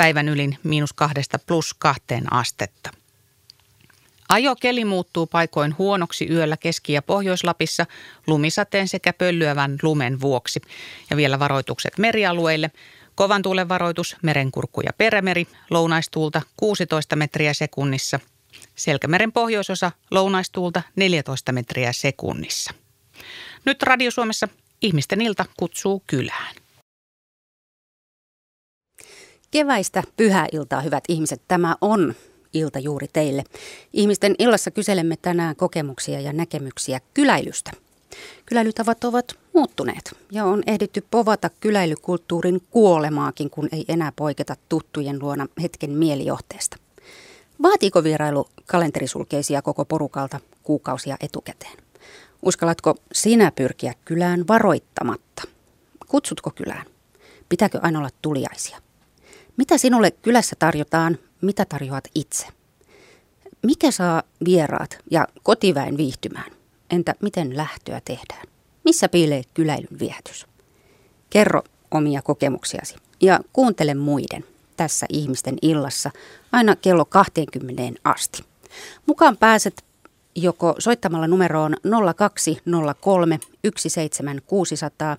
päivän ylin miinus kahdesta plus kahteen astetta. Ajokeli muuttuu paikoin huonoksi yöllä Keski- ja Pohjois-Lapissa lumisateen sekä pöllyävän lumen vuoksi. Ja vielä varoitukset merialueille. Kovan tuulen varoitus, merenkurkku ja perämeri, lounaistuulta 16 metriä sekunnissa. Selkämeren pohjoisosa, lounaistuulta 14 metriä sekunnissa. Nyt Radio Suomessa ihmisten ilta kutsuu kylään. Keväistä pyhäiltaa, hyvät ihmiset. Tämä on ilta juuri teille. Ihmisten illassa kyselemme tänään kokemuksia ja näkemyksiä kyläilystä. Kyläilytavat ovat muuttuneet ja on ehditty povata kyläilykulttuurin kuolemaakin, kun ei enää poiketa tuttujen luona hetken mielijohteesta. Vaatiiko vierailu kalenterisulkeisia koko porukalta kuukausia etukäteen? Uskallatko sinä pyrkiä kylään varoittamatta? Kutsutko kylään? Pitääkö aina olla tuliaisia? Mitä sinulle kylässä tarjotaan, mitä tarjoat itse? Mikä saa vieraat ja kotiväen viihtymään? Entä miten lähtöä tehdään? Missä piilee kyläilyn viehätys? Kerro omia kokemuksiasi ja kuuntele muiden tässä ihmisten illassa aina kello 20 asti. Mukaan pääset joko soittamalla numeroon 0203 17600.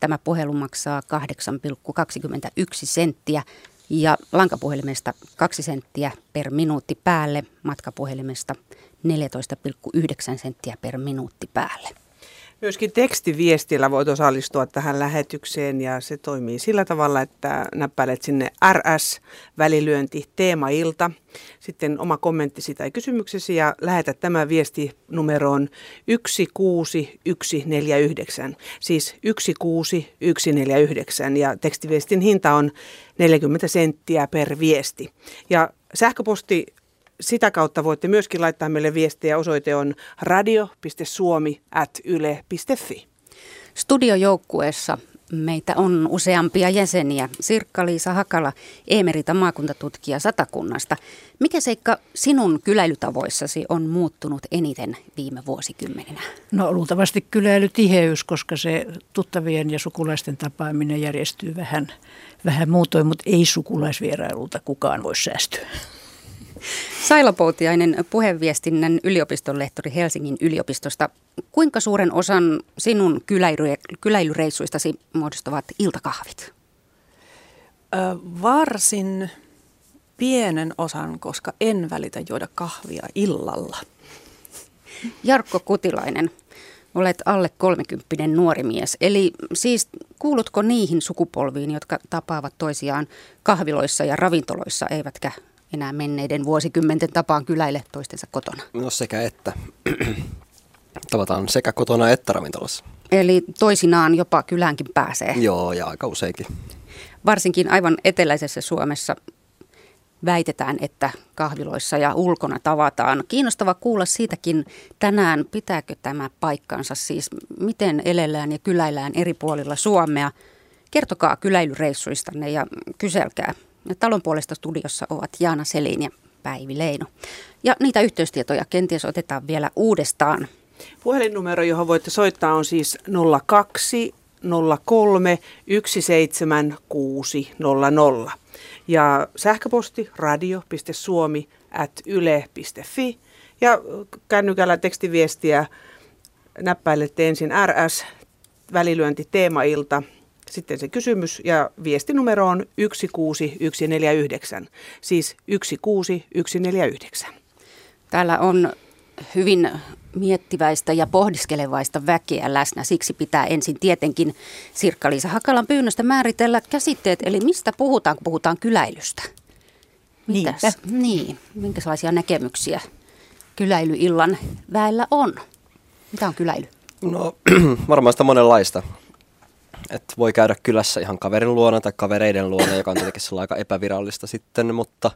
Tämä puhelu maksaa 8,21 senttiä ja lankapuhelimesta 2 senttiä per minuutti päälle, matkapuhelimesta 14,9 senttiä per minuutti päälle. Myöskin tekstiviestillä voit osallistua tähän lähetykseen ja se toimii sillä tavalla, että näppäilet sinne RS, välilyönti, teemailta, sitten oma kommenttisi tai kysymyksesi ja lähetä tämä viesti numeroon 16149, siis 16149 ja tekstiviestin hinta on 40 senttiä per viesti. Ja sähköposti sitä kautta voitte myöskin laittaa meille viestiä. Osoite on radio.suomi.yle.fi. Studiojoukkueessa meitä on useampia jäseniä. Sirkka-Liisa Hakala, emerita maakuntatutkija Satakunnasta. Mikä seikka sinun kyläilytavoissasi on muuttunut eniten viime vuosikymmeninä? No luultavasti kyläilytiheys, koska se tuttavien ja sukulaisten tapaaminen järjestyy vähän, vähän muutoin, mutta ei sukulaisvierailulta kukaan voi säästyä. Saila Poutiainen, puheenviestinnän yliopiston lehtori Helsingin yliopistosta. Kuinka suuren osan sinun kyläilyreissuistasi muodostavat iltakahvit? Ö, varsin pienen osan, koska en välitä juoda kahvia illalla. Jarkko Kutilainen, olet alle 30 nuori mies. Eli siis kuulutko niihin sukupolviin, jotka tapaavat toisiaan kahviloissa ja ravintoloissa, eivätkä enää menneiden vuosikymmenten tapaan kyläille toistensa kotona? No sekä että. Tavataan sekä kotona että ravintolassa. Eli toisinaan jopa kyläänkin pääsee? Joo, ja aika useinkin. Varsinkin aivan eteläisessä Suomessa väitetään, että kahviloissa ja ulkona tavataan. Kiinnostava kuulla siitäkin tänään, pitääkö tämä paikkansa, siis miten elellään ja kyläillään eri puolilla Suomea. Kertokaa kyläilyreissuistanne ja kyselkää talon puolesta studiossa ovat Jaana Selin ja Päivi Leino. Ja niitä yhteystietoja kenties otetaan vielä uudestaan. Puhelinnumero, johon voitte soittaa on siis 02 03 17600. Ja sähköposti radio.suomi at yle.fi. Ja kännykällä tekstiviestiä näppäilette ensin RS, välilyönti teemailta sitten se kysymys ja viestinumero on 16149, siis 16149. Täällä on hyvin miettiväistä ja pohdiskelevaista väkeä läsnä. Siksi pitää ensin tietenkin Sirkka-Liisa Hakalan pyynnöstä määritellä käsitteet, eli mistä puhutaan, kun puhutaan kyläilystä. Mitäs? Niinpä. Niin, minkälaisia näkemyksiä kyläilyillan väellä on? Mitä on kyläily? No varmaan sitä monenlaista että voi käydä kylässä ihan kaverin luona tai kavereiden luona, joka on tietenkin aika epävirallista sitten, mutta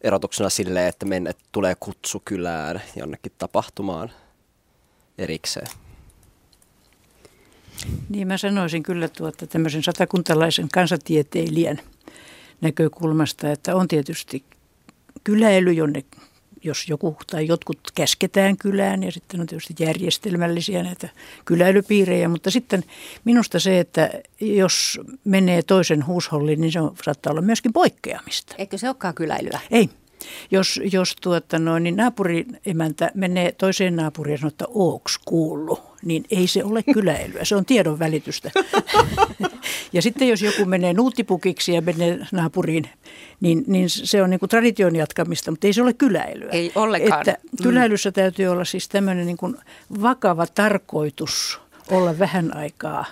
erotuksena silleen, että mennä, että tulee kutsu kylään jonnekin tapahtumaan erikseen. Niin mä sanoisin kyllä tuota tämmöisen satakuntalaisen kansatieteilijän näkökulmasta, että on tietysti kyläily, jonne jos joku tai jotkut käsketään kylään ja sitten on tietysti järjestelmällisiä näitä kyläilypiirejä, mutta sitten minusta se, että jos menee toisen huusholliin, niin se on, saattaa olla myöskin poikkeamista. Eikö se olekaan kyläilyä? Ei. Jos, jos tuota noin, niin naapurin emäntä menee toiseen naapuriin ja sanoo, että ooks kuullu, niin ei se ole kyläilyä, se on tiedon välitystä. ja sitten jos joku menee nuuttipukiksi ja menee naapuriin, niin, niin se on niin kuin tradition jatkamista, mutta ei se ole kyläilyä. Ei ollenkaan. Että kyläilyssä täytyy olla siis tämmöinen niin kuin vakava tarkoitus olla vähän aikaa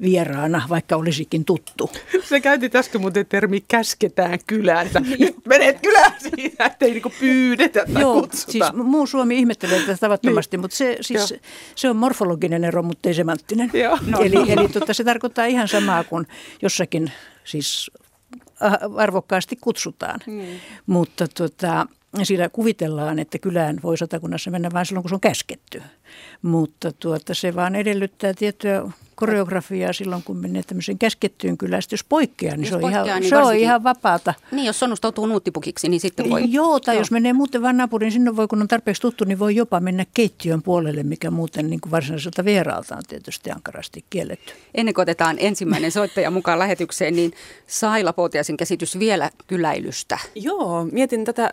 vieraana, vaikka olisikin tuttu. Se käytit äsken muuten termi käsketään kylään, nyt menet kylään siitä, ettei niinku pyydetä tai Joo, kutsuta. siis muu Suomi ihmettelee tätä tavattomasti, niin. mutta se, siis, se on morfologinen ero, mutta ei semanttinen. Joo. No. Eli, eli tota, se tarkoittaa ihan samaa kuin jossakin siis arvokkaasti kutsutaan. Hmm. Mutta tota, siinä kuvitellaan, että kylään voi satakunnassa mennä vain silloin, kun se on käsketty. Mutta tuota, se vaan edellyttää tiettyä koreografiaa silloin, kun menee tämmöiseen käskettyyn kylään. Sitten jos poikkeaa, niin jos se on, poikkeaa, ihan, niin se on ihan vapaata. Niin, jos sonnustautuu nuuttipukiksi, niin sitten voi. Joo, tai Joo. jos menee muuten vaan naapuriin, sinne voi, kun on tarpeeksi tuttu, niin voi jopa mennä keittiön puolelle, mikä muuten niin kuin varsinaiselta vieraalta on tietysti ankarasti kielletty. Ennen kuin otetaan ensimmäinen soittaja mukaan lähetykseen, niin Saila Poutiaisen käsitys vielä kyläilystä. Joo, mietin tätä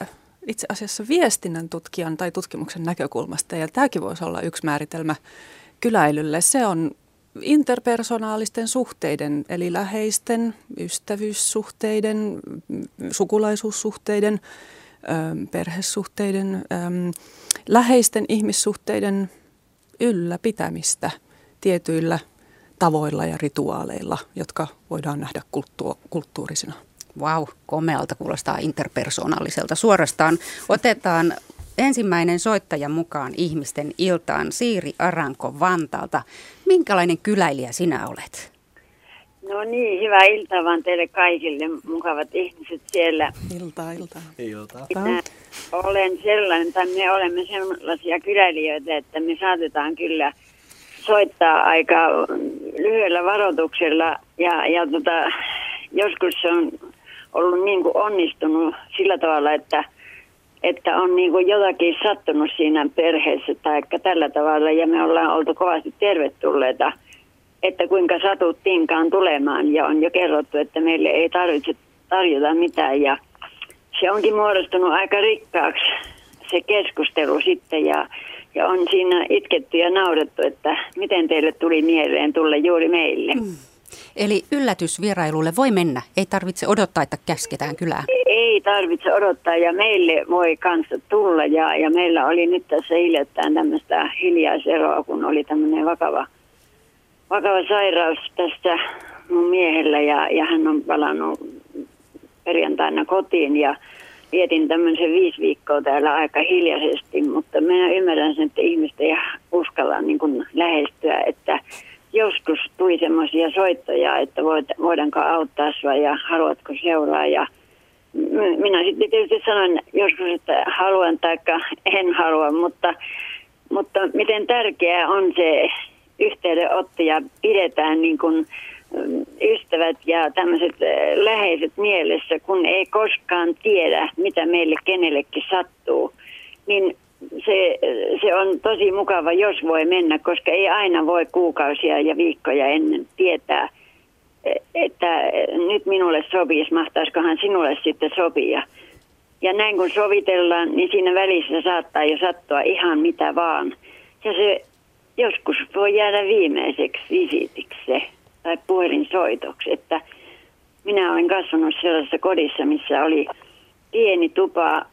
itse asiassa viestinnän tutkijan tai tutkimuksen näkökulmasta. Ja tämäkin voisi olla yksi määritelmä kyläilylle. Se on interpersonaalisten suhteiden, eli läheisten, ystävyyssuhteiden, sukulaisuussuhteiden, perhesuhteiden, läheisten ihmissuhteiden ylläpitämistä tietyillä tavoilla ja rituaaleilla, jotka voidaan nähdä kulttuurisina. Vau, wow, komealta kuulostaa interpersoonalliselta suorastaan. Otetaan ensimmäinen soittaja mukaan ihmisten iltaan, Siiri Aranko Vantaalta. Minkälainen kyläilijä sinä olet? No niin, hyvää iltaa vaan teille kaikille mukavat ihmiset siellä. Iltaa, iltaa. Iltaa. Minä olen sellainen, tai me olemme sellaisia kyläilijöitä, että me saatetaan kyllä soittaa aika lyhyellä varoituksella ja, ja tota, joskus se on ollut niin kuin onnistunut sillä tavalla, että, että on niin kuin jotakin sattunut siinä perheessä tai tällä tavalla ja me ollaan oltu kovasti tervetulleita, että kuinka satuttiinkaan tulemaan ja on jo kerrottu, että meille ei tarvitse tarjota mitään ja se onkin muodostunut aika rikkaaksi se keskustelu sitten ja, ja on siinä itketty ja naurettu, että miten teille tuli mieleen tulla juuri meille. Mm. Eli yllätysvierailulle voi mennä, ei tarvitse odottaa, että käsketään kylään. Ei tarvitse odottaa ja meille voi kanssa tulla. Ja, ja meillä oli nyt tässä hiljattain tämmöistä hiljaiseroa, kun oli tämmöinen vakava, vakava sairaus tästä mun miehellä. Ja, ja hän on palannut perjantaina kotiin. Ja vietin tämmöisen viisi viikkoa täällä aika hiljaisesti, mutta minä ymmärrän sen, että ihmiset ei uskalla niin kuin lähestyä, että joskus tuli semmoisia soittoja, että voit, voidaanko auttaa sinua ja haluatko seuraa. Ja minä sitten tietysti sanoin joskus, että haluan tai en halua, mutta, mutta miten tärkeää on se yhteydenotto ja pidetään niin kuin ystävät ja tämmöiset läheiset mielessä, kun ei koskaan tiedä, mitä meille kenellekin sattuu. Niin se, se on tosi mukava, jos voi mennä, koska ei aina voi kuukausia ja viikkoja ennen tietää, että nyt minulle sopisi, mahtaisikohan sinulle sitten sopia. Ja näin kun sovitellaan, niin siinä välissä saattaa jo sattua ihan mitä vaan. Ja se joskus voi jäädä viimeiseksi visitiksi se, tai puhelinsoitoksi, että minä olen kasvanut sellaisessa kodissa, missä oli pieni tupa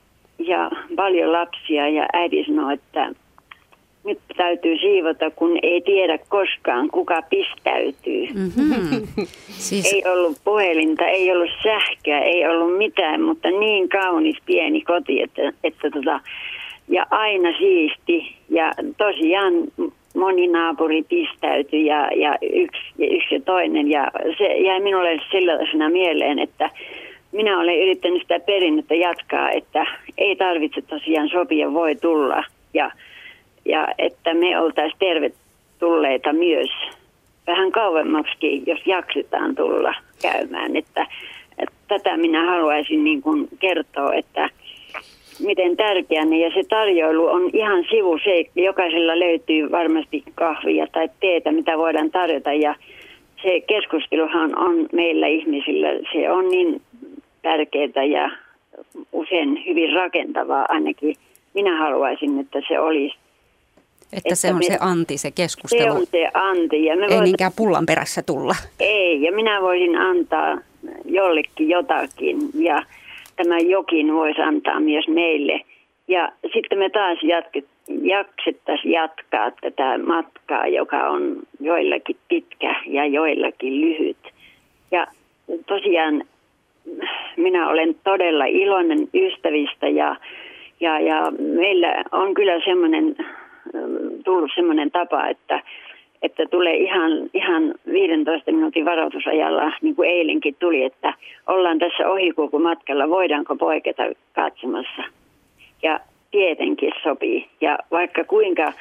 ja paljon lapsia ja äiti sanoi, että nyt täytyy siivota, kun ei tiedä koskaan, kuka pistäytyy. Mm-hmm. siis... Ei ollut puhelinta, ei ollut sähköä, ei ollut mitään, mutta niin kaunis pieni koti, että, että tota, ja aina siisti. Ja tosiaan moni naapuri pistäytyi ja, ja, yksi, ja yksi ja toinen. Ja se jäi minulle sellaisena mieleen, että minä olen yrittänyt sitä perinnettä jatkaa, että ei tarvitse tosiaan sopia, voi tulla. Ja, ja että me oltaisiin tervetulleita myös vähän kauemmaksi, jos jaksetaan tulla käymään. Että, että tätä minä haluaisin niin kuin kertoa, että miten tärkeä ne ja se tarjoilu on ihan sivuseikka. Jokaisella löytyy varmasti kahvia tai teetä, mitä voidaan tarjota ja se keskusteluhan on meillä ihmisillä, se on niin tärkeää ja usein hyvin rakentavaa ainakin. Minä haluaisin, että se olisi. Että, että se on me, se anti, se keskustelu. Se on se anti. Ja me Ei voit... niinkään pullan perässä tulla. Ei, ja minä voisin antaa jollekin jotakin ja tämä jokin voisi antaa myös meille. Ja sitten me taas jatket, jaksettaisiin jatkaa tätä matkaa, joka on joillakin pitkä ja joillakin lyhyt. Ja tosiaan minä olen todella iloinen ystävistä ja, ja, ja meillä on kyllä semmoinen, tullut semmoinen tapa, että, että tulee ihan, ihan 15 minuutin varoitusajalla, niin kuin eilenkin tuli, että ollaan tässä ohikulkumatkalla, voidaanko poiketa katsomassa. Ja tietenkin sopii. Ja vaikka kuinka,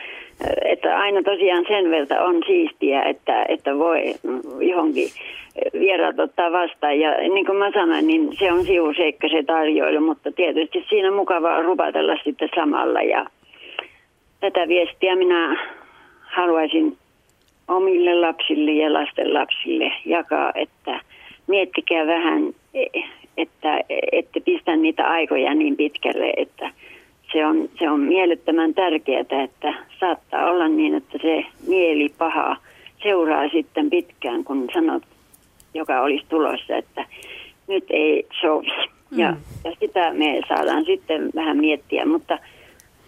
että aina tosiaan sen verta on siistiä, että, että voi johonkin vieraat ottaa vastaan. Ja niin kuin mä sanoin, niin se on sivuseikka se tarjoilu, mutta tietysti siinä on mukavaa rupatella sitten samalla. Ja tätä viestiä minä haluaisin omille lapsille ja lasten lapsille jakaa, että miettikää vähän, että ette pistä niitä aikoja niin pitkälle, että se on, se on mielettömän tärkeää, että saattaa olla niin, että se mieli paha seuraa sitten pitkään, kun sanot, joka olisi tulossa, että nyt ei sovi. Mm. Ja, ja sitä me saadaan sitten vähän miettiä, mutta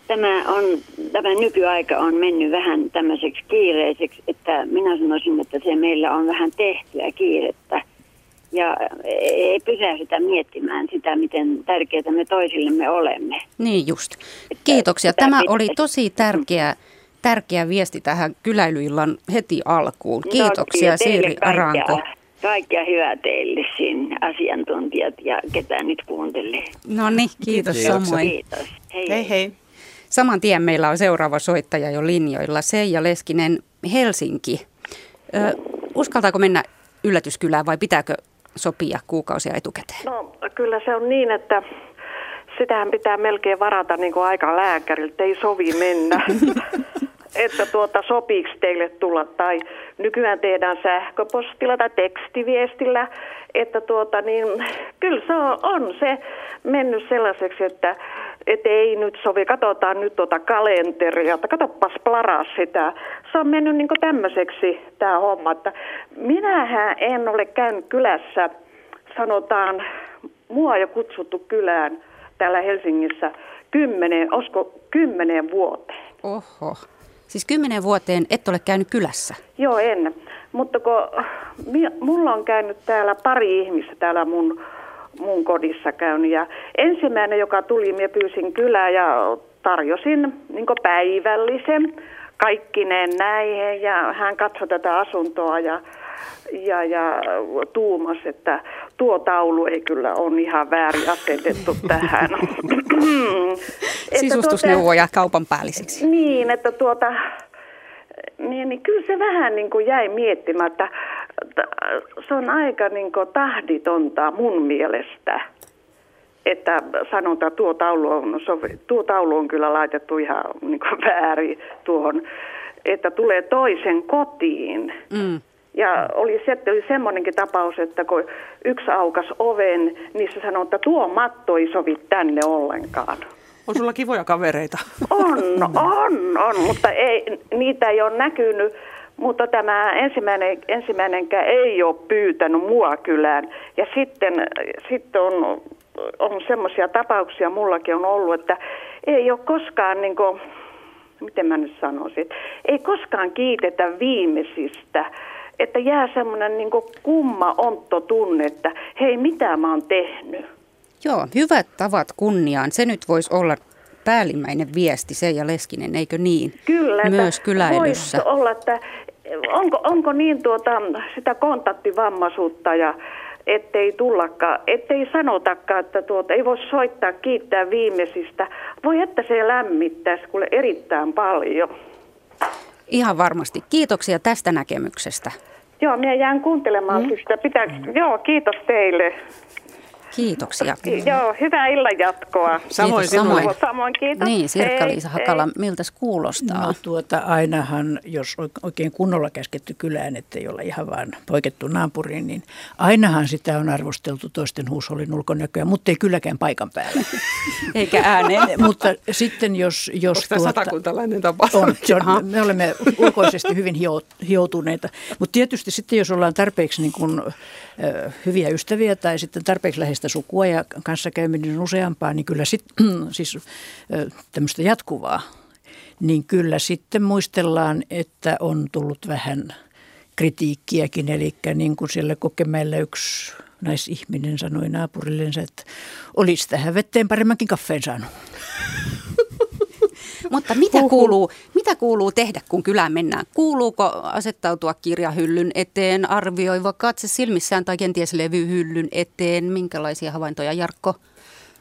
tämä, on, tämä nykyaika on mennyt vähän tämmöiseksi kiireiseksi, että minä sanoisin, että se meillä on vähän tehtyä kiirettä – ja ei pysähdytä miettimään sitä, miten tärkeää me toisillemme olemme. Niin just. Kiitoksia. Tämä oli tosi tärkeä, tärkeä viesti tähän kyläilyillan heti alkuun. No, Kiitoksia no, Siiri Aranko. Kaikkea hyvää teille sinne asiantuntijat ja ketä nyt kuuntelee. No niin, kiitos Kiitos. samoin. Kiitos. Hei hei. hei. Saman tien meillä on seuraava soittaja jo linjoilla, Seija Leskinen Helsinki. Ö, uskaltaako mennä yllätyskylään vai pitääkö sopia kuukausia etukäteen? No kyllä se on niin, että sitähän pitää melkein varata niin kuin aika lääkäriltä, ei sovi mennä. että tuota, sopiiko teille tulla tai nykyään tehdään sähköpostilla tai tekstiviestillä, että tuota, niin, kyllä se on, on se mennyt sellaiseksi, että et ei nyt sovi, katsotaan nyt tuota kalenteria, että katsopas plaraa sitä. Se on mennyt niin tämmöiseksi tämä homma, että minähän en ole käynyt kylässä, sanotaan, mua jo kutsuttu kylään täällä Helsingissä kymmenen, osko kymmenen vuoteen. Oho. Siis kymmenen vuoteen et ole käynyt kylässä? Joo, en. Mutta kun mulla on käynyt täällä pari ihmistä täällä mun mun kodissa käynyt. Ja ensimmäinen, joka tuli, minä pyysin kylää ja tarjosin niin päivällisen kaikkineen näihin ja hän katsoi tätä asuntoa ja, ja, ja tuumas, että tuo taulu ei kyllä ole ihan väärin asetettu tähän. Sisustusneuvoja tuota, kaupan päälliseksi. Niin, että tuota, niin, niin kyllä se vähän niin kuin jäi miettimään, että se on aika niin kuin tahditonta mun mielestä, että sanotaan, että tuo taulu on, tuo taulu on kyllä laitettu ihan niin kuin väärin tuohon, että tulee toisen kotiin. Mm. Ja oli, se, oli semmoinenkin tapaus, että kun yksi aukas oven, niin se sanoi, että tuo matto ei sovi tänne ollenkaan. On sulla kivoja kavereita? On, on, on, mutta ei, niitä ei ole näkynyt. Mutta tämä ensimmäinen, ensimmäinenkään ei ole pyytänyt mua kylään. Ja sitten, sitten on, on semmoisia tapauksia, mullakin on ollut, että ei ole koskaan, niin kuin, miten mä nyt sanoisin, ei koskaan kiitetä viimeisistä. Että jää semmoinen niin kumma ontto tunne, että hei, mitä mä oon tehnyt. Joo, hyvät tavat kunniaan. Se nyt voisi olla päällimmäinen viesti, Seija Leskinen, eikö niin? Kyllä. Myös kyläilyssä. Voisi olla, että onko, onko niin tuota, sitä kontaktivammaisuutta ja ettei tullakaan, ettei sanotakaan, että tuota, ei voi soittaa, kiittää viimeisistä. Voi että se lämmittäisi kuule erittäin paljon. Ihan varmasti. Kiitoksia tästä näkemyksestä. Joo, minä jään kuuntelemaan mm. sitä. Pitää, joo, kiitos teille. Kiitoksia. Joo, hyvää illan jatkoa. Samoin Kiitos, samoin. Samoin, kiitos. Niin, Sirkka-Liisa Hei, Hakala, miltä kuulostaa? No tuota, ainahan, jos oikein kunnolla käsketty kylään, ettei olla ihan vaan poikettu naapuriin, niin ainahan sitä on arvosteltu toisten huushollin ulkonäköä, mutta ei kylläkään paikan päällä. Eikä ääneen. mutta sitten jos... jos Onko tämä satakuntalainen tapa? on, se on, me olemme ulkoisesti hyvin hio, hioutuneita, mutta tietysti sitten jos ollaan tarpeeksi niin kuin, ö, hyviä ystäviä tai sitten tarpeeksi läheistä sukua ja kanssakäyminen useampaa, niin kyllä sit, siis tämmöistä jatkuvaa, niin kyllä sitten muistellaan, että on tullut vähän kritiikkiäkin, eli niin kuin siellä Kokemäellä yksi naisihminen sanoi naapurillensa, että olisi tähän vetteen paremmankin kaffeen saanut. Mutta mitä kuuluu, mitä kuuluu tehdä, kun kylään mennään? Kuuluuko asettautua kirjahyllyn eteen, arvioiva katse silmissään tai kenties levyhyllyn eteen? Minkälaisia havaintoja, Jarkko?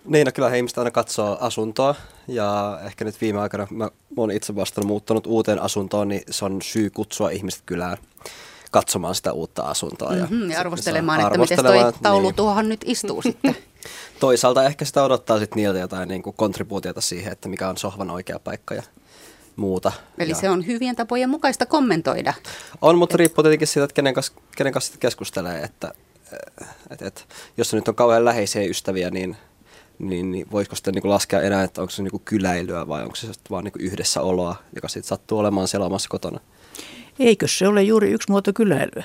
Niin, no kyllä ihmiset aina katsoo asuntoa ja ehkä nyt viime aikana mä oon itse vasta muuttanut uuteen asuntoon, niin se on syy kutsua ihmiset kylään katsomaan sitä uutta asuntoa. Ja, Mm-hmm, ja arvostelemaan, saa että miten toi arvostelemaan, taulu niin. tuohon nyt istuu sitten. Toisaalta ehkä sitä odottaa sitten niiltä jotain niin kuin kontribuutiota siihen, että mikä on sohvan oikea paikka ja muuta. Eli ja se on hyvien tapojen mukaista kommentoida. On, mutta riippuu tietenkin siitä, että kenen kanssa, kenen kanssa keskustelee. Että, et, et, jos se nyt on kauhean läheisiä ystäviä, niin, niin, niin voisiko sitten niin laskea enää, että onko se niin kyläilyä vai onko se vaan niin yhdessäoloa, joka sitten sattuu olemaan siellä omassa kotona. Eikö se ole juuri yksi muoto kyläilyä?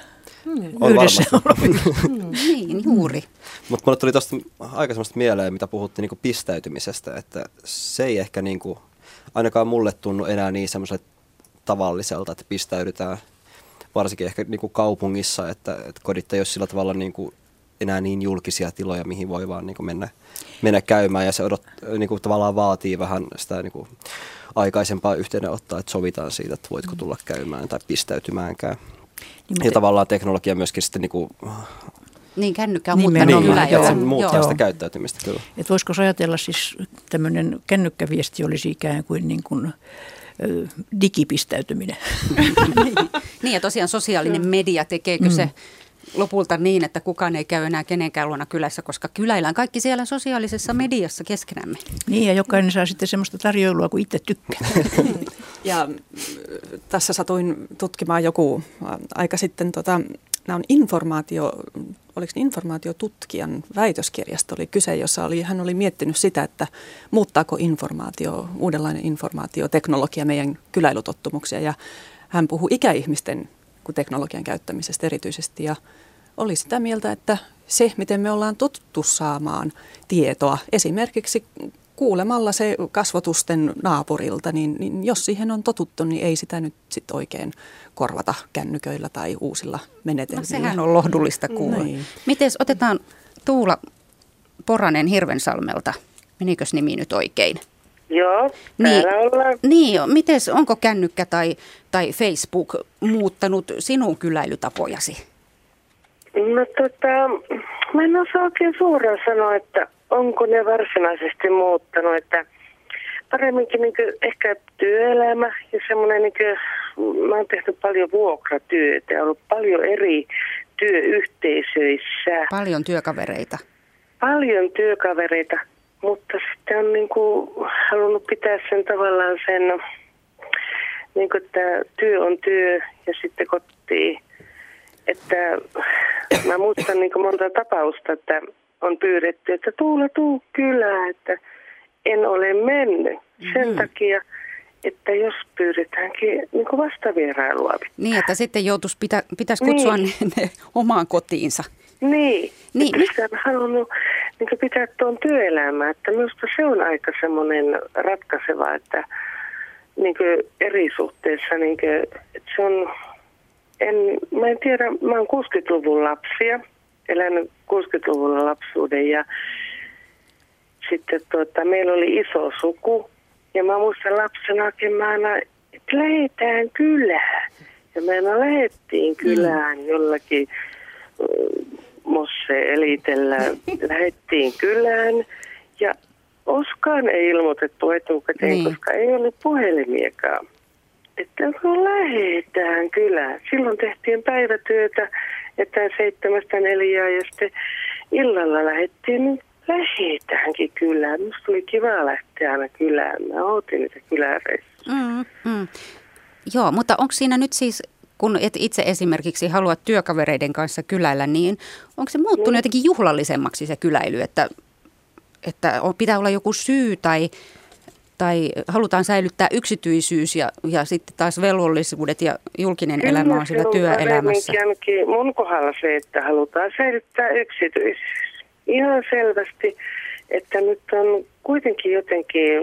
On Yhdessä varmasti. Niin, juuri. Mutta mulle tuli tuosta aikaisemmasta mieleen, mitä puhuttiin niinku pistäytymisestä, että se ei ehkä niinku, ainakaan mulle tunnu enää niin semmoiselle tavalliselta, että pistäydytään varsinkin ehkä niinku kaupungissa, että, että kodit ei ole sillä tavalla niinku enää niin julkisia tiloja, mihin voi vaan niinku mennä, mennä käymään ja se odot, niinku tavallaan vaatii vähän sitä niinku aikaisempaa yhteydenottoa, että sovitaan siitä, että voitko tulla käymään tai pistäytymäänkään. Niin, Ja tavallaan teknologia myöskin sitten niinku Niin, kännykkä on muuttanut niin, kyllä että jo. se muuttaa Joo. sitä käyttäytymistä kyllä. Et voisiko ajatella siis tämmöinen kännykkäviesti olisi ikään kuin, niin kuin digipistäytyminen? Niin ja tosiaan sosiaalinen media, tekeekö mm. se lopulta niin, että kukaan ei käy enää kenenkään luona kylässä, koska kyläillään kaikki siellä sosiaalisessa mediassa keskenämme. Niin ja jokainen saa sitten semmoista tarjoilua kuin itse tykkää. Ja äh, tässä satuin tutkimaan joku äh, aika sitten, tota, nämä on informaatio, oliko informaatiotutkijan väitöskirjasta oli kyse, jossa oli, hän oli miettinyt sitä, että muuttaako informaatio, uudenlainen informaatioteknologia meidän kyläilutottumuksia. Ja hän puhui ikäihmisten kuin teknologian käyttämisestä erityisesti ja oli sitä mieltä, että se, miten me ollaan totuttu saamaan tietoa, esimerkiksi kuulemalla se kasvotusten naapurilta, niin, niin jos siihen on totuttu, niin ei sitä nyt sit oikein korvata kännyköillä tai uusilla No, menetelmillä. sehän on lohdullista kuulla. Niin. Miten otetaan Tuula Poranen Hirvensalmelta? Menikös nimi nyt oikein? Joo, Niin. ollaan. Niin, mites, onko kännykkä tai, tai Facebook muuttanut sinun kyläilytapojasi? No tota, mä en osaa oikein suoraan sanoa, että onko ne varsinaisesti muuttanut, että paremminkin niin ehkä työelämä ja semmoinen, niin mä oon tehnyt paljon vuokratyötä ja ollut paljon eri työyhteisöissä, Paljon työkavereita. paljon työkavereita, mutta sitten on niin kuin halunnut pitää sen tavallaan sen, niin kuin, että työ on työ ja sitten kotiin. Että mä muistan niin kuin monta tapausta, että on pyydetty, että Tuula tuu kylään, että en ole mennyt sen takia, että jos pyydetäänkin niin kuin vastavierailua. Niin, että sitten joutuisi pitä, pitäisi kutsua Niin. ne, ne omaan kotiinsa. Niin, Niin, niin. että sitä on halunnut niin pitää tuon työelämää, että minusta se on aika semmoinen ratkaiseva, että niin eri suhteissa, niin kuin, että se on, en, mä en tiedä, mä oon 60-luvun lapsia, elänyt 60-luvun lapsuuden ja sitten tuota, meillä oli iso suku ja mä muistan lapsenakin mä aina, että lähetään kylään. Ja me aina lähettiin kylään jollakin mosse elitellä, lähettiin kylään ja oskaan ei ilmoitettu etukäteen, Niin. koska ei ollut puhelimiakaan. Että kun lähetään kylään. Silloin tehtiin päivätyötä, että seitsemästä neljää ja sitten illalla lähdettiin, niin lähdetäänkin kylään. Musta oli kiva lähteä aina kylään. Mä ootin niitä kyläreissuja. Mm, mm. Joo, mutta onko siinä nyt siis, kun et itse esimerkiksi haluat työkavereiden kanssa kyläillä, niin onko se muuttunut Mm. jotenkin juhlallisemmaksi se kyläily, että, että on, pitää olla joku syy tai, tai halutaan säilyttää yksityisyys ja, ja sitten taas velvollisuudet ja julkinen Kyllä elämä on siellä työelämässä. ainakin mun kohdalla se, että halutaan säilyttää yksityisyys. Ihan selvästi, että nyt on kuitenkin jotenkin,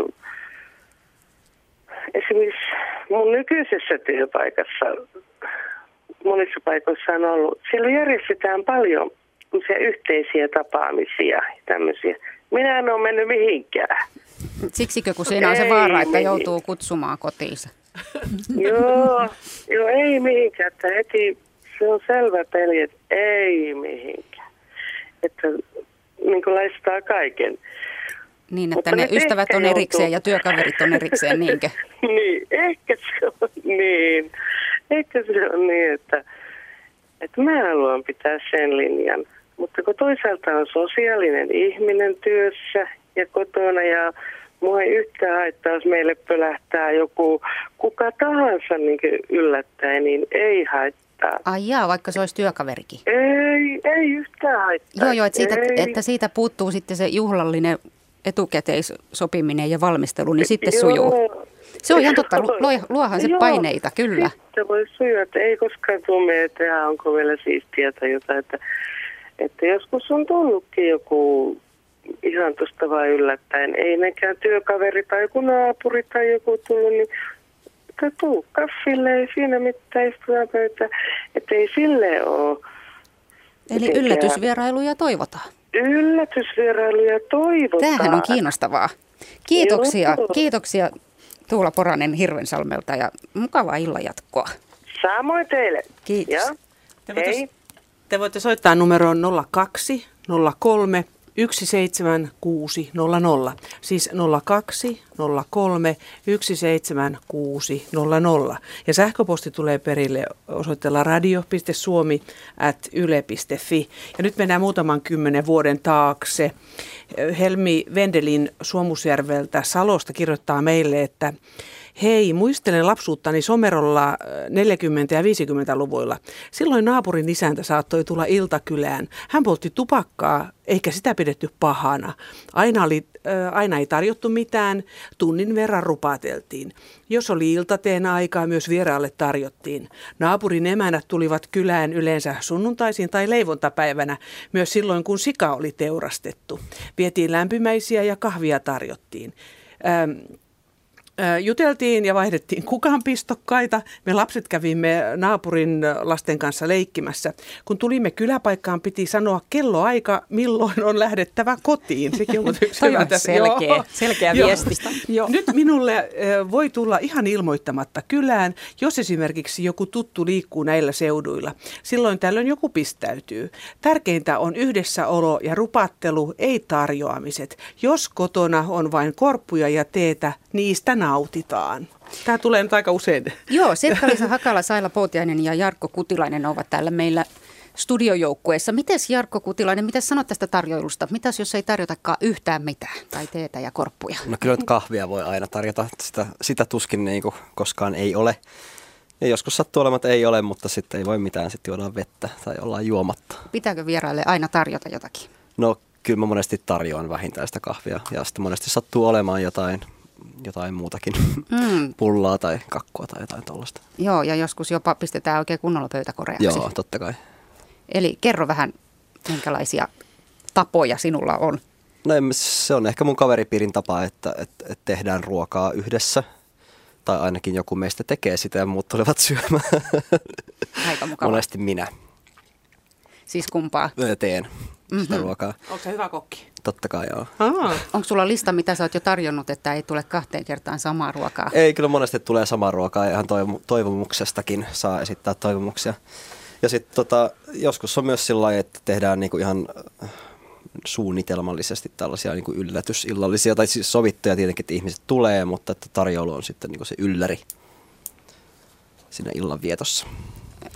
esimerkiksi mun nykyisessä työpaikassa, monissa paikoissa on ollut, siellä järjestetään paljon yhteisiä tapaamisia ja tämmöisiä. Minä en ole mennyt mihinkään. Siksikö, kun siinä on se vaara, että joutuu kutsumaan kotiinsa? Joo, joo, ei mihinkään. Että heti se on selvä peli, että ei mihinkään. Että niin kuin laistaa kaiken. Niin, että Mutta ne nyt ystävät on erikseen joutuu. ja työkaverit on erikseen, niinkö? niin, ehkä se on niin. Ehkä se on niin, että, että mä haluan pitää sen linjan. Mutta kun toisaalta on sosiaalinen ihminen työssä ja kotona ja mua ei yhtään haittaa, jos meille pölähtää joku kuka tahansa niin yllättäen, niin ei haittaa. Ai jaa, vaikka se olisi työkaverikin. Ei, ei yhtään haittaa. Joo, joo, että siitä, ei. että siitä puuttuu sitten se juhlallinen etukäteissopiminen ja valmistelu, niin sitten Joo. sujuu. Se on ihan totta, Lu- luo- luohan se Joo, paineita, kyllä. Sitten voi sujua, että ei koskaan tule että onko vielä siistiä tai jotain. Että, että joskus on tullutkin joku ihan tuosta vaan yllättäen. Ei nekään työkaveri tai joku naapuri tai joku tullut, niin että tuu kaffille, ei siinä mitään istutaan pöytä. Että ei sille ole. Eli mitenkään- yllätysvierailuja toivotaan. Yllätysvierailuja toivotaan. Tämähän on kiinnostavaa. Kiitoksia, Joo. kiitoksia Tuula Poranen Hirvensalmelta ja mukavaa illan jatkoa. Samoin teille. Kiitos. Ja, Te voitte, hei. te voitte soittaa numeroon 02 03 17600. Siis 02 03 17600. Ja sähköposti tulee perille osoitteella radio.suomi at yle.fi. Ja nyt mennään muutaman kymmenen vuoden taakse. Helmi Vendelin Suomusjärveltä Salosta kirjoittaa meille, että Hei, muistelen lapsuuttani Somerolla äh, 40- ja 50-luvuilla. Silloin naapurin isäntä saattoi tulla iltakylään. Hän poltti tupakkaa, eikä sitä pidetty pahana. Aina, oli, äh, aina ei tarjottu mitään, tunnin verran rupateltiin. Jos oli iltateen aikaa, myös vieraalle tarjottiin. Naapurin emänät tulivat kylään yleensä sunnuntaisin tai leivontapäivänä, myös silloin kun sika oli teurastettu. Vietiin lämpimäisiä ja kahvia tarjottiin. Ähm, Juteltiin ja vaihdettiin kukaan pistokkaita. Me lapset kävimme naapurin lasten kanssa leikkimässä. Kun tulimme kyläpaikkaan, piti sanoa kelloaika, milloin on lähdettävä kotiin. Sekin on yksi hyvä tässä. selkeä- Joo. selkeä viesti. Joo. Nyt minulle voi tulla ihan ilmoittamatta kylään, jos esimerkiksi joku tuttu liikkuu näillä seuduilla. Silloin tällöin joku pistäytyy. Tärkeintä on yhdessäolo ja rupattelu, ei tarjoamiset. Jos kotona on vain korppuja ja teetä, niistä nautitaan. Tämä tulee nyt aika usein. Joo, Sirkka-Liisa Hakala, Saila Poutiainen ja Jarkko Kutilainen ovat täällä meillä studiojoukkueessa. Mites Jarkko Kutilainen, mitä sanot tästä tarjoilusta? Mitäs jos ei tarjotakaan yhtään mitään tai teetä ja korppuja? No kyllä nyt kahvia voi aina tarjota, sitä, sitä tuskin niin kuin koskaan ei ole. Ja joskus sattuu olemaan, että ei ole, mutta sitten ei voi mitään, sitten juodaan vettä tai ollaan juomatta. Pitääkö vieraille aina tarjota jotakin? No kyllä mä monesti tarjoan vähintään sitä kahvia ja sitten monesti sattuu olemaan jotain, jotain muutakin, Mm. pullaa tai kakkua tai jotain tuollaista. Joo, ja joskus jopa pistetään oikein kunnolla pöytäkoreaksi. Joo, totta kai. Eli kerro vähän, minkälaisia tapoja sinulla on. No en, se on ehkä mun kaveripiirin tapa, että, että, että tehdään ruokaa yhdessä. Tai ainakin joku meistä tekee sitä ja muut tulevat syömään. Aika mukavaa. Monesti minä Siis kumpaa? teen sitä ruokaa. Onko se hyvä kokki? Totta kai joo. Aa. Onko sulla lista, mitä sä oot jo tarjonnut, että ei tule kahteen kertaan samaa ruokaa? Ei, kyllä monesti tulee samaa ruokaa ihan toivo- toivomuksestakin saa esittää toivomuksia. Ja sitten tota, joskus on myös sillä lailla, että tehdään niinku ihan äh, suunnitelmallisesti tällaisia niinku yllätysillallisia, tai siis sovittuja tietenkin, että ihmiset tulee, mutta että tarjoulu on sitten niinku se ylläri siinä illan vietossa.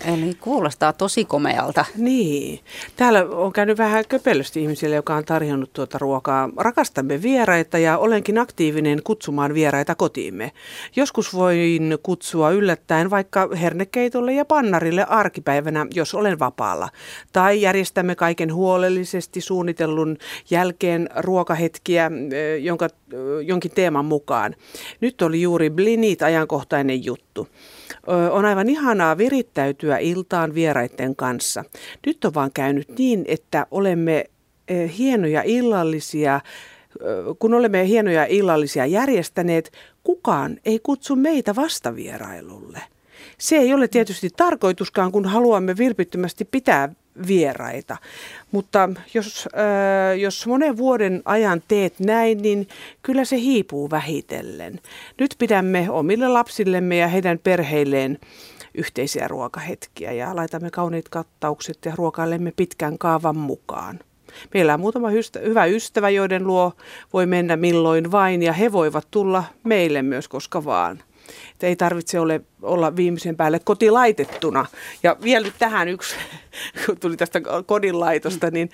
Eli kuulostaa tosi komealta. Niin. Täällä on käynyt vähän köpelösti ihmisille, joka on tarjonnut tuota ruokaa. Rakastamme vieraita ja olenkin aktiivinen kutsumaan vieraita kotiimme. Joskus voin kutsua yllättäen vaikka hernekeitolle ja pannarille arkipäivänä, jos olen vapaalla. Tai järjestämme kaiken huolellisesti suunnitellun jälkeen ruokahetkiä jonka, jonkin teeman mukaan. Nyt oli juuri blinit ajankohtainen juttu. On aivan ihanaa virittäytyä iltaan vieraiden kanssa. Nyt on vaan käynyt niin, että olemme hienoja illallisia, kun olemme hienoja illallisia järjestäneet, kukaan ei kutsu meitä vastavierailulle. Se ei ole tietysti tarkoituskaan, kun haluamme vilpittömästi pitää vieraita. Mutta jos, äh, jos monen vuoden ajan teet näin, niin kyllä se hiipuu vähitellen. Nyt pidämme omille lapsillemme ja heidän perheilleen yhteisiä ruokahetkiä ja laitamme kauniit kattaukset ja ruokailemme pitkän kaavan mukaan. Meillä on muutama hyvä ystävä, joiden luo voi mennä milloin vain ja he voivat tulla meille myös koska vaan. Että ei tarvitse ole, olla viimeisen päälle kotilaitettuna. Ja vielä nyt tähän yksi, kun tuli tästä kodinlaitosta, niin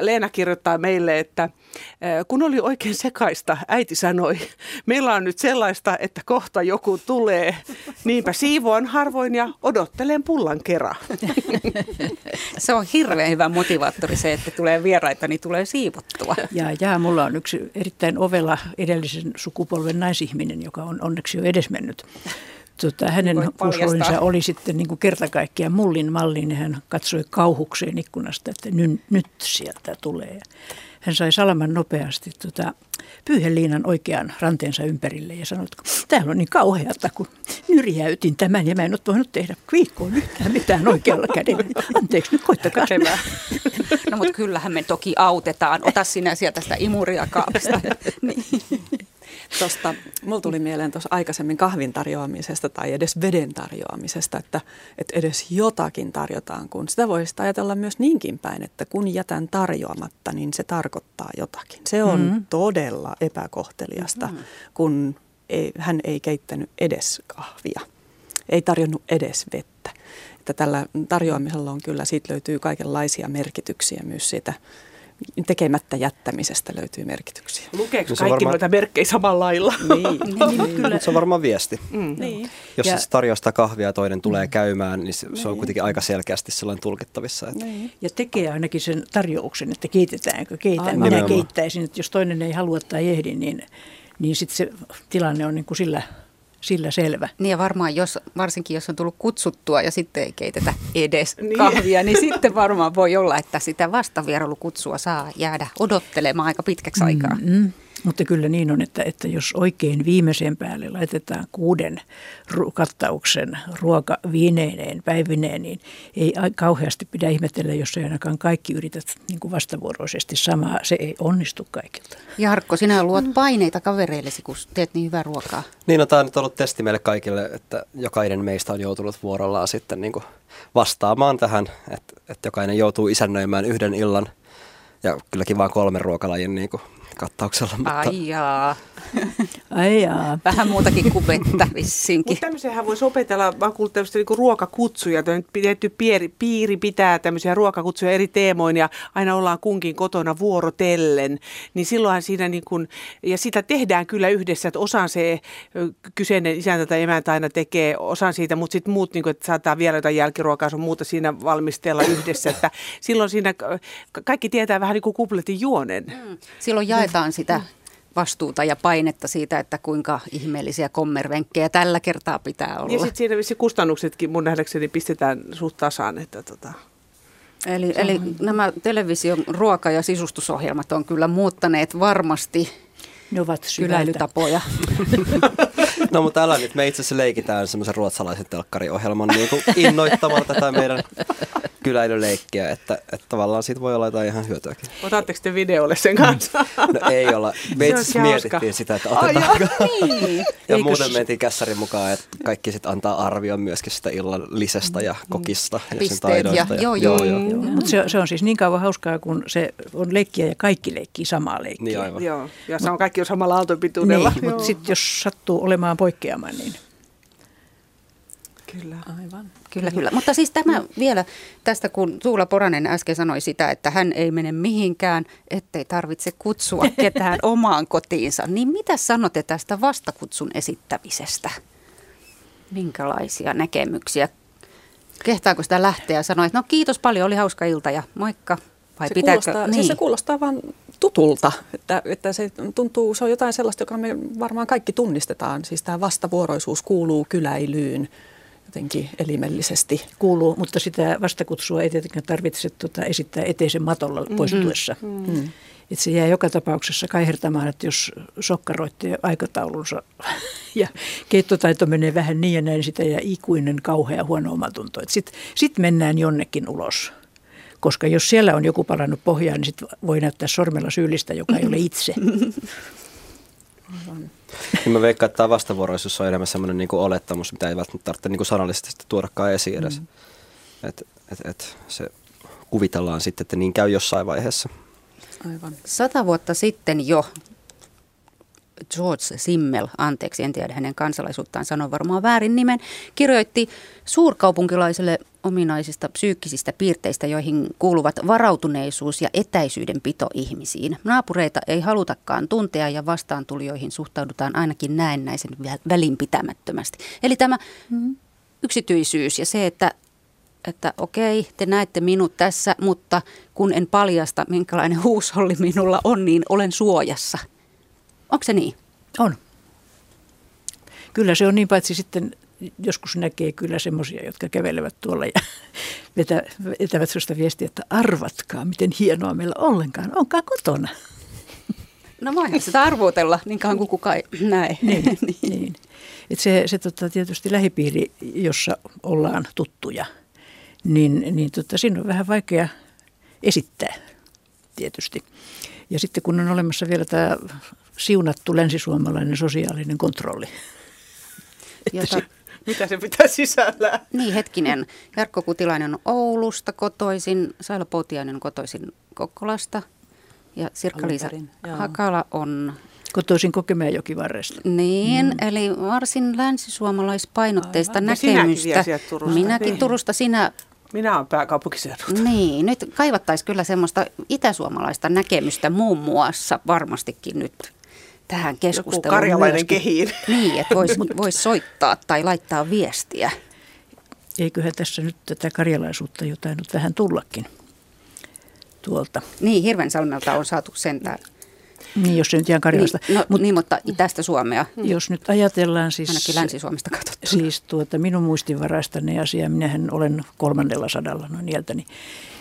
Leena kirjoittaa meille, että kun oli oikein sekaista, äiti sanoi, meillä on nyt sellaista, että kohta joku tulee. Niinpä siivoan harvoin ja odottelen pullan kerran. Se on hirveän hyvä motivaattori se, että tulee vieraita, niin tulee siivottua. Ja, ja mulla on yksi erittäin ovela edellisen sukupolven naisihminen, joka on onneksi jo edesmennyt tota, hänen huushollinsa oli sitten niin kuin kerta kaikkiaan mullin malli, niin hän katsoi kauhukseen ikkunasta, että nyt, nyt sieltä tulee. Hän sai salaman nopeasti tota, pyyheliinan oikean ranteensa ympärille ja sanoi, että täällä on niin kauheata, kun nyrjäytin tämän ja mä en ole voinut tehdä viikkoon yhtään mitään oikealla kädellä. Anteeksi, nyt koittakaa. No mutta kyllähän me toki autetaan. Ota sinä sieltä sitä imuria kaapista. niin. Tuosta, mulla tuli mieleen tuossa aikaisemmin kahvin tarjoamisesta tai edes veden tarjoamisesta, että, että edes jotakin tarjotaan, kun sitä voisi ajatella myös niinkin päin, että kun jätän tarjoamatta, niin se tarkoittaa jotakin. Se on mm-hmm. todella epäkohteliasta, mm-hmm. kun ei, hän ei keittänyt edes kahvia, ei tarjonnut edes vettä. Että tällä tarjoamisella on kyllä, siitä löytyy kaikenlaisia merkityksiä myös siitä tekemättä jättämisestä löytyy merkityksiä. Lukeeko no kaikki varmaan... noita merkkejä samalla lailla? Niin, niin, niin kyllä. se on varmaan viesti. Mm. Niin. Jos ja... tarjoaa sitä kahvia ja toinen tulee mm. käymään, niin se, niin. se on kuitenkin aika selkeästi sellainen tulkittavissa. Että... Niin. Ja tekee ainakin sen tarjouksen, että keitetäänkö, keitän. Ai, Minä nimenomaan. keittäisin, että jos toinen ei halua tai ehdi, niin, niin sitten se tilanne on niin kuin sillä sillä selvä. Niin ja varmaan, jos, varsinkin jos on tullut kutsuttua ja sitten ei keitetä edes niin. kahvia, niin sitten varmaan voi olla, että sitä vastavierailukutsua saa jäädä odottelemaan aika pitkäksi aikaa. Mm-hmm. Mutta kyllä niin on, että, että jos oikein viimeisen päälle laitetaan kuuden ru- kattauksen ruoka viineineen, päivineen, niin ei kauheasti pidä ihmetellä, jos ei ainakaan kaikki yrität niin kuin vastavuoroisesti samaa. Se ei onnistu kaikilta. Jarkko, sinä luot paineita kavereillesi, kun teet niin hyvää ruokaa. Niin, no, tämä on nyt ollut testi meille kaikille, että jokainen meistä on joutunut vuorollaan sitten niin kuin vastaamaan tähän, että, että jokainen joutuu isännöimään yhden illan ja kylläkin vain kolmen ruokalajin niin kuin kattauksella. Mutta... Ai jaa. Ai jaa. Vähän muutakin kuin vettä vissinkin. Mutta tämmöisenhän voisi opetella, mä kuullut tämmöistä niin ruokakutsuja. Pidetty piiri, piiri pitää tämmöisiä ruokakutsuja eri teemoin ja aina ollaan kunkin kotona vuorotellen. Niin silloinhan siinä niin kuin, ja sitä tehdään kyllä yhdessä, että osan se kyseinen isäntä tai emäntä aina tekee, osan siitä, mutta sitten muut, niin kuin, että saattaa vielä jotain jälkiruokaa, on muuta siinä valmistella yhdessä. Että silloin siinä kaikki tietää vähän niin kuin kupletin juonen. Mm. Silloin jaetaan sitä vastuuta ja painetta siitä, että kuinka ihmeellisiä kommervenkkejä tällä kertaa pitää olla. Ja sitten siinä vissi kustannuksetkin mun nähdäkseni pistetään suht tasaan. Että tota. Eli, eli nämä television ruoka- ja sisustusohjelmat on kyllä muuttaneet varmasti ne ovat kyläilytapoja. no mutta älä nyt, me itse asiassa leikitään semmoisen ruotsalaisen telkkariohjelman niin kuin innoittamalla tätä meidän kyläilyleikkiä, että, että tavallaan siitä voi olla jotain ihan hyötyäkin. Otatteko te videolle sen kanssa? No ei olla. Me itse asiassa mietittiin sitä, että otetaanko. Oh, niin. ja Eikös... muuten mentiin kässärin mukaan, että kaikki sitten antaa arvion myöskin sitä illan lisestä ja kokista ja sen taidoista. Ja, joo, joo. joo, joo. Mm. Mutta se, se, on siis niin kauan hauskaa, kun se on leikkiä ja kaikki leikkii samaa leikkiä. Niin aivan. Joo. Ja se on kaikki on samalla aaltopituudella. Niin, mutta sitten jos sattuu olemaan poikkeama, niin Kyllä, aivan. Kyllä, kyllä. Mutta siis tämä vielä tästä, kun Tuula Poranen äsken sanoi sitä, että hän ei mene mihinkään, ettei tarvitse kutsua ketään omaan kotiinsa. Niin mitä sanotte tästä vastakutsun esittämisestä? Minkälaisia näkemyksiä? Kehtaako sitä lähteä ja sanoa, että no kiitos paljon, oli hauska ilta ja moikka? Vai se, pitääkö? Kuulostaa, niin. siis se kuulostaa vaan tutulta, että, että se tuntuu, se on jotain sellaista, joka me varmaan kaikki tunnistetaan. Siis tämä vastavuoroisuus kuuluu kyläilyyn jotenkin elimellisesti. Kuuluu, mutta sitä vastakutsua ei tietenkään tarvitse tuota, esittää eteisen matolla mm-hmm. poistuessa. Mm-hmm. Mm. Että se jää joka tapauksessa kaihertamaan, että jos sokkaroitti aikataulunsa ja keittotaito menee vähän niin ja näin, sitä jää ikuinen kauhea huono omatunto. Sitten sit mennään jonnekin ulos. Koska jos siellä on joku palannut pohjaan, niin sit voi näyttää sormella syyllistä, joka ei ole itse. Niin mä veikkaan, että tämä vastavuoroisuus on enemmän sellainen niin kuin olettamus, mitä ei välttämättä tarvitse niin kuin sanallisesti tuodakaan esiin edes. Mm. Et, et, et se kuvitellaan sitten, että niin käy jossain vaiheessa. Aivan. Sata vuotta sitten jo George Simmel, anteeksi, en tiedä hänen kansalaisuuttaan, sanon varmaan väärin nimen, kirjoitti suurkaupunkilaiselle ominaisista psyykkisistä piirteistä, joihin kuuluvat varautuneisuus ja etäisyydenpito ihmisiin. Naapureita ei halutakaan tuntea ja vastaantulijoihin suhtaudutaan ainakin näennäisen välinpitämättömästi. Eli tämä mm. yksityisyys ja se, että että okei, te näette minut tässä, mutta kun en paljasta, minkälainen huusholli minulla on, niin olen suojassa. Onko se niin? On. Kyllä se on niin, paitsi sitten joskus näkee kyllä semmoisia, jotka kävelevät tuolla ja vetä, vetävät sellaista viestiä, että arvatkaa, miten hienoa meillä ollenkaan onkaan kotona. No voihan sitä arvuutella, niin kauan kuin kukaan ei näe. Niin, niin. niin. Et se se tota, tietysti lähipiiri, jossa ollaan tuttuja, niin, niin tota, siinä on vähän vaikea esittää tietysti. Ja sitten kun on olemassa vielä tämä siunattu länsisuomalainen sosiaalinen kontrolli. Jota, mitä se pitää sisällä? Niin, hetkinen. Jarkko Kutilainen on Oulusta kotoisin, Saila Poutiainen on kotoisin Kokkolasta ja Sirkka-Liisa Hakala on Kotoisin Kokemäenjokivarresta. Niin, mm. eli varsin länsisuomalaispainotteista Aivan. näkemystä. Turusta. Minäkin niin. Turusta, sinä minä olen pääkaupunkiseudulta. Niin, nyt kaivattaisiin kyllä semmoista itäsuomalaista näkemystä muun muassa varmastikin nyt tähän keskusteluun. Joku karjalainen kehiin. Niin, että voisi vois soittaa tai laittaa viestiä. Eiköhän tässä nyt tätä karjalaisuutta jotain nyt vähän tullakin tuolta. Niin, Hirvensalmelta on saatu sentään. Niin, jos se nyt ihan Karjalasta. Niin, no, Mut, niin, mutta itästä Suomea. Jos nyt ajatellaan siis... Ainakin Länsi-Suomesta katsottuna. Siis tuota, minun muistinvaraistani asia, minähän olen kolmannella sadalla noin iältäni,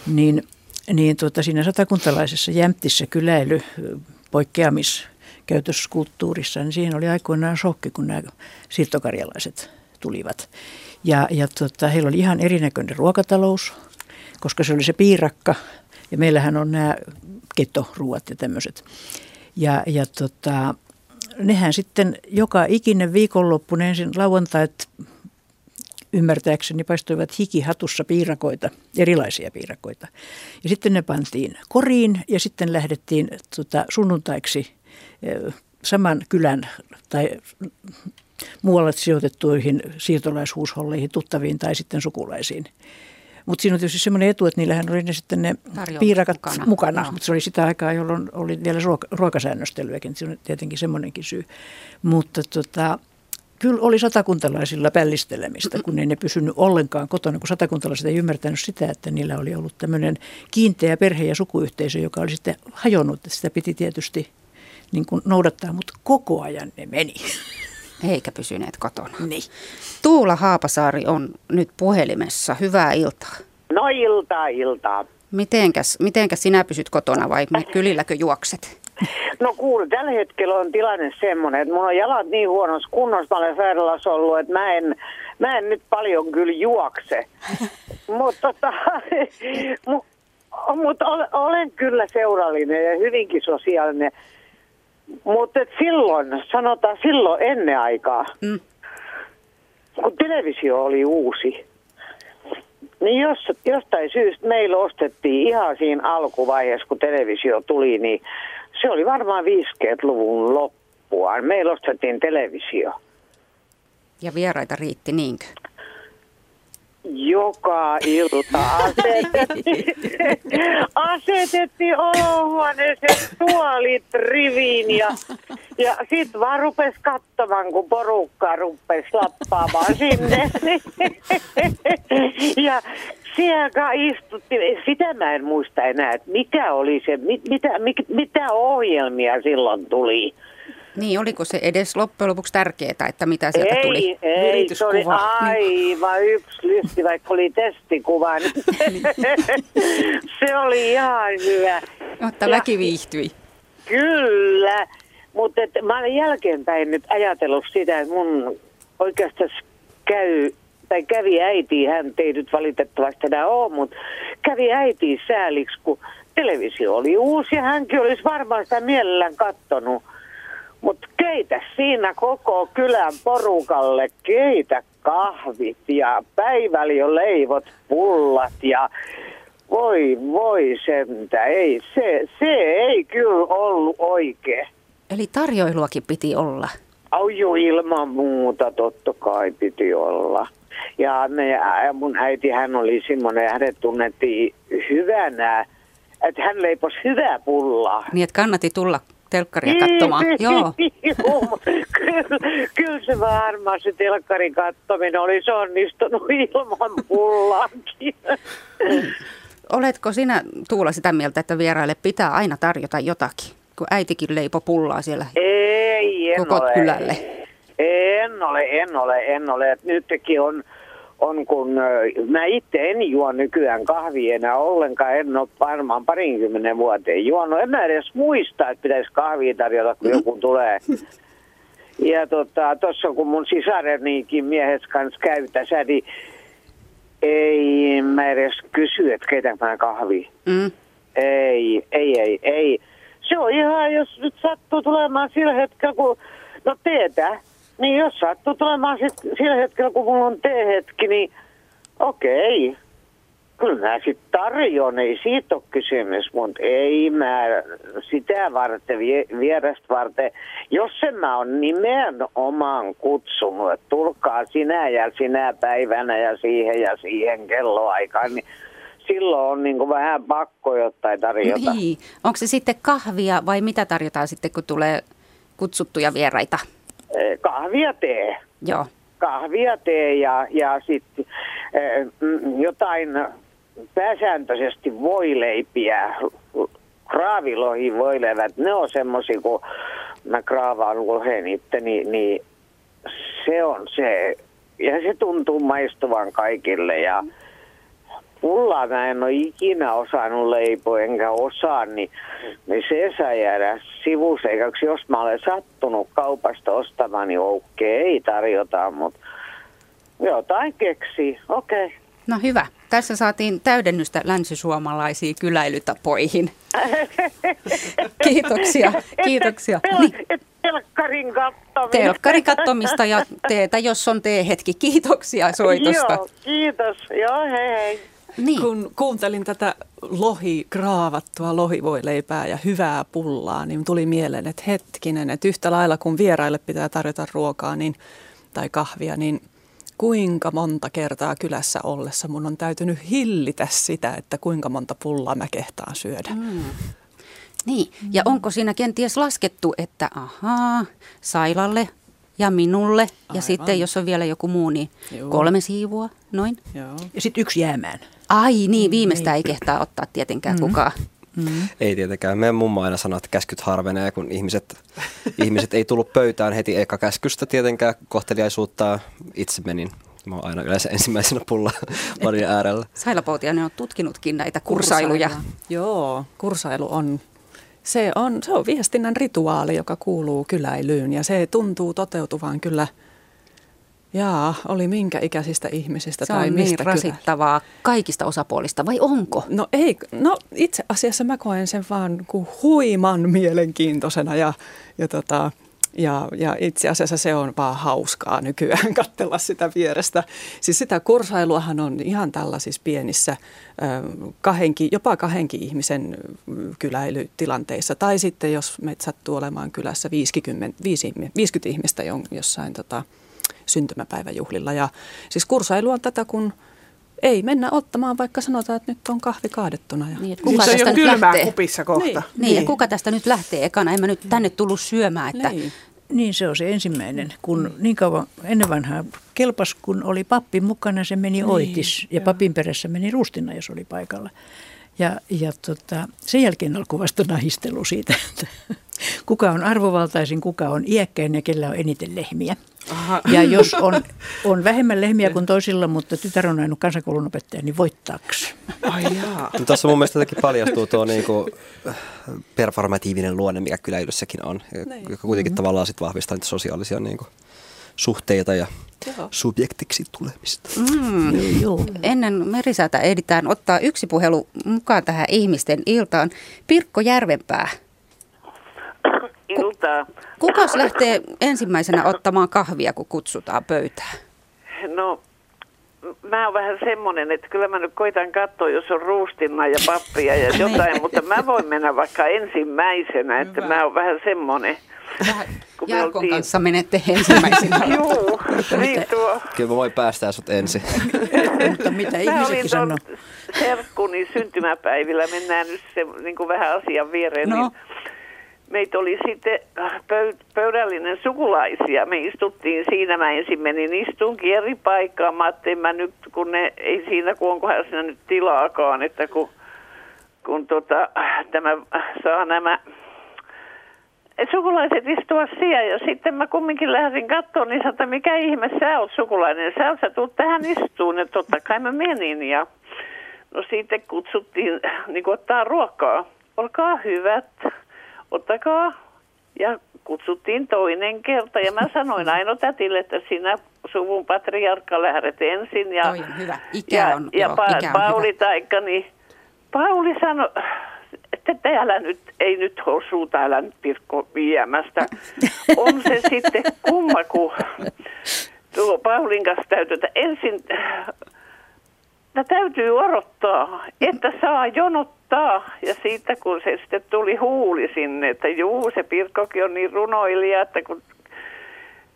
niin, niin tuota, siinä satakuntalaisessa jämptissä kyläily poikkeamis käytöskulttuurissa, niin siihen oli aikoinaan shokki, kun nämä siirtokarjalaiset tulivat. Ja, ja tota, heillä oli ihan erinäköinen ruokatalous, koska se oli se piirakka, ja meillähän on nämä ketoruuat ja tämmöiset. Ja, ja tota, nehän sitten joka ikinen viikonloppu, ne ensin lauantait ymmärtääkseni paistoivat hikihatussa piirakoita, erilaisia piirakoita. Ja sitten ne pantiin koriin ja sitten lähdettiin tota, sunnuntaiksi saman kylän tai muualle sijoitettuihin siirtolaishuusholleihin, tuttaviin tai sitten sukulaisiin. Mutta siinä on tietysti semmoinen etu, että niillähän oli ne sitten ne Tarjolla piirakat mukana, mukana no. mutta se oli sitä aikaa, jolloin oli vielä ruoka, ruokasäännöstelyäkin, se on tietenkin semmoinenkin syy. Mutta tota, kyllä oli satakuntalaisilla pällistelemistä, kun ei ne pysynyt ollenkaan kotona, kun satakuntalaiset ei ymmärtänyt sitä, että niillä oli ollut tämmöinen kiinteä perhe- ja sukuyhteisö, joka oli sitten hajonnut. Sitä piti tietysti niin kuin noudattaa, mutta koko ajan ne meni. Eikä pysyneet kotona. Niin. Tuula Haapasaari on nyt puhelimessa. Hyvää iltaa. No iltaa, iltaa. Mitenkäs, mitenkäs sinä pysyt kotona vai kylilläkö juokset? No kuule, tällä hetkellä on tilanne semmoinen, että mun on jalat niin huonossa kunnossa, mä olen sairaalassa ollut, että mä en, mä en nyt paljon kyllä juokse. mutta tota, mut olen kyllä seurallinen ja hyvinkin sosiaalinen. Mutta silloin, sanotaan silloin ennen aikaa, mm. kun televisio oli uusi, niin jos, jostain syystä meillä ostettiin ihan siinä alkuvaiheessa, kun televisio tuli, niin se oli varmaan 50-luvun loppua. Meillä ostettiin televisio. Ja vieraita riitti niinkö? Joka ilta asetettiin, asetettiin olohuoneeseen tuolit riviin ja, ja sitten vaan rupes katsomaan, kun porukka rupes lappaamaan sinne. ja siellä istuttiin, sitä mä en muista enää, että mikä oli se, mit, mitä, mit, mitä ohjelmia silloin tuli. Niin, oliko se edes loppujen lopuksi tärkeää, että mitä sieltä ei, tuli? Ei, se oli aivan yksi lysti, vaikka oli testikuva. niin se oli ihan hyvä. Jotta ja, väki viihtyi. Kyllä, mutta et, mä olen jälkeenpäin nyt ajatellut sitä, että mun oikeastaan käy, tai kävi äiti, hän ei nyt valitettavasti enää ole, mutta kävi äiti sääliksi, kun televisio oli uusi ja hänkin olisi varmaan sitä mielellään kattonut. Mutta keitä siinä koko kylän porukalle, keitä kahvit ja päivällä jo leivot pullat ja voi voi sentä, ei se, se ei kyllä ollut oikein. Eli tarjoiluakin piti olla? Au jo ilman muuta totta kai piti olla. Ja me, mun äiti hän oli semmoinen, ja hänet tunnettiin hyvänä, että hän leipos hyvää pullaa. Niin, että kannatti tulla telkkaria katsomaan. Joo. kyllä, kyllä se varmaan se telkkarin katsominen olisi onnistunut ilman pullaakin. Oletko sinä Tuula sitä mieltä, että vieraille pitää aina tarjota jotakin, kun äitikin leipo pullaa siellä Ei, en koko ole. kylälle? En ole, en ole, en ole. Nytkin on on kun mä itse en juo nykyään kahvia enää ollenkaan, en ole varmaan parinkymmenen vuoteen juonut. En mä edes muista, että pitäisi kahvia tarjota, kun joku tulee. Ja tota, tuossa kun mun sisarenikin miehes kanssa käy tässä, niin ei mä edes kysy, että keitä mä kahvi. Mm. Ei, ei, ei, ei. Se on ihan, jos nyt sattuu tulemaan sillä hetkellä, kun no teetä, niin jos sattuu tulemaan sit sillä hetkellä, kun mulla on teehetki, niin okei. Kyllä mä sitten tarjon, ei siitä ole kysymys, mutta ei mä sitä varten, vierestä varten. Jos sen mä oon nimenomaan kutsunut, että tulkaa sinä ja sinä päivänä ja siihen ja siihen kelloaikaan, niin silloin on niin kuin vähän pakko jotain tarjota. Niin. Onko se sitten kahvia vai mitä tarjotaan sitten, kun tulee kutsuttuja vieraita? Kahvia tee. Joo. Kahvia tee ja, ja sitten eh, jotain pääsääntöisesti voileipiä, kraavilohi voileivät, ne on semmoisia, kun mä kraavaan lohen itse, niin, niin se on se, ja se tuntuu maistuvan kaikille ja mm pullaa mä en ole ikinä osannut leipoa, enkä osaa, niin, niin se saa jäädä sivuseikaksi. Jos mä olen sattunut kaupasta ostamaan, niin okei, ei tarjota, mutta jotain keksi, okei. Okay. No hyvä. Tässä saatiin täydennystä länsisuomalaisiin kyläilytapoihin. kiitoksia, kiitoksia. Niin. Telkkarin kattomista. Telkkarin kattomista ja teetä, jos on tee-hetki. Kiitoksia soitosta. Joo, kiitos. Joo, hei hei. Niin. Kun kuuntelin tätä lohi, kraavattua lohivoileipää ja hyvää pullaa, niin tuli mieleen, että hetkinen, että yhtä lailla kun vieraille pitää tarjota ruokaa niin, tai kahvia, niin kuinka monta kertaa kylässä ollessa mun on täytynyt hillitä sitä, että kuinka monta pullaa mä kehtaan syödä. Mm. Niin, ja onko siinä kenties laskettu, että ahaa, Sailalle ja minulle Aivan. ja sitten jos on vielä joku muu, niin Joo. kolme siivua, noin. Joo. Ja sitten yksi jäämään. Ai niin, viimeistä niin. ei kehtaa ottaa tietenkään mm. kukaan. Mm. Ei tietenkään. Meidän mummo aina sanoo, että käskyt harvenee, kun ihmiset, ihmiset ei tullut pöytään heti eka käskystä tietenkään kohteliaisuutta. Itse menin Mä oon aina yleensä ensimmäisenä pulla parin äärellä. Saila ne on tutkinutkin näitä kursailuja. Kursailu. Joo, kursailu on se on, se on viestinnän rituaali, joka kuuluu kyläilyyn ja se tuntuu toteutuvan kyllä – Jaa, oli minkä ikäisistä ihmisistä se tai on mistä niin rasittavaa kyllä? kaikista osapuolista, vai onko? No ei, no itse asiassa mä koen sen vaan kuin huiman mielenkiintoisena ja, ja, tota, ja, ja itse asiassa se on vaan hauskaa nykyään katsella sitä vierestä. Siis sitä kursailuahan on ihan tällaisissa pienissä kahenki, jopa kahdenkin ihmisen kyläilytilanteissa. Tai sitten jos me sattuu olemaan kylässä 50, 50 ihmistä jossain tota, syntymäpäiväjuhlilla. Ja siis kursailu on tätä, kun ei mennä ottamaan, vaikka sanotaan, että nyt on kahvi kaadettuna. Ja... Niin, että Kuka se on tästä jo nyt kylmää lähtee? kupissa kohta. Niin. Niin, ja kuka tästä nyt lähtee ekana? En mä nyt tänne tullut syömään, että Niin. Niin se on se ensimmäinen, kun niin kauan ennen vanhaa kelpas, kun oli pappi mukana, se meni oitis ja papin perässä meni rustina, jos oli paikalla. Ja, ja tota, sen jälkeen alkoi vasta nahistelu siitä, että kuka on arvovaltaisin, kuka on iäkkäin ja kellä on eniten lehmiä. Aha. Ja jos on, on vähemmän lehmiä kuin toisilla, mutta tytär on ainut kansakoulun opettaja, niin voittaaks? Ai jaa. No, Tuossa mun mielestä jotenkin paljastuu tuo niinku, performatiivinen luonne, mikä kyläilyssäkin on, joka kuitenkin tavallaan sit vahvistaa niitä sosiaalisia niinku, suhteita ja Joo. subjektiksi tulemista. mm, Joo, joo. ennen merisäätä ehditään ottaa yksi puhelu mukaan tähän ihmisten iltaan. Pirkko Järvenpää, Iltaa. kukas lähtee ensimmäisenä ottamaan kahvia, kun kutsutaan pöytään? No, mä oon vähän semmonen, että kyllä mä nyt koitan katsoa, jos on ruustinna ja pappia ja jotain, mutta mä voin mennä vaikka ensimmäisenä, että mä oon vähän semmonen. Vähän Kun me Jarkon oltiin- kanssa menette ensimmäisenä. Juu, niin tuo. Kyllä mä voin päästää sut ensin. Mutta mitä Mä ihmisetkin olin sanoo? tuon serkkuni syntymäpäivillä, mennään nyt se niin kuin vähän asian viereen, No. niin meitä oli sitten pöy- pöydällinen sukulaisia. Me istuttiin siinä, mä ensin menin istunkin eri paikkaan. Mä ajattelin, mä nyt, kun ne, ei siinä, kun onkohan siinä nyt tilaakaan, että kun, kun tota, tämä saa nämä sukulaiset istua siellä ja sitten mä kumminkin lähdin katsoa, niin sanoin, että mikä ihme sä oot sukulainen, sä, sä tuut tähän istuun, ja totta kai mä menin ja no sitten kutsuttiin niin kuin ottaa ruokaa. Olkaa hyvät, ottakaa ja kutsuttiin toinen kerta ja mä sanoin Aino tätille, että sinä suvun patriarkka lähdet ensin ja, Toi hyvä. Ikä ja, on, ja joo, pa- ikä on Pauli hyvä. taikka, niin Pauli sanoi, että täällä nyt, ei nyt suu täällä nyt Pirkko viemästä. On se sitten kumma, kun tuo Paulin kanssa täytyy, että ensin No täytyy odottaa, että saa jonottaa. Ja siitä kun se sitten tuli huuli sinne, että juu, se Pirkkokin on niin runoilija, että kun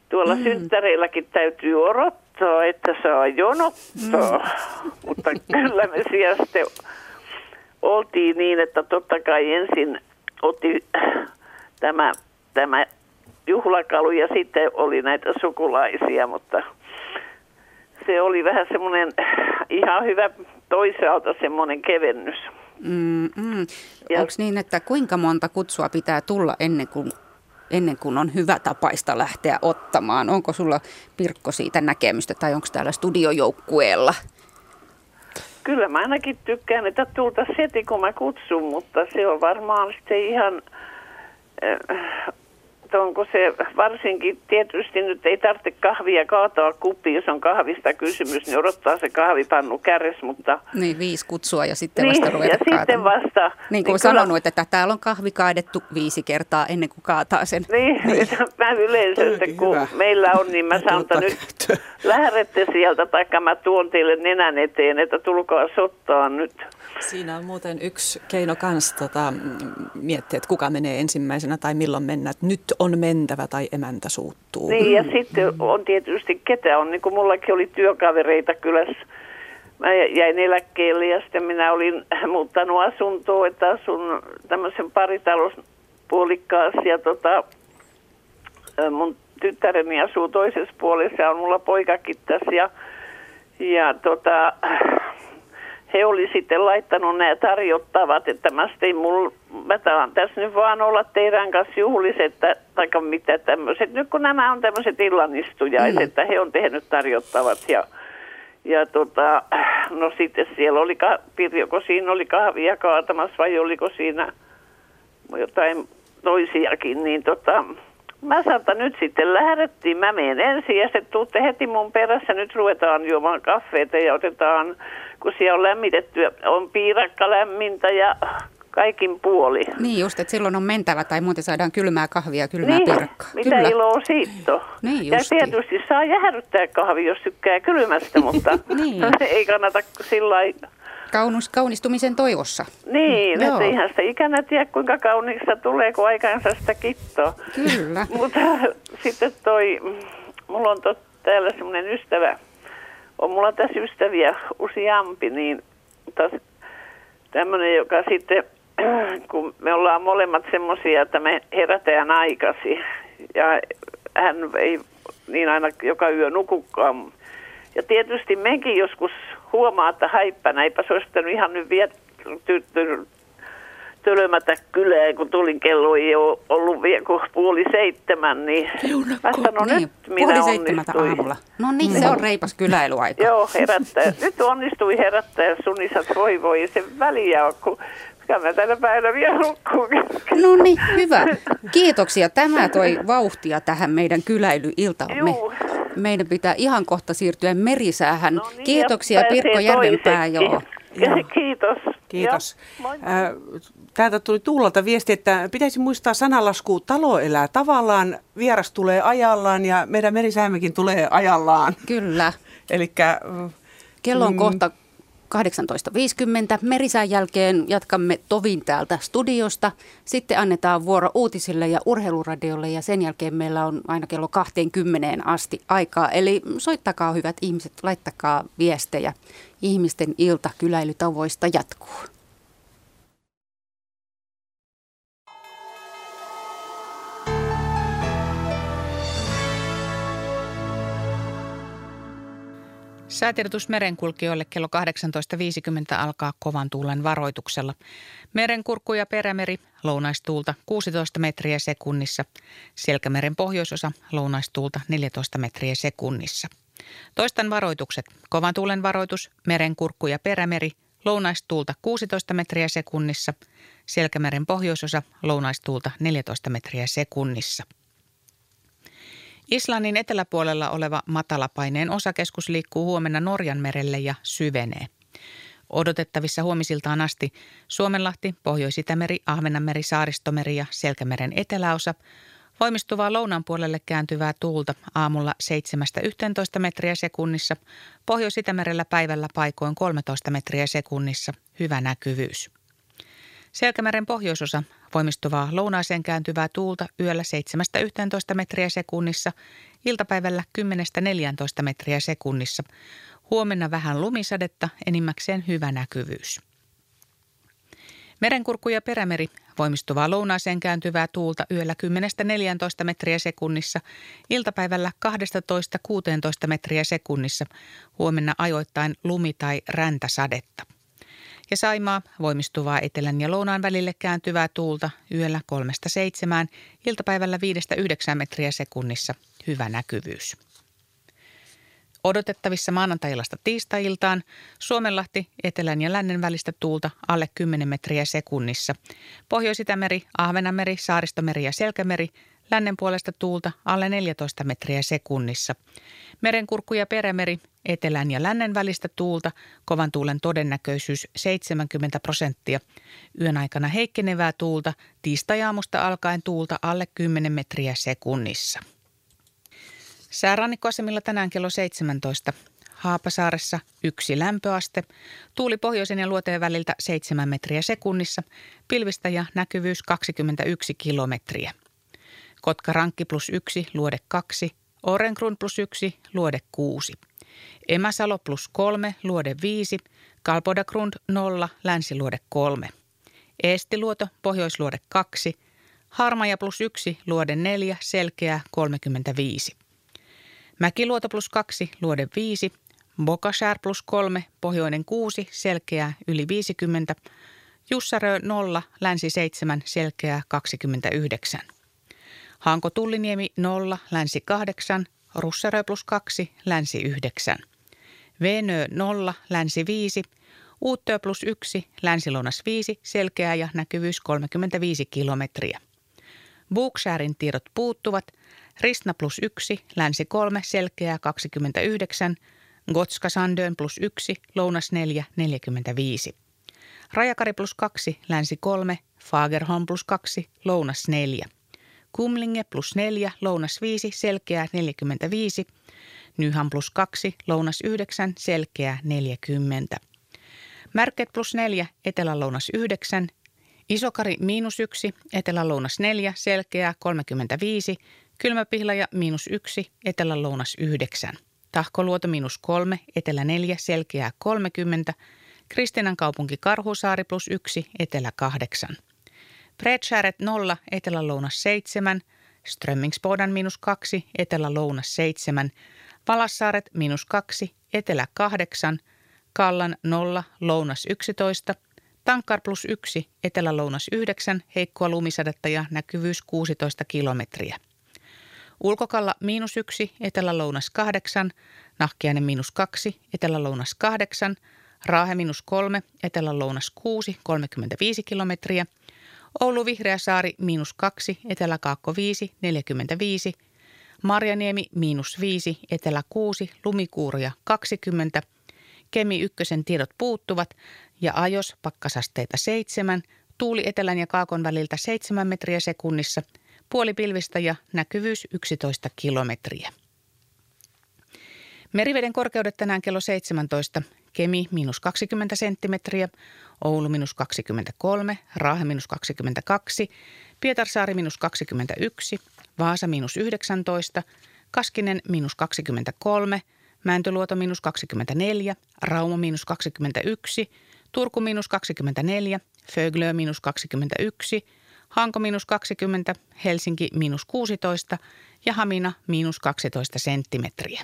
tuolla mm. synttäreilläkin täytyy odottaa, että saa jonottaa. Mm. Mutta kyllä me siellä sitten oltiin niin, että totta kai ensin otti tämä, tämä juhlakalu ja sitten oli näitä sukulaisia, mutta se oli vähän semmoinen ihan hyvä toisaalta semmoinen kevennys. Mm, mm. Ja- Onko niin, että kuinka monta kutsua pitää tulla ennen kuin, ennen kuin on hyvä tapaista lähteä ottamaan? Onko sulla Pirkko siitä näkemystä tai onko täällä studiojoukkueella? Kyllä mä ainakin tykkään, että tultaisiin heti kun mä kutsun, mutta se on varmaan sitten ihan, äh, että onko se varsinkin, tietysti nyt ei tarvitse kahvia kaataa kuppiin, jos on kahvista kysymys, niin odottaa se kahvipannu käres, mutta Niin, viisi kutsua ja sitten niin, vasta ruveta ja sitten kaatamaan. vasta. Niin kuin kyllä- sanonut, että täällä on kahvi kaadettu viisi kertaa ennen kuin kaataa sen. Niin, niin. mä yleensä, Toi että kun hyvä. meillä on, niin mä sanon, että nyt lähdette sieltä, taikka mä tuon teille nenän eteen, että tulkaa sottaa nyt. Siinä on muuten yksi keino kanssa tota, miettiä, että kuka menee ensimmäisenä tai milloin mennä. Että nyt on mentävä tai emäntä suuttuu. Niin, ja sitten on tietysti ketä on, niin kuin mullakin oli työkavereita kylässä. Mä jäin eläkkeelle ja sitten minä olin muuttanut asuntoa, että asun tämmöisen paritalous puolikkaassa ja tota, mun tyttäreni asuu toisessa puolessa ja on mulla poikakin tässä ja, ja tota, he oli sitten laittanut nämä tarjottavat, että mä sitten mul, mä tahan tässä nyt vaan olla teidän kanssa juhliset, tai mitä tämmöiset. Nyt kun nämä on tämmöiset illanistujaiset, mm. että he on tehnyt tarjottavat ja, ja tota, no sitten siellä oli, ka- Pirjoko siinä oli kahvia kaatamassa vai oliko siinä jotain toisiakin, niin tota, mä että nyt sitten lähdettiin. Mä menen ensin ja sitten tuutte heti mun perässä. Nyt ruvetaan juomaan kaffeita ja otetaan, kun siellä on lämmitetty, on piirakka lämmintä ja kaikin puoli. Niin just, että silloin on mentävä tai muuten saadaan kylmää kahvia ja kylmää Niin, pirkkaa. mitä Kyllä. iloa siitä. Niin ja tietysti saa jäähdyttää kahvi, jos tykkää kylmästä, mutta Niin. ei kannata sillä Kaunus, kaunistumisen toivossa. Niin, Joo. että eihän sitä ikänä tiedä, kuinka kauniiksi tulee, kun aikansa sitä kittoa. Kyllä. Mutta sitten toi, mulla on tot, täällä semmoinen ystävä on mulla tässä ystäviä useampi, niin tämmöinen, joka sitten, kun me ollaan molemmat semmoisia, että me herätään aikasi ja hän ei niin aina joka yö nukukaan. Ja tietysti mekin joskus huomaa, että haippana, eipä se olisi ihan nyt vielä tölmätä kylään, kun tulin kello ei ole ollut vielä kuin puoli seitsemän, niin Leunakko. mä sanon, niin, nyt minä puoli seitsemältä aamulla. No niin, se on reipas kyläilyaika. Joo, herättää. nyt onnistui herättää sunisat voi voi se väliä on, kun mä tänä päivänä vielä No niin, hyvä. Kiitoksia. Tämä toi vauhtia tähän meidän kyläilyiltaamme. Meidän pitää ihan kohta siirtyä merisäähän. No niin, Kiitoksia Pirkko Järvenpää. Joo. Kiitos. Kiitos. Täältä tuli Tuulalta viesti, että pitäisi muistaa sanalasku, talo elää tavallaan, vieras tulee ajallaan ja meidän merisäämmekin tulee ajallaan. Kyllä. Elikkä, Kello on mm, kohta 18.50. Merisään jälkeen jatkamme tovin täältä studiosta. Sitten annetaan vuoro uutisille ja urheiluradiolle ja sen jälkeen meillä on aina kello 20 asti aikaa. Eli soittakaa hyvät ihmiset, laittakaa viestejä. Ihmisten ilta kyläilytavoista jatkuu. Säätiedotus merenkulkijoille kello 18.50 alkaa kovan tuulen varoituksella. Merenkurkku ja perämeri lounaistuulta 16 metriä sekunnissa. Selkämeren pohjoisosa lounaistuulta 14 metriä sekunnissa. Toistan varoitukset. Kovan tuulen varoitus, merenkurkku ja perämeri lounaistuulta 16 metriä sekunnissa. Selkämeren pohjoisosa lounaistuulta 14 metriä sekunnissa. Islannin eteläpuolella oleva matalapaineen osakeskus liikkuu huomenna Norjan merelle ja syvenee. Odotettavissa huomisiltaan asti Suomenlahti, Pohjois-Itämeri, Ahvenanmeri, Saaristomeri ja Selkämeren eteläosa voimistuvaa lounan puolelle kääntyvää tuulta aamulla 7-11 metriä sekunnissa, Pohjois-Itämerellä päivällä paikoin 13 metriä sekunnissa, hyvä näkyvyys. Selkämeren pohjoisosa voimistuvaa lounaaseen kääntyvää tuulta yöllä 7-11 metriä sekunnissa, iltapäivällä 10-14 metriä sekunnissa. Huomenna vähän lumisadetta, enimmäkseen hyvä näkyvyys. Merenkurkku ja perämeri voimistuvaa lounaaseen kääntyvää tuulta yöllä 10-14 metriä sekunnissa, iltapäivällä 12-16 metriä sekunnissa, huomenna ajoittain lumi- tai räntäsadetta ja Saimaa voimistuvaa etelän ja lounaan välille kääntyvää tuulta yöllä kolmesta seitsemään, iltapäivällä viidestä yhdeksän metriä sekunnissa. Hyvä näkyvyys. Odotettavissa maanantailasta tiistailtaan Suomenlahti etelän ja lännen välistä tuulta alle 10 metriä sekunnissa. Pohjois-Itämeri, Ahvenanmeri, Saaristomeri ja Selkämeri lännen puolesta tuulta alle 14 metriä sekunnissa. Merenkurkku ja perämeri, etelän ja lännen välistä tuulta, kovan tuulen todennäköisyys 70 prosenttia. Yön aikana heikkenevää tuulta, tiistajaamusta alkaen tuulta alle 10 metriä sekunnissa. Säärannikkoasemilla tänään kello 17. Haapasaaressa yksi lämpöaste, tuuli pohjoisen ja luoteen väliltä 7 metriä sekunnissa, pilvistä ja näkyvyys 21 kilometriä. Kotka Rankki plus 1, luode 2, Orengrun plus 1, luode 6. Emäsalo plus 3, luode 5, Kalpodagrund 0, länsiluode 3. Eestiluoto, pohjoisluode 2, Harmaja plus 1, luode 4, selkeä 35. Mäkiluoto plus 2, luode 5, Bokashär plus 3, pohjoinen 6, selkeää yli 50, Jussarö 0, länsi 7, selkeää 29. Hanko Tulliniemi 0, länsi 8, Russarö plus 2, länsi 9. Venö 0, länsi 5, Uuttö plus 1, länsilounas 5, selkeä ja näkyvyys 35 kilometriä. Buuksäärin tiedot puuttuvat, Ristna plus 1, länsi 3, selkeä 29, Gotska Sandön plus 1, lounas 4, 45. Rajakari plus 2, länsi 3, Fagerholm plus 2, lounas 4. Kumlinge plus 4, lounas 5, selkeää 45. Nyhan plus 2, lounas 9, selkeää 40. Märket plus 4, etelä-lounas 9. Isokari miinus 1, etelä-lounas 4, selkeää 35. Kylmäpihlaja miinus 1, etelä-lounas 9. Tahkoluoto miinus 3, Etelä 4, Selkeää 30, Kristinan kaupunki Karhusaari plus 1, Etelä 8. Bredskäret 0, Etelä-Lounas 7, Strömmingsbodan miinus 2, Etelä-Lounas 7, Valassaaret miinus 2, Etelä 8, Kallan 0, Lounas 11, Tankkar plus 1, Etelä-Lounas 9, heikkoa lumisadetta ja näkyvyys 16 kilometriä. Ulkokalla miinus 1, Etelä-Lounas 8, Nahkiainen miinus 2, Etelä-Lounas 8, Raahe miinus 3, Etelä-Lounas 6, 35 kilometriä. Oulu Vihreäsaari miinus 2, Etelä-Kaakko 5, 45. Marjaniemi miinus 5, Etelä 6, Lumikuuria 20. Kemi ykkösen tiedot puuttuvat ja ajos pakkasasteita 7, tuuli etelän ja kaakon väliltä 7 metriä sekunnissa, puoli pilvistä ja näkyvyys 11 kilometriä. Meriveden korkeudet tänään kello 17. Kemi miinus 20 senttimetriä, Oulu miinus 23, Raahe miinus 22, Pietarsaari miinus 21, Vaasa miinus 19, Kaskinen miinus 23, Mäntyluoto miinus 24, Rauma miinus 21, Turku miinus 24, Föglö miinus 21, Hanko miinus 20, Helsinki miinus 16 ja Hamina miinus 12 senttimetriä.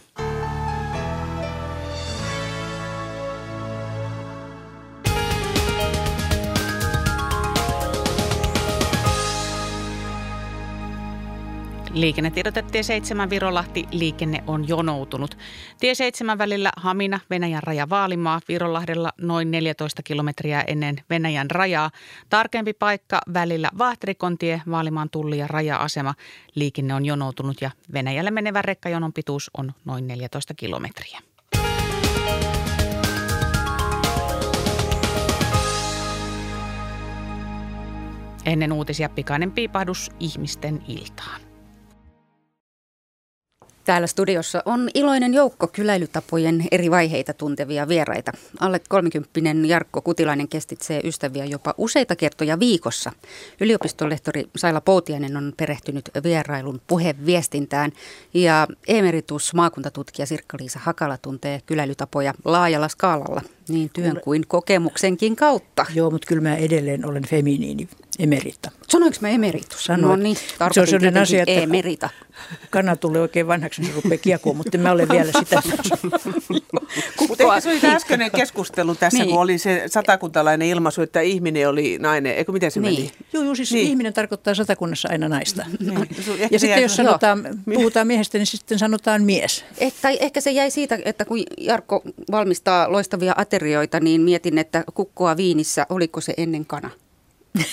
Liikennetiedote T7 Virolahti liikenne on jonoutunut. Tie 7 välillä Hamina, Venäjän raja Vaalimaa, Virolahdella noin 14 kilometriä ennen Venäjän rajaa. Tarkempi paikka välillä Vahterikontie, Vaalimaan tulli ja raja-asema. Liikenne on jonoutunut ja Venäjälle menevän rekkajonon pituus on noin 14 kilometriä. Ennen uutisia pikainen piipahdus ihmisten iltaan. Täällä studiossa on iloinen joukko kyläilytapojen eri vaiheita tuntevia vieraita. Alle 30 Jarkko Kutilainen kestitsee ystäviä jopa useita kertoja viikossa. Yliopistolehtori Saila Poutiainen on perehtynyt vierailun puheviestintään ja emeritus maakuntatutkija Sirkka-Liisa Hakala tuntee kyläilytapoja laajalla skaalalla niin työn kuin kokemuksenkin kautta. Joo, mutta kyllä mä edelleen olen feminiini emerita. Sanoinko mä emeritus? Sanoin. No niin, se on sellainen asia, että emerita. kana tulee oikein vanhaksi, niin rupeaa kiekoon, mutta mä olen vielä sitä. mutta ehkä se oli äskeinen keskustelu tässä, niin. kun oli se satakuntalainen ilmaisu, että ihminen oli nainen. Eikö miten se niin. meni? Joo, joo, siis niin. ihminen tarkoittaa satakunnassa aina naista. Niin. Ja sitten jos sanotaan, puhutaan miehestä, niin sitten sanotaan mies. Eh, tai ehkä se jäi siitä, että kun Jarkko valmistaa loistavia aterioita, niin mietin, että kukkoa viinissä, oliko se ennen kana?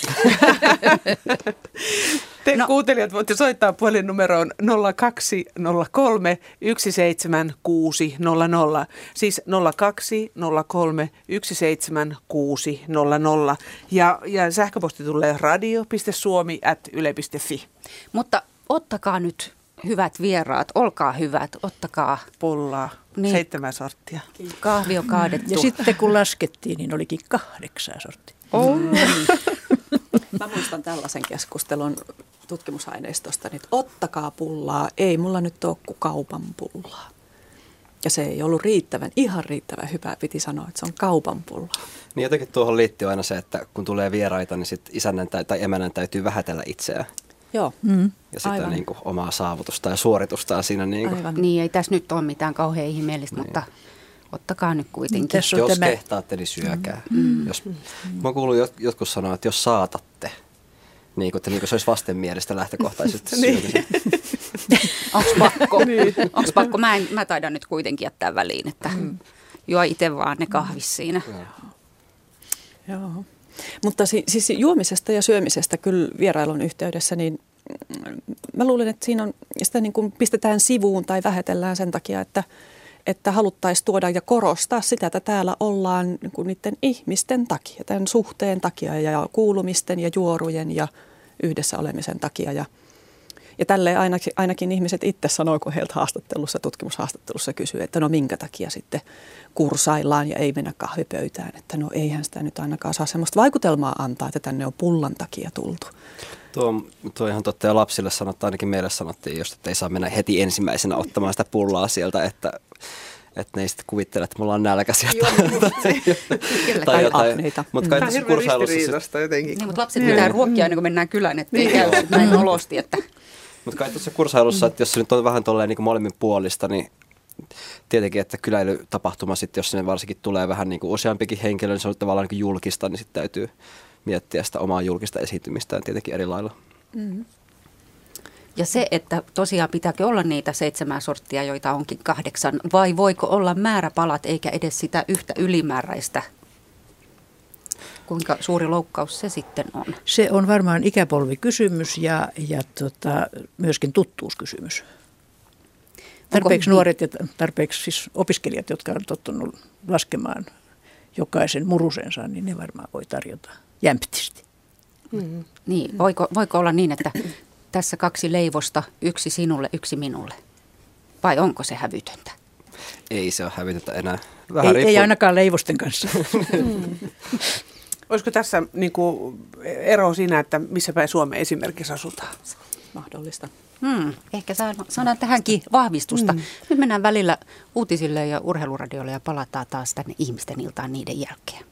Te no. kuuntelijat voitte soittaa puhelinnumeroon 0203 17600. Siis 0203 17600. Ja, ja sähköposti tulee radio.suomi at yle.fi. Mutta ottakaa nyt hyvät vieraat, olkaa hyvät, ottakaa. Pullaa, niin. seitsemän sorttia. Kahvi on kaadettu. Ja sitten kun laskettiin, niin olikin kahdeksan sorttia. Oh. Mä muistan tällaisen keskustelun tutkimusaineistosta, että ottakaa pullaa, ei mulla nyt ole kuin kaupan pullaa. Ja se ei ollut riittävän, ihan riittävän hyvä, piti sanoa, että se on kaupan pullaa. Niin jotenkin tuohon liittyy aina se, että kun tulee vieraita, niin sit isännän tai emänän täytyy vähätellä itseään. Joo. Mm. Ja sitä niin kuin, omaa saavutusta ja suoritustaan siinä. Niin, kuin. Aivan. niin ei tässä nyt ole mitään kauhean ihmeellistä, niin. mutta ottakaa nyt kuitenkin. Jos tämä... kehtaatte, niin syökää. Mm. mm. Jos, mm. Mä kuulun jotkut sanoa, että jos saatatte, niin kuin, että niin kuin se olisi vastenmielistä lähtökohtaisesti niin. Onko pakko? niin. Onks pakko? Mä, en, mä taidan nyt kuitenkin jättää väliin, että mm. juo itse vaan ne kahvis siinä. Joo. Joo. Mutta si- siis juomisesta ja syömisestä kyllä vierailun yhteydessä, niin mä luulen, että siinä on, sitä niin kuin pistetään sivuun tai vähätellään sen takia, että, että haluttaisiin tuoda ja korostaa sitä, että täällä ollaan niin kuin niiden ihmisten takia, tämän suhteen takia ja kuulumisten ja juorujen ja yhdessä olemisen takia. Ja, Ja tälle ainakin, ainakin ihmiset itse sanoo, kun heiltä haastattelussa, tutkimushaastattelussa kysyy, että no minkä takia sitten kursaillaan ja ei mennä kahvipöytään. Että no eihän sitä nyt ainakaan saa sellaista vaikutelmaa antaa, että tänne on pullan takia tultu. Tuo, tuo ihan totta ja lapsille sanottiin, ainakin meille sanottiin just, että ei saa mennä heti ensimmäisenä ottamaan sitä pullaa sieltä, että että ne ei sitten kuvittele, että me ollaan nälkäisiä. Kyllä, tai jotain. Mutta kai tässä kursailussa... jotenkin. Niin, mutta lapset pitää ruokkia ennen kuin mennään kylään, että ei käy näin olosti. Että... Mutta kai tuossa kursailussa, että jos se nyt on vähän tolleen niin molemmin puolista, niin tietenkin, että kyläilytapahtuma sitten, jos sinne varsinkin tulee vähän niin kuin useampikin henkilö, niin se on tavallaan niin julkista, niin sitten täytyy miettiä sitä omaa julkista esiintymistään tietenkin eri lailla. Mm-hmm. Ja se, että tosiaan pitääkö olla niitä seitsemän sorttia, joita onkin kahdeksan, vai voiko olla määräpalat eikä edes sitä yhtä ylimääräistä? Kuinka suuri loukkaus se sitten on? Se on varmaan ikäpolvikysymys ja, ja tota, myöskin tuttuuskysymys. Tarpeeksi Onko... nuoret ja tarpeeksi siis opiskelijat, jotka on tottunut laskemaan jokaisen murusensa, niin ne varmaan voi tarjota jämptisti. Mm. Niin, voiko, voiko olla niin, että tässä kaksi leivosta, yksi sinulle, yksi minulle? Vai onko se hävytöntä? Ei se ole hävytöntä enää. Vähän ei, ei ainakaan leivosten kanssa. Olisiko tässä niin kuin, ero siinä, että missä päin Suomeen esimerkiksi asutaan? Mahdollista. Hmm, ehkä saadaan tähänkin vahvistusta. Hmm. Nyt mennään välillä uutisille ja urheiluradioille ja palataan taas tänne ihmisten iltaan niiden jälkeen.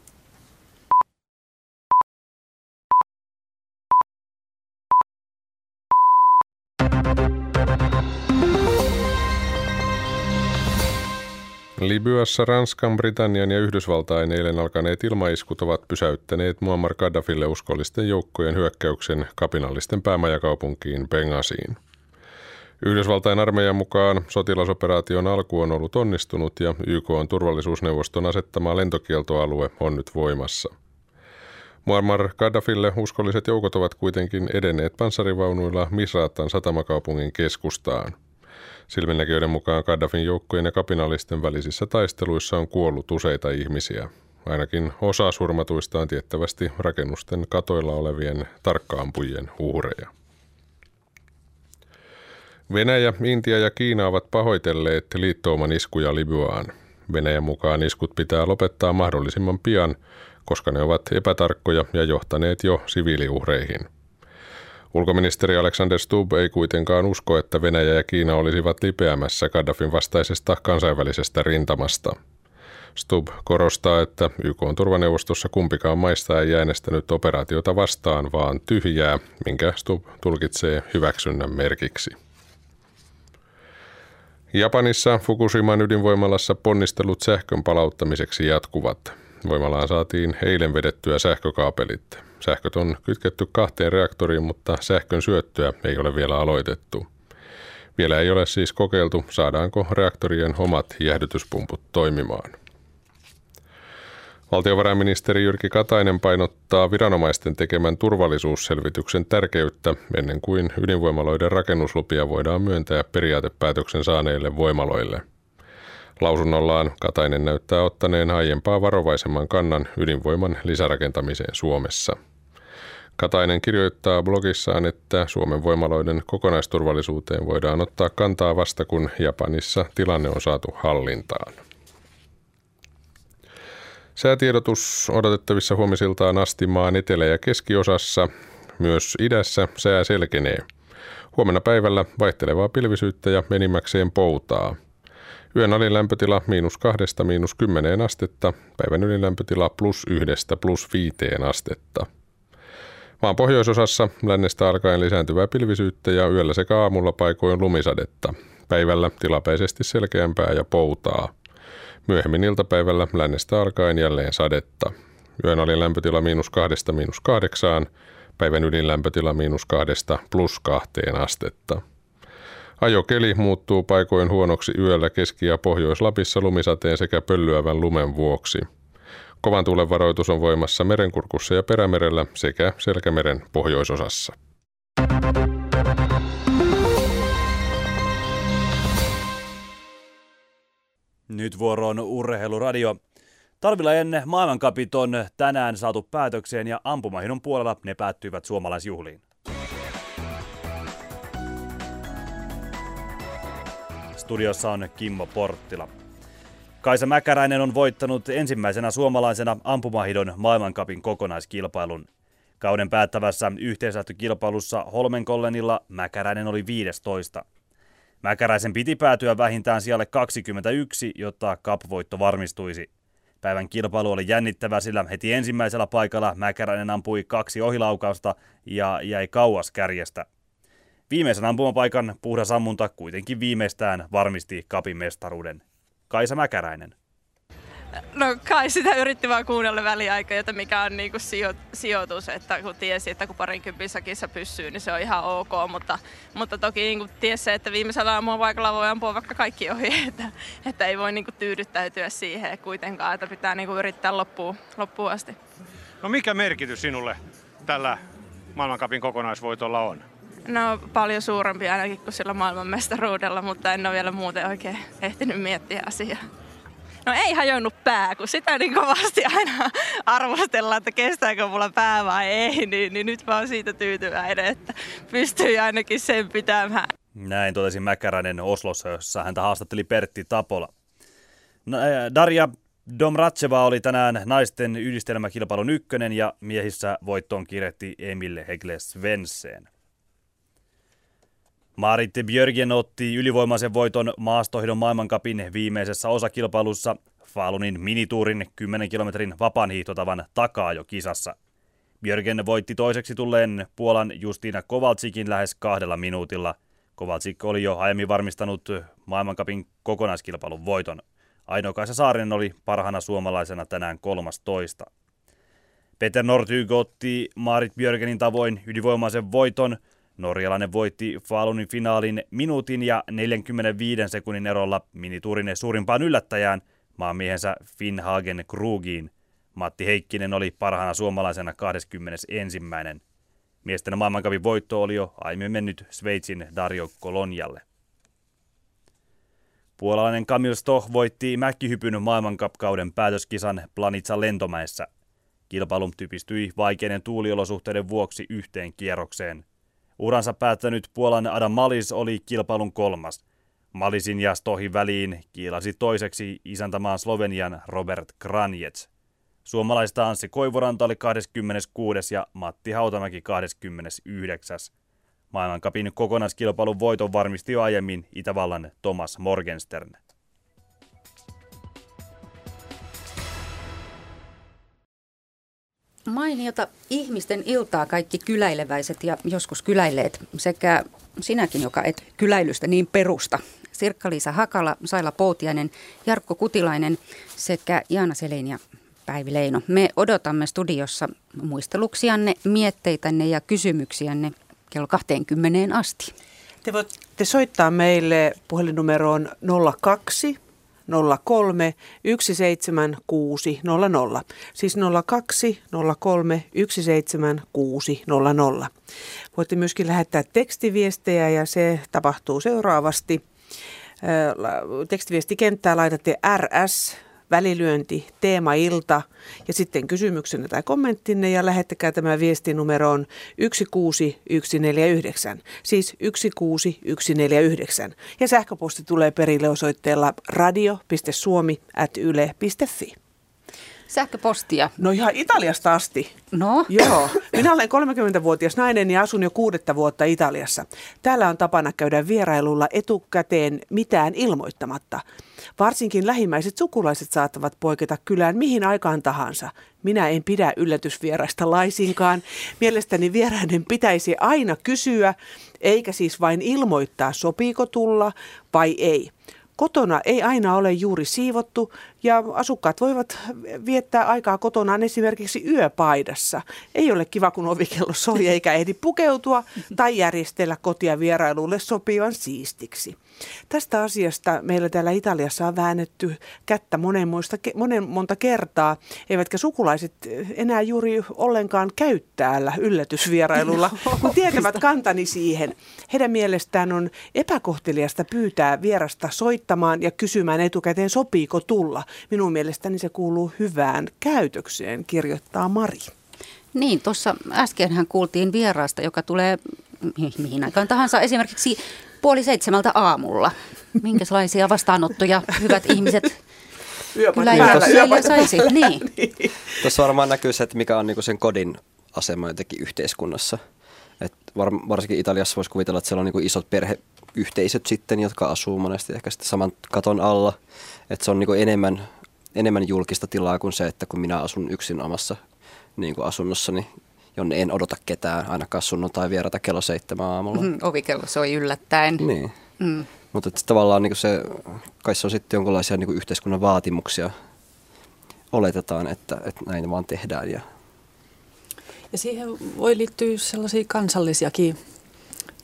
Libyassa Ranskan, Britannian ja Yhdysvaltain eilen alkaneet ilmaiskut ovat pysäyttäneet Muammar Gaddafille uskollisten joukkojen hyökkäyksen kapinallisten päämajakaupunkiin Bengasiin. Yhdysvaltain armeijan mukaan sotilasoperaation alku on ollut onnistunut ja YK on turvallisuusneuvoston asettama lentokieltoalue on nyt voimassa. Muammar Gaddafille uskolliset joukot ovat kuitenkin edenneet panssarivaunuilla Misratan satamakaupungin keskustaan – Silminnäkijöiden mukaan Gaddafin joukkojen ja kapinallisten välisissä taisteluissa on kuollut useita ihmisiä. Ainakin osa surmatuista on tiettävästi rakennusten katoilla olevien tarkkaampujien uhreja. Venäjä, Intia ja Kiina ovat pahoitelleet liittouman iskuja Libyaan. Venäjän mukaan iskut pitää lopettaa mahdollisimman pian, koska ne ovat epätarkkoja ja johtaneet jo siviiliuhreihin – Ulkoministeri Alexander Stubb ei kuitenkaan usko, että Venäjä ja Kiina olisivat lipeämässä Gaddafin vastaisesta kansainvälisestä rintamasta. Stubb korostaa, että YK on turvaneuvostossa kumpikaan maista ei äänestänyt operaatiota vastaan, vaan tyhjää, minkä Stubb tulkitsee hyväksynnän merkiksi. Japanissa Fukushiman ydinvoimalassa ponnistelut sähkön palauttamiseksi jatkuvat. Voimalaan saatiin eilen vedettyä sähkökaapelit. Sähköt on kytketty kahteen reaktoriin, mutta sähkön syöttöä ei ole vielä aloitettu. Vielä ei ole siis kokeiltu, saadaanko reaktorien omat jäähdytyspumput toimimaan. Valtiovarainministeri Jyrki Katainen painottaa viranomaisten tekemän turvallisuusselvityksen tärkeyttä ennen kuin ydinvoimaloiden rakennuslupia voidaan myöntää periaatepäätöksen saaneille voimaloille – Lausunnollaan Katainen näyttää ottaneen aiempaa varovaisemman kannan ydinvoiman lisärakentamiseen Suomessa. Katainen kirjoittaa blogissaan, että Suomen voimaloiden kokonaisturvallisuuteen voidaan ottaa kantaa vasta kun Japanissa tilanne on saatu hallintaan. Säätiedotus odotettavissa huomisiltaan asti maan etelä- ja keskiosassa. Myös idässä sää selkenee. Huomenna päivällä vaihtelevaa pilvisyyttä ja enimmäkseen poutaa – Yön alin lämpötila miinus kahdesta miinus kymmeneen astetta, päivän ylilämpötila plus yhdestä plus viiteen astetta. Maan pohjoisosassa lännestä alkaen lisääntyvää pilvisyyttä ja yöllä sekä aamulla paikoin lumisadetta. Päivällä tilapäisesti selkeämpää ja poutaa. Myöhemmin iltapäivällä lännestä alkaen jälleen sadetta. Yön alin lämpötila miinus kahdesta miinus kahdeksaan, päivän ydinlämpötila miinus kahdesta plus kahteen astetta. Ajokeli muuttuu paikoin huonoksi yöllä Keski- ja Pohjois-Lapissa lumisateen sekä pöllyävän lumen vuoksi. Kovan tuulen varoitus on voimassa merenkurkussa ja perämerellä sekä Selkämeren pohjoisosassa. Nyt vuoroon urheiluradio. Talvilla ennen maailmankapit on tänään saatu päätökseen ja ampumahinon puolella ne päättyivät suomalaisjuhliin. Studiossa on Kimmo Porttila. Kaisa Mäkäräinen on voittanut ensimmäisenä suomalaisena ampumahidon maailmankapin kokonaiskilpailun. Kauden päättävässä yhteislähtökilpailussa Holmenkollenilla Mäkäräinen oli 15. Mäkäräisen piti päätyä vähintään sijalle 21, jotta kapvoitto varmistuisi. Päivän kilpailu oli jännittävä, sillä heti ensimmäisellä paikalla Mäkäräinen ampui kaksi ohilaukausta ja jäi kauas kärjestä. Viimeisen ampumapaikan puhdas ammunta kuitenkin viimeistään varmisti kapin mestaruuden. Kaisa Mäkäräinen. No kai sitä yritti vaan kuunnella väliaikaa, että mikä on niinku sijo, sijoitus, että kun tiesi, että kun parinkympin sakissa pysyy, niin se on ihan ok, mutta, mutta toki niinku tiesi että viimeisellä aamulla paikalla voi ampua vaikka kaikki ohi, että, että ei voi niinku tyydyttäytyä siihen kuitenkaan, että pitää niinku yrittää loppuun, loppuun asti. No mikä merkitys sinulle tällä maailmankapin kokonaisvoitolla on? No paljon suurempi ainakin kuin sillä maailmanmestaruudella, mutta en ole vielä muuten oikein ehtinyt miettiä asiaa. No ei hajonnut pää, kun sitä niin kovasti aina arvostellaan, että kestääkö mulla pää vai ei, niin, niin nyt oon siitä tyytyväinen, että pystyy ainakin sen pitämään. Näin totesi Mäkäräinen Oslossa, jossa häntä haastatteli Pertti Tapola. No, Darja Domratseva oli tänään naisten yhdistelmäkilpailun ykkönen ja miehissä voittoon kirjoitti Emil Hegle Svensen. Marit Björgen otti ylivoimaisen voiton maastohidon maailmankapin viimeisessä osakilpailussa Falunin minituurin 10 kilometrin vapaan hiihtotavan takaa jo kisassa. Björgen voitti toiseksi tulleen Puolan Justiina Kovaltsikin lähes kahdella minuutilla. Kovaltsik oli jo aiemmin varmistanut maailmankapin kokonaiskilpailun voiton. Ainokaisa Saarinen oli parhaana suomalaisena tänään 13. Peter Nortyg otti Marit Björgenin tavoin ylivoimaisen voiton – Norjalainen voitti Falunin finaalin minuutin ja 45 sekunnin erolla minituurin suurimpaan yllättäjään maanmiehensä Finn Hagen Krugiin. Matti Heikkinen oli parhaana suomalaisena 21. Miesten maailmankapin voitto oli jo aiemmin mennyt Sveitsin Dario Kolonjalle. Puolalainen Kamil Stoch voitti mäkkihypyn maailmankapkauden päätöskisan Planitsa lentomäessä. Kilpailun typistyi vaikeiden tuuliolosuhteiden vuoksi yhteen kierrokseen – Uransa päättänyt Puolan Adam Malis oli kilpailun kolmas. Malisin ja Stohin väliin kiilasi toiseksi isäntämaan Slovenian Robert Kranjets. Suomalaista Anssi Koivuranta oli 26. ja Matti Hautamäki 29. Maailmankapin kokonaiskilpailun voiton varmisti jo aiemmin Itävallan Thomas Morgenstern. Mainiota ihmisten iltaa kaikki kyläileväiset ja joskus kyläilleet sekä sinäkin, joka et kyläilystä niin perusta. Sirkka-Liisa Hakala, Saila Poutiainen, Jarkko Kutilainen sekä Jaana Selin ja Päivi Leino. Me odotamme studiossa muisteluksianne, mietteitänne ja kysymyksiänne kello 20 asti. Te voitte soittaa meille puhelinnumeroon 02 03 17600. Siis 02 03 17600. Voitte myöskin lähettää tekstiviestejä ja se tapahtuu seuraavasti. Tekstiviestikenttää laitatte RS välilyönti, teema-ilta ja sitten kysymyksenne tai kommenttinne ja lähettäkää tämä viesti numeroon 16149, siis 16149. Ja sähköposti tulee perille osoitteella radio.suomi.yle.fi. Sähköpostia. No ihan Italiasta asti. No? Joo. Minä olen 30-vuotias nainen ja asun jo kuudetta vuotta Italiassa. Täällä on tapana käydä vierailulla etukäteen mitään ilmoittamatta. Varsinkin lähimmäiset sukulaiset saattavat poiketa kylään mihin aikaan tahansa. Minä en pidä yllätysvieraista laisinkaan. Mielestäni vieraiden pitäisi aina kysyä, eikä siis vain ilmoittaa, sopiiko tulla vai ei. Kotona ei aina ole juuri siivottu ja asukkaat voivat viettää aikaa kotonaan esimerkiksi yöpaidassa. Ei ole kiva, kun ovikello soi eikä ehdi pukeutua tai järjestellä kotia vierailulle sopivan siistiksi. Tästä asiasta meillä täällä Italiassa on väännetty kättä monen, muista, monen monta kertaa, eivätkä sukulaiset enää juuri ollenkaan käy täällä yllätysvierailulla, kun tietävät kantani siihen. Heidän mielestään on epäkohteliasta pyytää vierasta soittamaan ja kysymään etukäteen, sopiiko tulla. Minun mielestäni se kuuluu hyvään käytökseen, kirjoittaa Mari. Niin, tuossa äskenhän kuultiin vieraasta, joka tulee mihin aikaan tahansa esimerkiksi puoli seitsemältä aamulla. Minkälaisia vastaanottoja hyvät ihmiset kyllä yöpaikan saisi. päällä. Niin. Tuossa varmaan näkyy se, että mikä on niinku sen kodin asema jotenkin yhteiskunnassa. Et var, varsinkin Italiassa voisi kuvitella, että siellä on niinku isot perheyhteisöt sitten, jotka asuu monesti ehkä sitten saman katon alla. Että se on niinku enemmän, enemmän julkista tilaa kuin se, että kun minä asun yksin omassa niinku asunnossani, jonne en odota ketään ainakaan sunnuntai vierata kello seitsemän aamulla. Mm, Ovikello soi yllättäen. Niin. Mm. Mutta että tavallaan niin se, kai se on sitten jonkinlaisia niin yhteiskunnan vaatimuksia. Oletetaan, että, että näin vaan tehdään. Ja... Ja siihen voi liittyä sellaisia kansallisiakin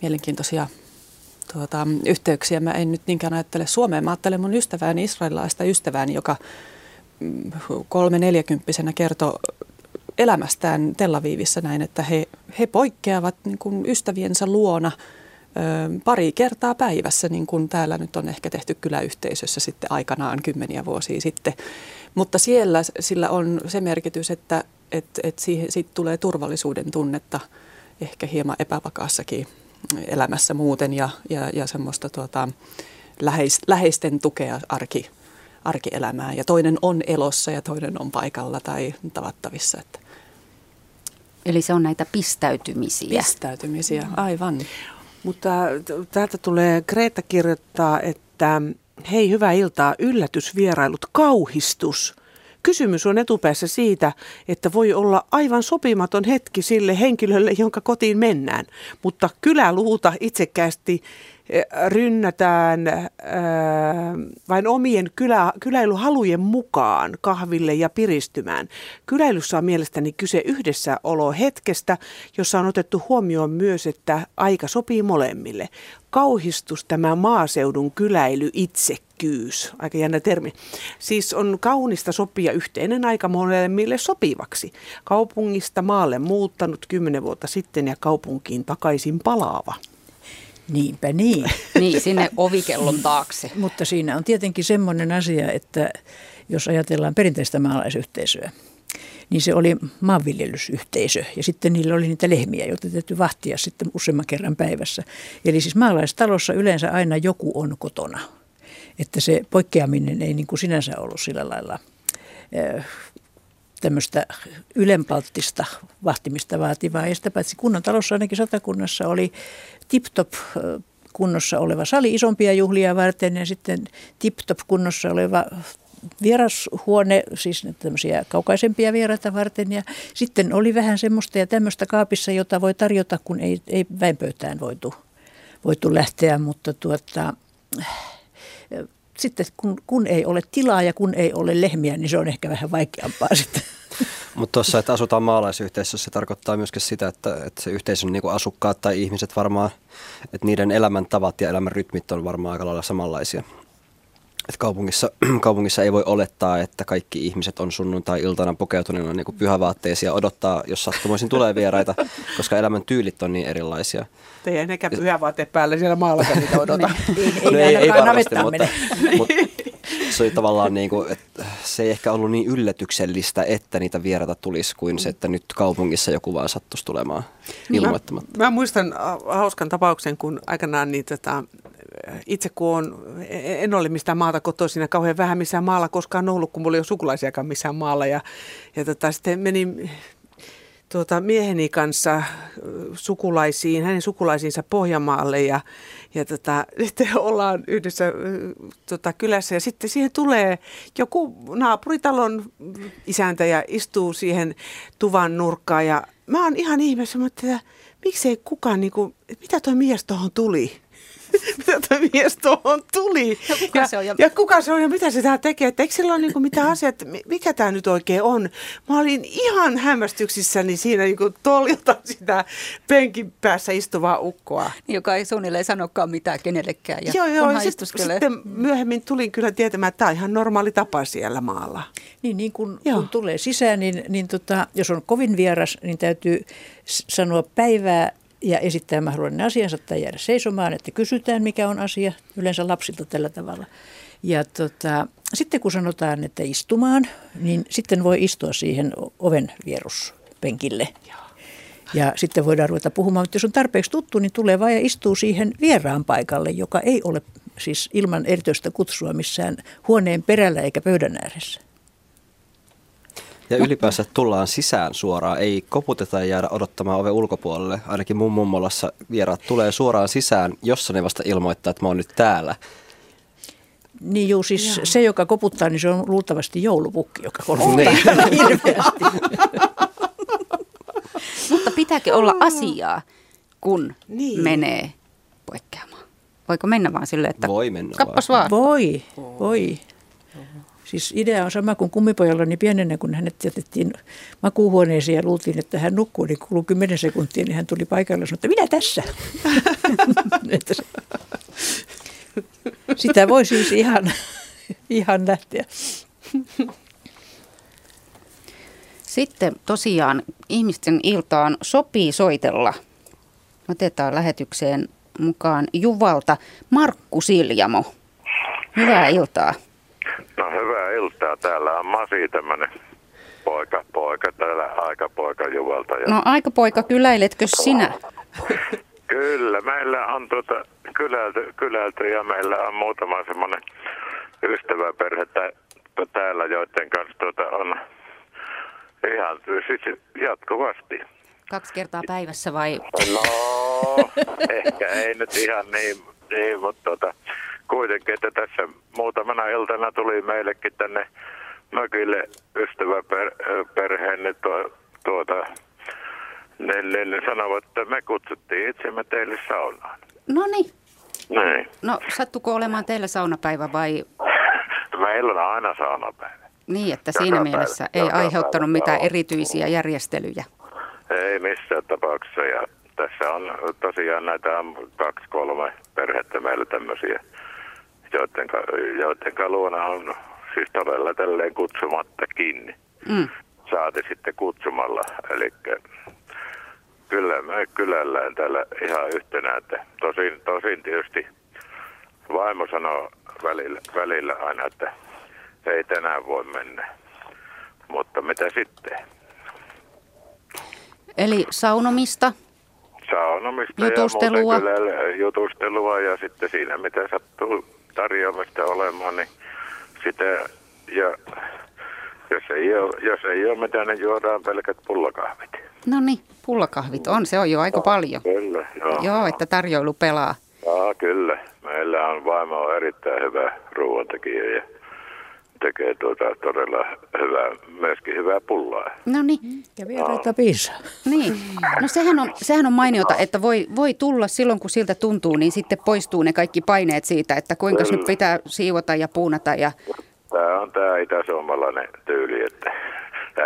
mielenkiintoisia tuota, yhteyksiä. Mä en nyt niinkään ajattele Suomeen. Mä ajattelen mun ystävääni, israelilaista ystävääni, joka mm, kolme neljäkymppisenä kertoi elämästään Tel Avivissa näin, että he, he poikkeavat niin kuin ystäviensä luona ö, pari kertaa päivässä, niin kuin täällä nyt on ehkä tehty kyläyhteisössä sitten aikanaan kymmeniä vuosia sitten. Mutta siellä sillä on se merkitys, että et, et siihen, siitä tulee turvallisuuden tunnetta ehkä hieman epävakaassakin elämässä muuten ja, ja, ja semmoista tuota, läheis, läheisten tukea arki, arkielämään. Ja toinen on elossa ja toinen on paikalla tai tavattavissa. Että. Eli se on näitä pistäytymisiä. Pistäytymisiä, aivan. Mutta täältä tulee, Greta kirjoittaa, että hei hyvää iltaa, yllätysvierailut, kauhistus. Kysymys on etupäässä siitä, että voi olla aivan sopimaton hetki sille henkilölle, jonka kotiin mennään. Mutta kyläluuta itsekkäästi rynnätään äh, vain omien kylä, kyläilyhalujen mukaan kahville ja piristymään. Kyläilyssä on mielestäni kyse yhdessäolo hetkestä, jossa on otettu huomioon myös, että aika sopii molemmille. Kauhistus tämä maaseudun kyläily itsekkyys, aika jännä termi. Siis on kaunista sopia yhteinen aika molemmille sopivaksi. Kaupungista maalle muuttanut kymmenen vuotta sitten ja kaupunkiin takaisin palaava. Niinpä niin. Niin, sinne ovikellon taakse. Mutta siinä on tietenkin semmoinen asia, että jos ajatellaan perinteistä maalaisyhteisöä, niin se oli maanviljelysyhteisö ja sitten niillä oli niitä lehmiä, joita täytyy vahtia sitten useamman kerran päivässä. Eli siis maalaistalossa yleensä aina joku on kotona. Että se poikkeaminen ei niin kuin sinänsä ollut sillä lailla äh, tämmöistä ylenpalttista vahtimista vaativaa. Ja sitä paitsi kunnan talossa ainakin satakunnassa oli tip-top kunnossa oleva sali isompia juhlia varten ja sitten tip-top kunnossa oleva vierashuone, siis tämmöisiä kaukaisempia vieraita varten. Ja sitten oli vähän semmoista ja tämmöistä kaapissa, jota voi tarjota, kun ei, ei väinpöytään voitu, voitu lähteä, mutta tuota, sitten kun, kun ei ole tilaa ja kun ei ole lehmiä, niin se on ehkä vähän vaikeampaa sitten. Mutta tuossa, että asutaan maalaisyhteisössä, se tarkoittaa myöskin sitä, että, että se yhteisön niin asukkaat tai ihmiset varmaan, että niiden elämäntavat ja elämän rytmit on varmaan aika lailla samanlaisia. Et kaupungissa, kaupungissa ei voi olettaa, että kaikki ihmiset on sunnuntai-iltana pukeutuneena niin pyhävaatteisiin ja odottaa, jos sattumoisin tulee vieraita, koska elämän tyylit on niin erilaisia. Te ei nekään pyhävaatteet päällä siellä maalla niitä odota. ei, ei, no ei, ei varmasti, mutta, mutta se oli tavallaan niin kuin, että se ei ehkä ollut niin yllätyksellistä, että niitä vieraita tulisi kuin se, että nyt kaupungissa joku vaan sattuisi tulemaan ilmoittamatta. Mä, mä muistan hauskan tapauksen, kun aikanaan niin tota, itse kun on, en ole mistään maata kotoisin ja kauhean vähän missään maalla koskaan ollut, kun mulla ei ole sukulaisiakaan missään maalla. Ja, ja tota, sitten menin tuota, mieheni kanssa sukulaisiin, hänen sukulaisiinsa Pohjanmaalle ja, ja tota, sitten ollaan yhdessä tota, kylässä ja sitten siihen tulee joku naapuritalon isäntä ja istuu siihen tuvan nurkkaan ja mä oon ihan ihmeessä, että miksei kukaan, niin kuin, mitä tuo mies tuohon tuli? mitä tuo mies tuohon tuli. Ja kuka ja, se on? Ja, ja kuka se on ja mitä se tää tekee. Että eikö sillä ole niin mitään asiaa, että mikä tämä nyt oikein on. Mä olin ihan hämmästyksissäni siinä niin toljota sitä penkin päässä istuvaa ukkoa. Joka ei suunnilleen sanokaan mitään kenellekään ja joo, joo, sit, sitten myöhemmin tulin kyllä tietämään, että tämä on ihan normaali tapa siellä maalla. Niin, niin kun, kun tulee sisään, niin, niin tota, jos on kovin vieras, niin täytyy sanoa päivää ja esittää mahdollinen asiansa tai jäädä seisomaan, että kysytään mikä on asia, yleensä lapsilta tällä tavalla. Ja tota, sitten kun sanotaan, että istumaan, niin sitten voi istua siihen oven vieruspenkille. Ja sitten voidaan ruveta puhumaan, mutta jos on tarpeeksi tuttu, niin tulee vain ja istuu siihen vieraan paikalle, joka ei ole siis ilman erityistä kutsua missään huoneen perällä eikä pöydän ääressä. Ja ylipäänsä tullaan sisään suoraan, ei koputeta ja jäädä odottamaan ove ulkopuolelle. Ainakin mun mummolassa vieraat tulee suoraan sisään, jossa ne vasta ilmoittaa, että mä oon nyt täällä. Niin juu, siis Joo. se, joka koputtaa, niin se on luultavasti joulupukki, joka koputtaa Niin. hirveästi. Mutta pitääkö olla asiaa, kun Niin. menee poikkeamaan? Voiko mennä vaan silleen, että Voi mennä kappas vaan. Voi, voi. Siis idea on sama kuin kummipojalla, niin pienenä kun hänet jätettiin makuuhuoneeseen ja luultiin, että hän nukkuu, niin kului 10 sekuntia, niin hän tuli paikalle ja sanoi, että minä tässä. Sitä voi siis ihan, ihan lähteä. Sitten tosiaan ihmisten iltaan sopii soitella. Otetaan lähetykseen mukaan Juvalta Markku Siljamo. Hyvää iltaa. No hyvää iltaa. Täällä on Masi tämmönen poika, poika täällä aikapoika Juvalta. Ja No aikapoika, kyläiletkö sinä? Kyllä, meillä on tuota kylälty, kylälty ja meillä on muutama semmoinen ystäväperhe tä- täällä, joiden kanssa tuota on ihan siis jatkuvasti. Kaksi kertaa päivässä vai? No, ehkä ei nyt ihan niin, niin mutta tota, kuitenkin, että tässä muutamana iltana tuli meillekin tänne mökille ystäväperheen niin tuo, tuota, niin, niin, niin sanovat, että me kutsuttiin itsemme teille saunaan. No niin. Niin. No sattuko olemaan teillä saunapäivä vai Meillä on aina saunapäivä. niin, että Joka siinä päivä, mielessä ei joka aiheuttanut päivä, mitään erityisiä järjestelyjä? Ei missään tapauksessa. Ja tässä on tosiaan näitä kaksi, kolme perhettä meillä tämmöisiä, joiden, joiden luona on siis todella tälleen kutsumatta kiinni. Mm. Saati sitten kutsumalla. Eli kyllä me kylällään täällä ihan yhtenä. Että tosin, tosin tietysti vaimo sanoo välillä, välillä aina, että ei tänään voi mennä. Mutta mitä sitten? Eli saunomista, saunomista Jutustelua. ja kyllä jutustelua ja sitten siinä mitä sattuu tarjoamista olemaan, niin sitä ja jos ei ole, jos ei ole mitään, niin juodaan pelkät pullakahvit. no niin, pullakahvit on, se on jo aika paljon. Kyllä, joo. Joo, että tarjoilu pelaa. Joo, kyllä. Meillä on vaimo erittäin hyvä ruoantekijä ja tekee tuota todella hyvää, myöskin hyvää pullaa. No niin. Ja vieraita piisaa. Niin. No sehän on, sehän on mainiota, että voi, voi tulla silloin, kun siltä tuntuu, niin sitten poistuu ne kaikki paineet siitä, että kuinka nyt pitää siivota ja puunata. Ja... Tämä on tämä itäsuomalainen tyyli, että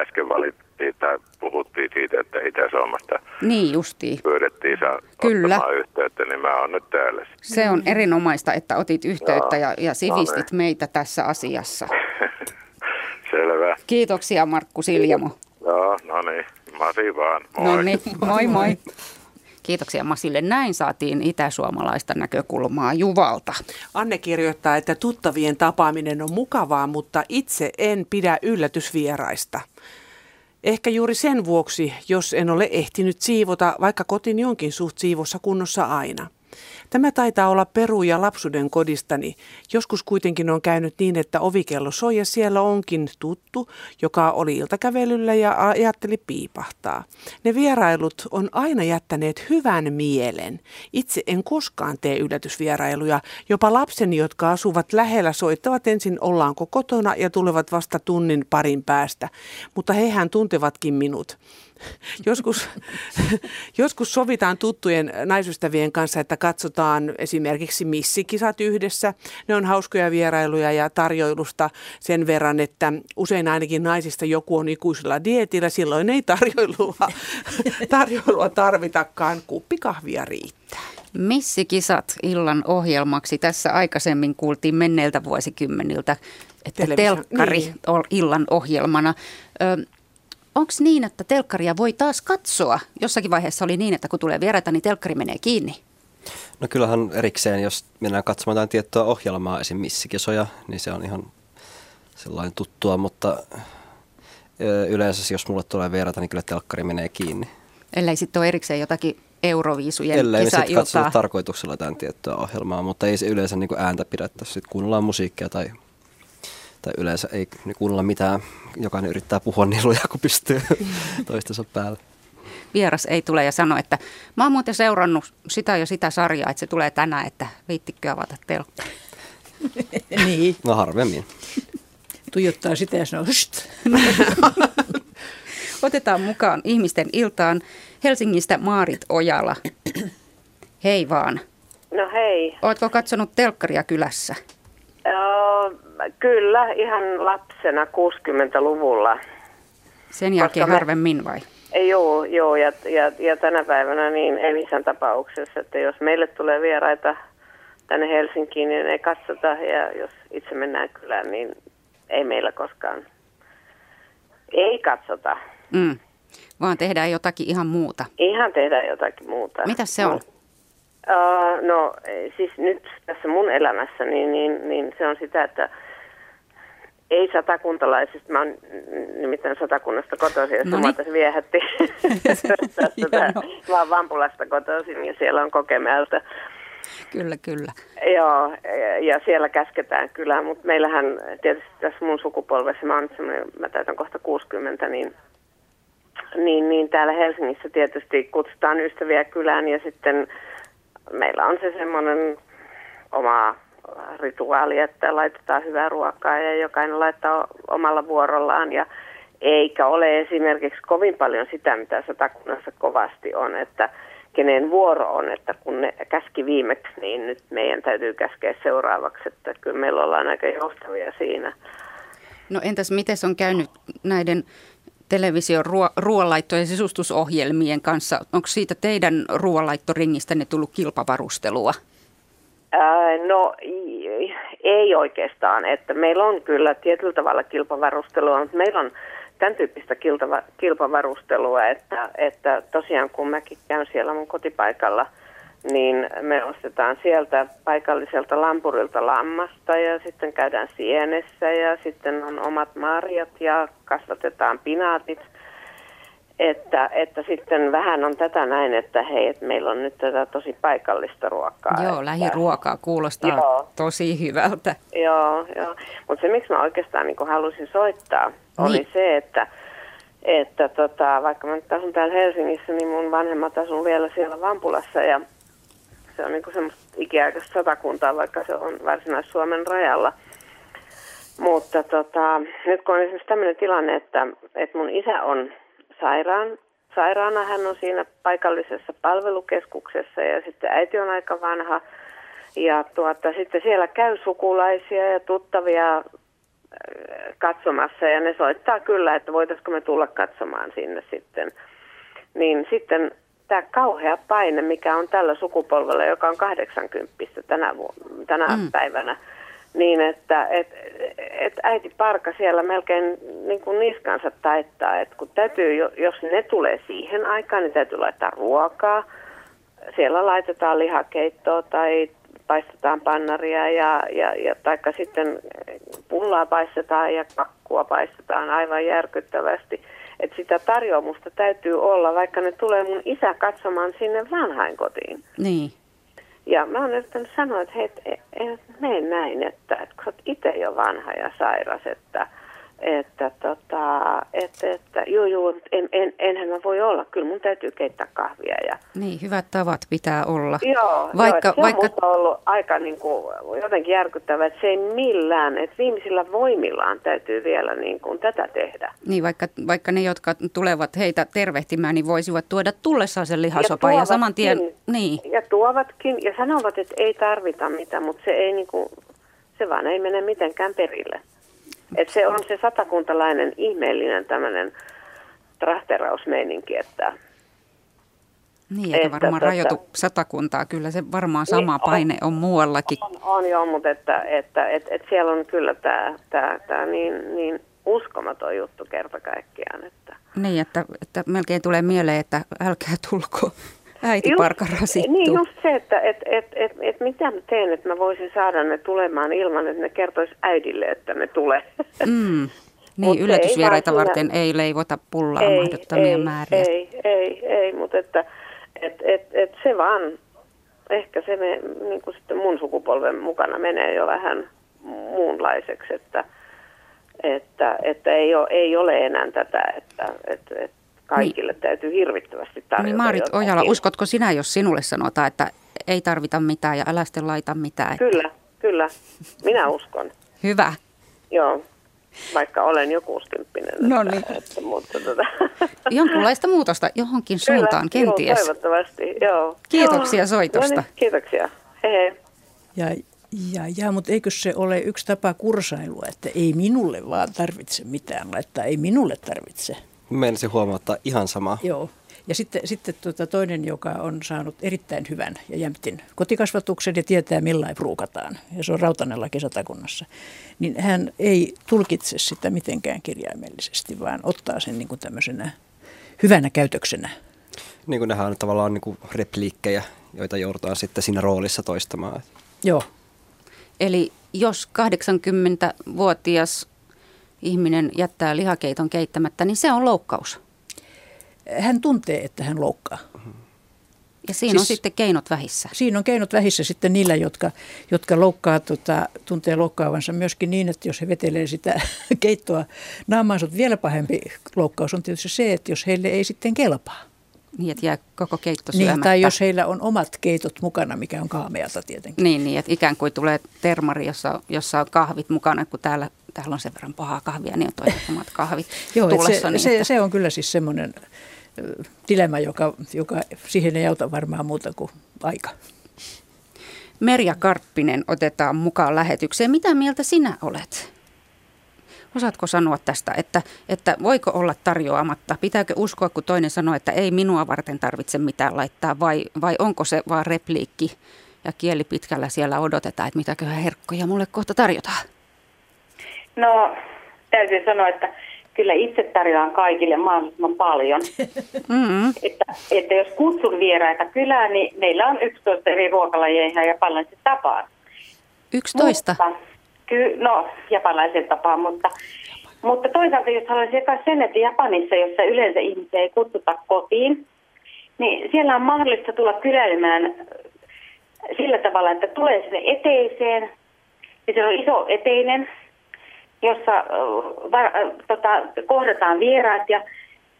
äsken valittiin tai puhuttiin siitä, että Itä-Suomesta Niin justiin. pyydettiin saa Kyllä. ottamaan yhteyttä, niin mä oon nyt täällä. Se on erinomaista, että otit yhteyttä ja, ja sivistit No niin. meitä tässä asiassa. Kiitoksia Markku Siljamo. Joo, no niin. Masi vaan. Moi. No niin, moi moi. Kiitoksia Masille. Näin saatiin itäsuomalaista näkökulmaa Juvalta. Anne kirjoittaa, että tuttavien tapaaminen on mukavaa, mutta itse en pidä yllätysvieraista. Ehkä juuri sen vuoksi, jos en ole ehtinyt siivota, vaikka kotini onkin suht siivossa kunnossa aina. Tämä taitaa olla peruja lapsuuden kodistani. Joskus kuitenkin on käynyt niin, että ovikello soi ja siellä onkin tuttu, joka oli iltakävelyllä ja ajatteli piipahtaa. Ne vierailut on aina jättäneet hyvän mielen. Itse en koskaan tee yllätysvierailuja. Jopa lapseni, jotka asuvat lähellä, soittavat ensin ollaanko kotona ja tulevat vasta tunnin parin päästä. Mutta hehän tuntevatkin minut. Joskus, joskus sovitaan tuttujen naisystävien kanssa, että katsotaan esimerkiksi missikisat yhdessä. Ne on hauskoja vierailuja ja tarjoilusta sen verran, että usein ainakin naisista joku on ikuisella dietillä. Silloin ei tarjoilua, tarjoilua tarvitakaan, kuppi kahvia riittää. Missikisat illan ohjelmaksi. Tässä aikaisemmin kuultiin menneiltä vuosikymmeniltä, että Televisio- telkkari niin. illan ohjelmana. Onko niin, että telkkaria voi taas katsoa? Jossakin vaiheessa oli niin, että kun tulee vieraita, niin telkkari menee kiinni. No kyllähän erikseen, jos mennään katsomaan jotain tiettyä ohjelmaa, esim. missikisoja, niin se on ihan sellainen tuttua, mutta yleensä jos mulle tulee vieraita, niin kyllä telkkari menee kiinni. Ellei sitten ole erikseen jotakin Euroviisujen Ellei me sitten katsota kisailtaa. tarkoituksella jotain tiettyä ohjelmaa, mutta ei se yleensä niin ääntä pidettäisi. Sitten kuunnellaan musiikkia tai, tai yleensä ei kuunnella mitään. Jokainen yrittää puhua niin lujaa kun pystyy toistensa päälle. Vieras ei tule ja sano, että mä oon muuten seurannut sitä ja sitä sarjaa, että se tulee tänään, että viittikö avata telkkari. niin. No harvemmin. Tuijottaa sitä ja sanoo. Otetaan mukaan ihmisten iltaan Helsingistä Maarit Ojala. Hei vaan. No hei. Ootko katsonut telkkaria kylässä? Kyllä, ihan lapsena 60-luvulla. Sen jälkeen me- harvemmin vai? Joo, joo ja, ja, ja tänä päivänä niin Elisan tapauksessa, että jos meille tulee vieraita tänne Helsinkiin, niin ei katsota ja jos itse mennään kylään, niin ei meillä koskaan, ei katsota. Mm. Vaan tehdään jotakin ihan muuta. Ihan tehdään jotakin muuta. Mitäs se on? Uh, no siis nyt tässä mun elämässä, niin, niin, niin se on sitä, että ei satakuntalaisista, mä oon nimittäin satakunnasta kotoisin, jos no tässä viehätti. Mä oon Vampulasta kotoisin ja siellä on kokemelta. Kyllä, kyllä. Joo, ja- siellä käsketään kyllä, mutta meillähän tietysti tässä mun sukupolvessa, mä, oon mä täytän kohta 60, niin, niin, niin täällä Helsingissä tietysti kutsutaan ystäviä kylään ja sitten meillä on se semmoinen oma rituaali, että laitetaan hyvää ruokaa ja jokainen laittaa omalla vuorollaan ja eikä ole esimerkiksi kovin paljon sitä, mitä satakunnassa kovasti on, että kenen vuoro on, että kun ne käski viimeksi, niin nyt meidän täytyy käskeä seuraavaksi, että kyllä meillä ollaan aika joustavia siinä. No entäs miten on käynyt näiden television ruo- ruoanlaitto- ja sisustusohjelmien kanssa? Onko siitä teidän ruoanlaittoringistänne tullut kilpavarustelua? No ei oikeastaan, että meillä on kyllä tietyllä tavalla kilpavarustelua, mutta meillä on tämän tyyppistä kilpavarustelua, että, että tosiaan kun mäkin käyn siellä mun kotipaikalla, niin me ostetaan sieltä paikalliselta lampurilta lammasta ja sitten käydään sienessä ja sitten on omat marjat ja kasvatetaan pinaatit. Että, että sitten vähän on tätä näin, että hei, että meillä on nyt tätä tosi paikallista ruokaa. Joo, että, lähiruokaa kuulostaa Joo. tosi hyvältä. Joo, joo. Mutta se, miksi mä oikeastaan niin halusin soittaa, oli Niin. se, että, että tota, vaikka mä nyt asun täällä Helsingissä, niin mun vanhemmat asun vielä siellä Vampulassa ja se on niin semmoista ikiaikaista satakuntaa, vaikka se on Varsinais-Suomen rajalla. Mutta tota, nyt kun on esimerkiksi tämmöinen tilanne, että, että mun isä on sairaan, sairaana, hän on siinä paikallisessa palvelukeskuksessa ja sitten äiti on aika vanha. Ja tuota, sitten siellä käy sukulaisia ja tuttavia äh, katsomassa ja ne soittaa kyllä, että voitaisiko me tulla katsomaan sinne sitten. Niin sitten tämä kauhea paine, mikä on tällä sukupolvella, joka on 80 tänä, vu- tänä Mm. päivänä, niin että et, et äiti Parka siellä melkein niin kuin niskansa taittaa, että kun täytyy, jo- jos ne tulee siihen aikaan, niin täytyy laittaa ruokaa. Siellä laitetaan lihakeittoa tai paistetaan pannaria ja, ja, ja taikka sitten pullaa paistetaan ja kakkua paistetaan aivan järkyttävästi. Että sitä tarjoamusta täytyy olla, vaikka ne tulee mun isä katsomaan sinne vanhainkotiin. Niin. Ja mä oon yrittänyt sanoa, että hei, et, et, et mene näin, että, että kun sä oot itse jo vanha ja sairas, että, että, tota, että, että juu, juu, en, en, enhän mä voi olla, kyllä mun täytyy keittää kahvia. Ja, Niin, hyvät tavat pitää olla. joo, vaikka, joo, se vaikka, on ollut aika niin kuin, jotenkin järkyttävää, että se ei millään, että viimeisillä voimillaan täytyy vielä niin kuin, tätä tehdä. niin, vaikka, vaikka ne, jotka tulevat heitä tervehtimään, niin voisivat tuoda tullessaan sen lihasopan ja, tuovatkin. saman tien... Niin, Ja tuovatkin ja sanovat, että ei tarvita mitään, mutta se, ei niinku, se vaan ei mene mitenkään perille. Et se on se satakuntalainen ihmeellinen tämmöinen trahterausmeininki, että niin eikä Että varmaan tota- rajoitu satakuntaa. Kyllä se varmaan sama Niin, on. paine on muuallakin. on, on joo, mutta että, että et, et siellä on kyllä tämä tää, tää niin, niin uskomaton juttu kerta kaikkiaan. Että. Niin, että, että melkein tulee mieleen, että älkää tulko äiti Just- parka rasittuu. Niin just se, että et, et, et, et mitä mä teen, että mä voisin saada ne tulemaan ilman, että ne kertois äidille, että ne tulee. Mm. Niin, yllätysvieraita ei varten siinä- ei leivota pullaa ei, mahdottomia ei, määriä. Ei, ei, ei, mutta että Et, et, et se vaan, ehkä se me, niin kuin sitten mun sukupolven mukana menee jo vähän muunlaiseksi, että, että, että ei, ole, ei ole enää tätä, että, että, että kaikille niin. täytyy hirvittävästi tarjota Niin Maarit jotakin. Ojala, uskotko sinä, jos sinulle sanotaan, että ei tarvita mitään ja älä sitten laita mitään? Että... Kyllä, kyllä. Minä uskon. Hyvä. Joo, vaikka olen jo 60 No niin. Että, mutta tota... Jonkunlaista muutosta johonkin suuntaan Kyllä, kenties. Joo, toivottavasti, joo. Kiitoksia Joo. soitosta. No niin, kiitoksia. Hei hei. Ja, ja, ja, mutta eikö se ole yksi tapa kursailua, että ei minulle vaan tarvitse mitään laittaa, ei minulle tarvitse. Meinasin huomauttaa ihan sama. Joo. Ja sitten, sitten tuota toinen, joka on saanut erittäin hyvän ja jämptin kotikasvatuksen ja tietää millain pruukataan, ja se on Rautanella kesätakunnassa, niin hän ei tulkitse sitä mitenkään kirjaimellisesti, vaan ottaa sen niin kuin tämmöisenä hyvänä käytöksenä. Niin kuin nähdään tavallaan niin kuin repliikkejä, joita joudutaan sitten siinä roolissa toistamaan. Joo. Eli jos 80-vuotias ihminen jättää lihakeiton keittämättä, niin se on loukkaus. Hän tuntee, että hän loukkaa. Ja siinä siis, on sitten keinot vähissä. Siinä on keinot vähissä sitten niillä, jotka, jotka loukkaa, tota, tuntee loukkaavansa myöskin niin, että jos he vetelee sitä keittoa naamaansa, vielä pahempi loukkaus on tietysti se, että jos heille ei sitten kelpaa. Niin, että jää koko keitto niin. Tai jos heillä on omat keitot mukana, mikä on kaamealta tietenkin. Niin, niin että ikään kuin tulee termari, jossa, jossa on kahvit mukana, kun täällä, täällä on sen verran pahaa kahvia, niin on toivottamat kahvit Joo, se, niin, se, että... se on kyllä siis semmoinen dilemma, joka, joka siihen ei auta varmaan muuta kuin aika. Merja Karppinen otetaan mukaan lähetykseen. Mitä mieltä sinä olet? Osaatko sanoa tästä, että, että voiko olla tarjoamatta? Pitääkö uskoa, kun toinen sanoo, että ei minua varten tarvitse mitään laittaa, vai, vai onko se vaan repliikki ja kieli pitkällä siellä odotetaan, että mitäköhän herkkoja mulle kohta tarjotaan? No, täytyy sanoa, että kyllä itse tarjoan kaikille mahdollisimman paljon. Mm-hmm. Että, että jos kutsun vieraita kylään, niin meillä on 11 eri ruokalajia ja japanilaisen tapaan. 11? Mutta, ky, no, japanilaisen tapaan, mutta, mutta toisaalta jos haluaisin jakaa sen, että Japanissa, jossa yleensä ihmisiä ei kutsuta kotiin, niin siellä on mahdollista tulla kyläilemään sillä tavalla, että tulee sinne eteiseen, ja siellä on iso eteinen, jossa va, tota, kohdataan vieraat ja,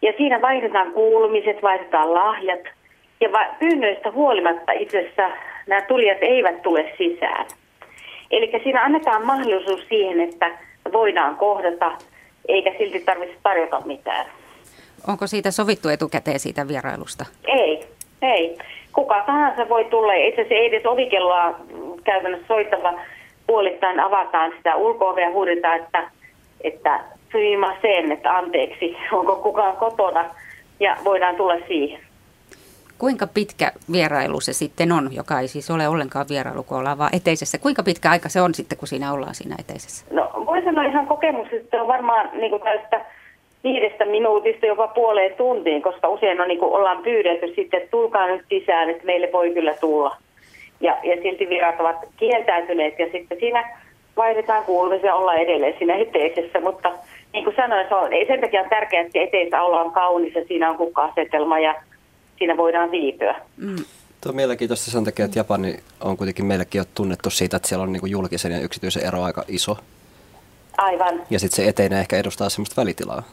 ja siinä vaihdetaan kuulumiset, vaihdetaan lahjat. Ja va, pyynnöistä huolimatta itse asiassa nämä tulijat eivät tule sisään. Eli siinä annetaan mahdollisuus siihen, että voidaan kohdata, eikä silti tarvitse tarjota mitään. Onko siitä sovittu etukäteen siitä vierailusta? Ei, ei. Kuka tahansa voi tulla. Itse asiassa ei edes ovikelloa käytännössä soittava puolittain avataan sitä ulko ja huudetaan, että, että sen, että anteeksi, onko kukaan kotona ja voidaan tulla siihen. Kuinka pitkä vierailu se sitten on, joka ei siis ole ollenkaan vierailu, kun ollaan vaan eteisessä? Kuinka pitkä aika se on sitten, kun siinä ollaan siinä eteisessä? No voi sanoa ihan kokemuksesta, on varmaan niin kuin tästä viidestä minuutista jopa puoleen tuntiin, koska usein on, niin kuin ollaan pyydetty sitten, että tulkaa nyt sisään, että meille voi kyllä tulla ja, ja silti virat ovat kieltäytyneet ja sitten siinä vaihdetaan kuulumisia olla edelleen siinä eteisessä, mutta niin kuin sanoin, se on, sen takia on tärkeää, että eteisessä ollaan kaunis ja siinä on kukka-asetelma ja siinä voidaan viipyä. Mm. Tuo on mielenkiintoista sen takia, että Japani on kuitenkin meillekin jo tunnettu siitä, että siellä on niin julkisen ja yksityisen ero aika iso. Aivan. Ja sitten se eteinen ehkä edustaa semmoista välitilaa.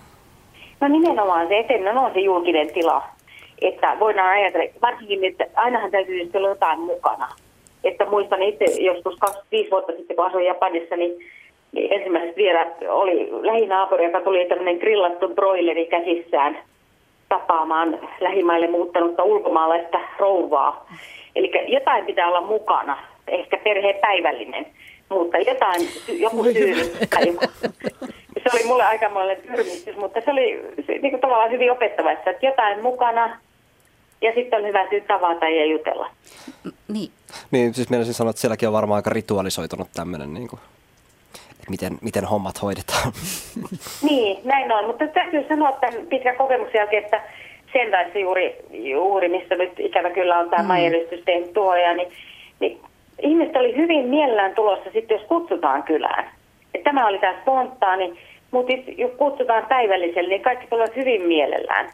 No nimenomaan se eteinen on se julkinen tila että voidaan ajatella, varsinkin, että ainahan täytyy olla jotain mukana. Että muistan itse joskus 25 vuotta sitten, kun asuin Japanissa, niin, niin ensimmäiset vielä oli lähinaapuri, joka tuli tämmöinen grillattu broileri käsissään tapaamaan lähimaille muuttanutta ulkomaalaista rouvaa. Eli jotain pitää olla mukana, ehkä perheen päivällinen, mutta jotain, joku syy. Se oli mulle aikamoinen tyrmistys, mutta se oli se, niin kuin tavallaan hyvin opettavaista, että jotain mukana, ja sitten on hyvä syy tavata ja jutella. Niin. Niin, siis mielestäni sanoa, että sielläkin on varmaan aika ritualisoitunut tämmöinen, niin kuin, että miten, miten hommat hoidetaan. niin, näin on, mutta täytyy sanoa tämän pitkän kokemuksen jälkeen, että sen taisi juuri, juuri missä nyt ikävä kyllä on tämä mm. majeristys tehnyt tuhoja, niin, niin ihmiset oli hyvin mielellään tulossa sitten, jos kutsutaan kylään. Et tämä oli tämä spontaani, mutta jos kutsutaan päivälliselle, niin kaikki tulevat hyvin mielellään.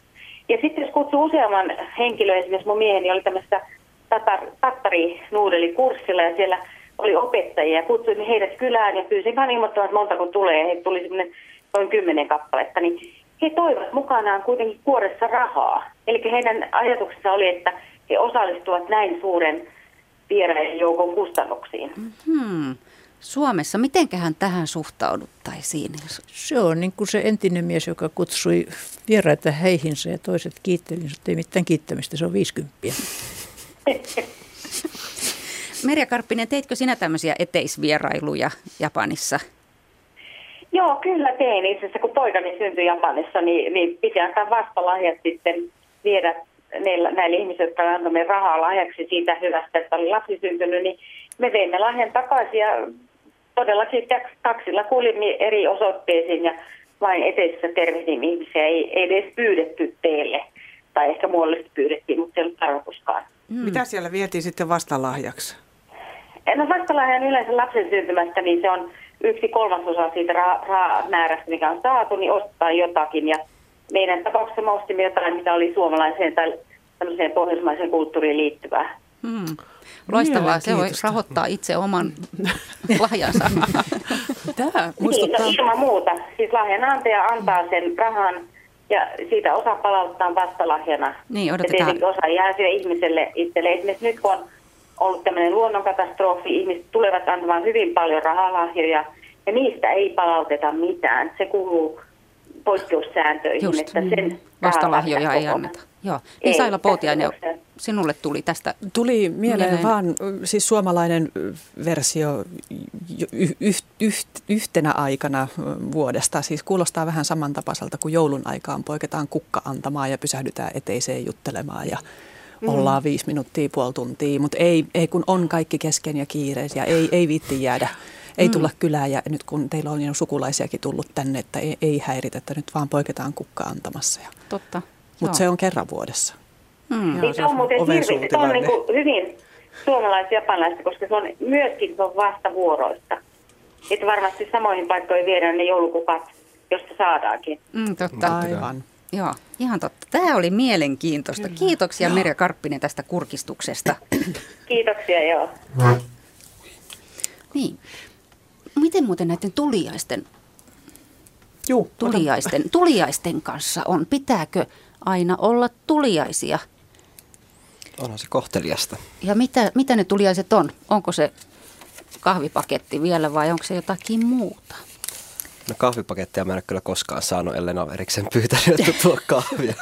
Ja sitten jos kutsuu useamman henkilön, esimerkiksi mun mieheni oli tämmöistä tatar, tattari-nuudelikurssilla ja siellä oli opettajia ja kutsuimme heidät kylään ja pyysin vaan ilmoittamaan, että montako tulee. Heitä tuli semmoinen noin kymmenen kappaletta, niin he toivat mukanaan kuitenkin kuoressa rahaa. Eli heidän ajatuksensa oli, että he osallistuvat näin suuren vieraiden joukon kustannuksiin. Hmm. Suomessa, mitenköhän tähän suhtauduttaisiin? Se on niin kuin se entinen mies, joka kutsui vieraita heihinsä ja toiset kiittelinsä, että ei mitään kiittämistä, se on 50. Merja Karppinen, teitkö sinä tämmöisiä eteisvierailuja Japanissa? Joo, kyllä tein. Itse asiassa kun poikani syntyi Japanissa, niin, niin piti antaa vastalahjat sitten viedä neillä, näille ihmisille, jotka antamme rahaa lahjaksi siitä hyvästä, että oli lapsi syntynyt, niin me veimme lahjan takaisin ja todellakin taksilla kuljimme eri osoitteisiin ja vain eteisessä tervehdin ihmisiä. Ei, ei edes pyydetty teille, tai ehkä muodollisesti pyydettiin, mutta se ei ollut tarkoituskaan. Hmm. Mitä siellä vietiin sitten vastalahjaksi? No vastalahjan yleensä lapsen syntymästä, niin se on yksi kolmasosa siitä rahamäärästä, mikä on saatu, niin ostaa jotakin. Ja meidän tapauksessa me ostimme jotain, mitä oli suomalaiseen tai tämmöiseen pohjoismaiseen kulttuuriin liittyvää. Hmm. Loistavaa, se voi rahoittaa itse oman lahjansa. Tämä muistuttaa... Niin, no, ilman muuta. Siis lahjanantaja antaa sen rahan ja siitä osa palauttaa vastalahjana. Niin, odotetaan. Ja tietenkin osa jää sille ihmiselle itselle. Esimerkiksi nyt kun on ollut tämmöinen luonnonkatastrofi, ihmiset tulevat antamaan hyvin paljon rahalahjoja ja niistä ei palauteta mitään. Se kuuluu poikkeussääntöihin, Just, että sen vastalahjoja ei anneta. Joo. Niin Saila Poutiainen, sinulle tuli tästä. Tuli mieleen, mieleen vaan siis suomalainen versio y- y- y- yhtenä aikana vuodesta. Siis kuulostaa vähän samantapaiselta kuin joulun aikaan. Poiketaan kukka antamaan ja pysähdytään eteiseen juttelemaan ja mm. ollaan viisi minuuttia, puoli tuntia. Mutta ei, ei kun on kaikki kesken ja kiireisiä, ei, ei viitti jäädä ei mm. tulla kylään ja nyt kun teillä on jo sukulaisiakin tullut tänne, että ei, ei häiritä, että nyt vaan poiketaan kukka antamassa. Ja. Totta. Mutta se on kerran vuodessa. Mm. Niin se on muuten. Se on niin kuin hyvin suomalais japanilaista, koska se on myöskin se on vastavuoroista. Että varmasti samoihin paikkoihin viedään ne joulukukat, josta saadaankin. Mm, totta. Aivan. Joo, ihan totta. Tämä oli mielenkiintoista. Kyllä. Kiitoksia joo. Merja Karppinen tästä kurkistuksesta. Kiitoksia, joo. Niin. Miten muuten näiden tuliaisten, Juu, tuliaisten, tuliaisten kanssa on? Pitääkö aina olla tuliaisia? Onhan se kohteliasta. Ja mitä, mitä ne tuliaiset on? Onko se kahvipaketti vielä vai onko se jotakin muuta? No kahvipakettia mä en ole kyllä koskaan saanut, ellen ole erikseen pyytänyt, että tuo kahvia.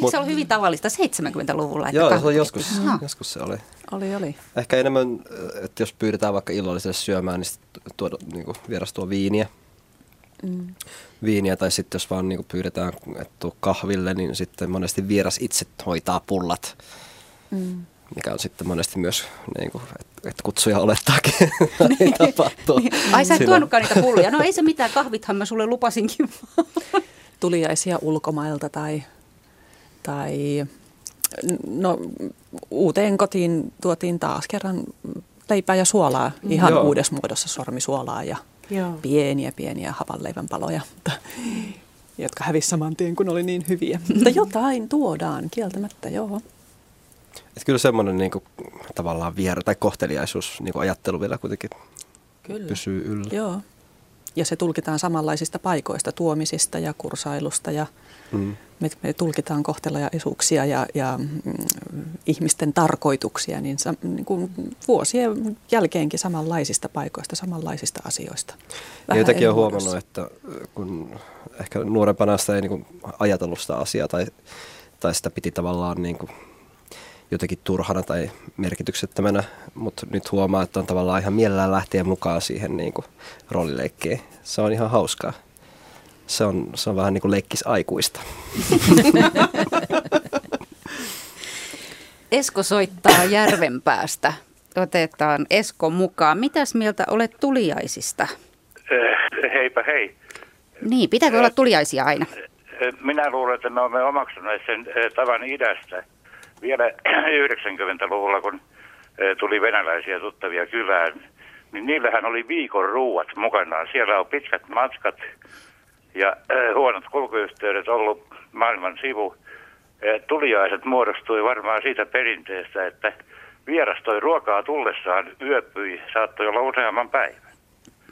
Mut, se on hyvin tavallista 70-luvulla? Että joo, se on joskus, no. joskus se oli. Oli, oli. Ehkä enemmän, että jos pyydetään vaikka illalliselle syömään, niin tuoda, niin kuin, vieras tuo viiniä. Mm. Viiniä tai sitten jos vaan niin pyydetään, että tuu kahville, niin sitten monesti vieras itse hoitaa pullat. Mm. Mikä on sitten monesti myös, niin kuin, että, että kutsuja olettaakin niin tapahtuu. Niin. Ai sä et tuonutkaan niitä pullia. No ei se mitään, kahvithan mä sulle lupasinkin. Tuliaisia ulkomailta tai, tai no, uuteen kotiin tuotiin taas kerran leipää ja suolaa ihan Joo. uudessa muodossa sormisuolaa ja Joo. pieniä pieniä hapanleivän paloja, jotka hävisi saman tien, kun oli niin hyviä. Mutta jotain tuodaan kieltämättä, joo. Et kyllä semmoinen niin kuin, tavallaan viera tai kohteliaisuus niin kuin ajattelu vielä kuitenkin kyllä. pysyy yllä. Joo. Ja se tulkitaan samanlaisista paikoista, tuomisista ja kursailusta ja mm. me, me tulkitaan kohteliaisuuksia ja, ja mm, ihmisten tarkoituksia niin, sa, niin kuin vuosien jälkeenkin samanlaisista paikoista, samanlaisista asioista. Vähän Jotenkin on huomannut, että kun ehkä nuorempana sitä ei niin kuin ajatellut sitä asiaa tai, tai sitä piti tavallaan niin kuin jotenkin turhana tai merkityksettömänä, mutta nyt huomaa, että on tavallaan ihan mielellään lähteä mukaan siihen niin kuin roolileikkiin. Se on ihan hauskaa. Se on, se on vähän niin kuin leikkis aikuista. Esko soittaa Järvenpäästä. Otetaan Esko mukaan. Mitäs mieltä olet tuliaisista? Eh, heipä hei. Niin, pitääkö olla tuliaisia aina? Eh, minä luulen, että me olemme omaksuneet sen eh, tavan idästä vielä 90-luvulla, kun tuli venäläisiä tuttavia kylään, niin niillähän oli viikon ruuat mukanaan. Siellä on pitkät matkat ja äh, huonot kulkuyhteydet ollut maailman sivu. eh, tuliaiset muodostui varmaan siitä perinteestä, että vieras toi ruokaa tullessaan yöpyi, saattoi olla useamman päivän.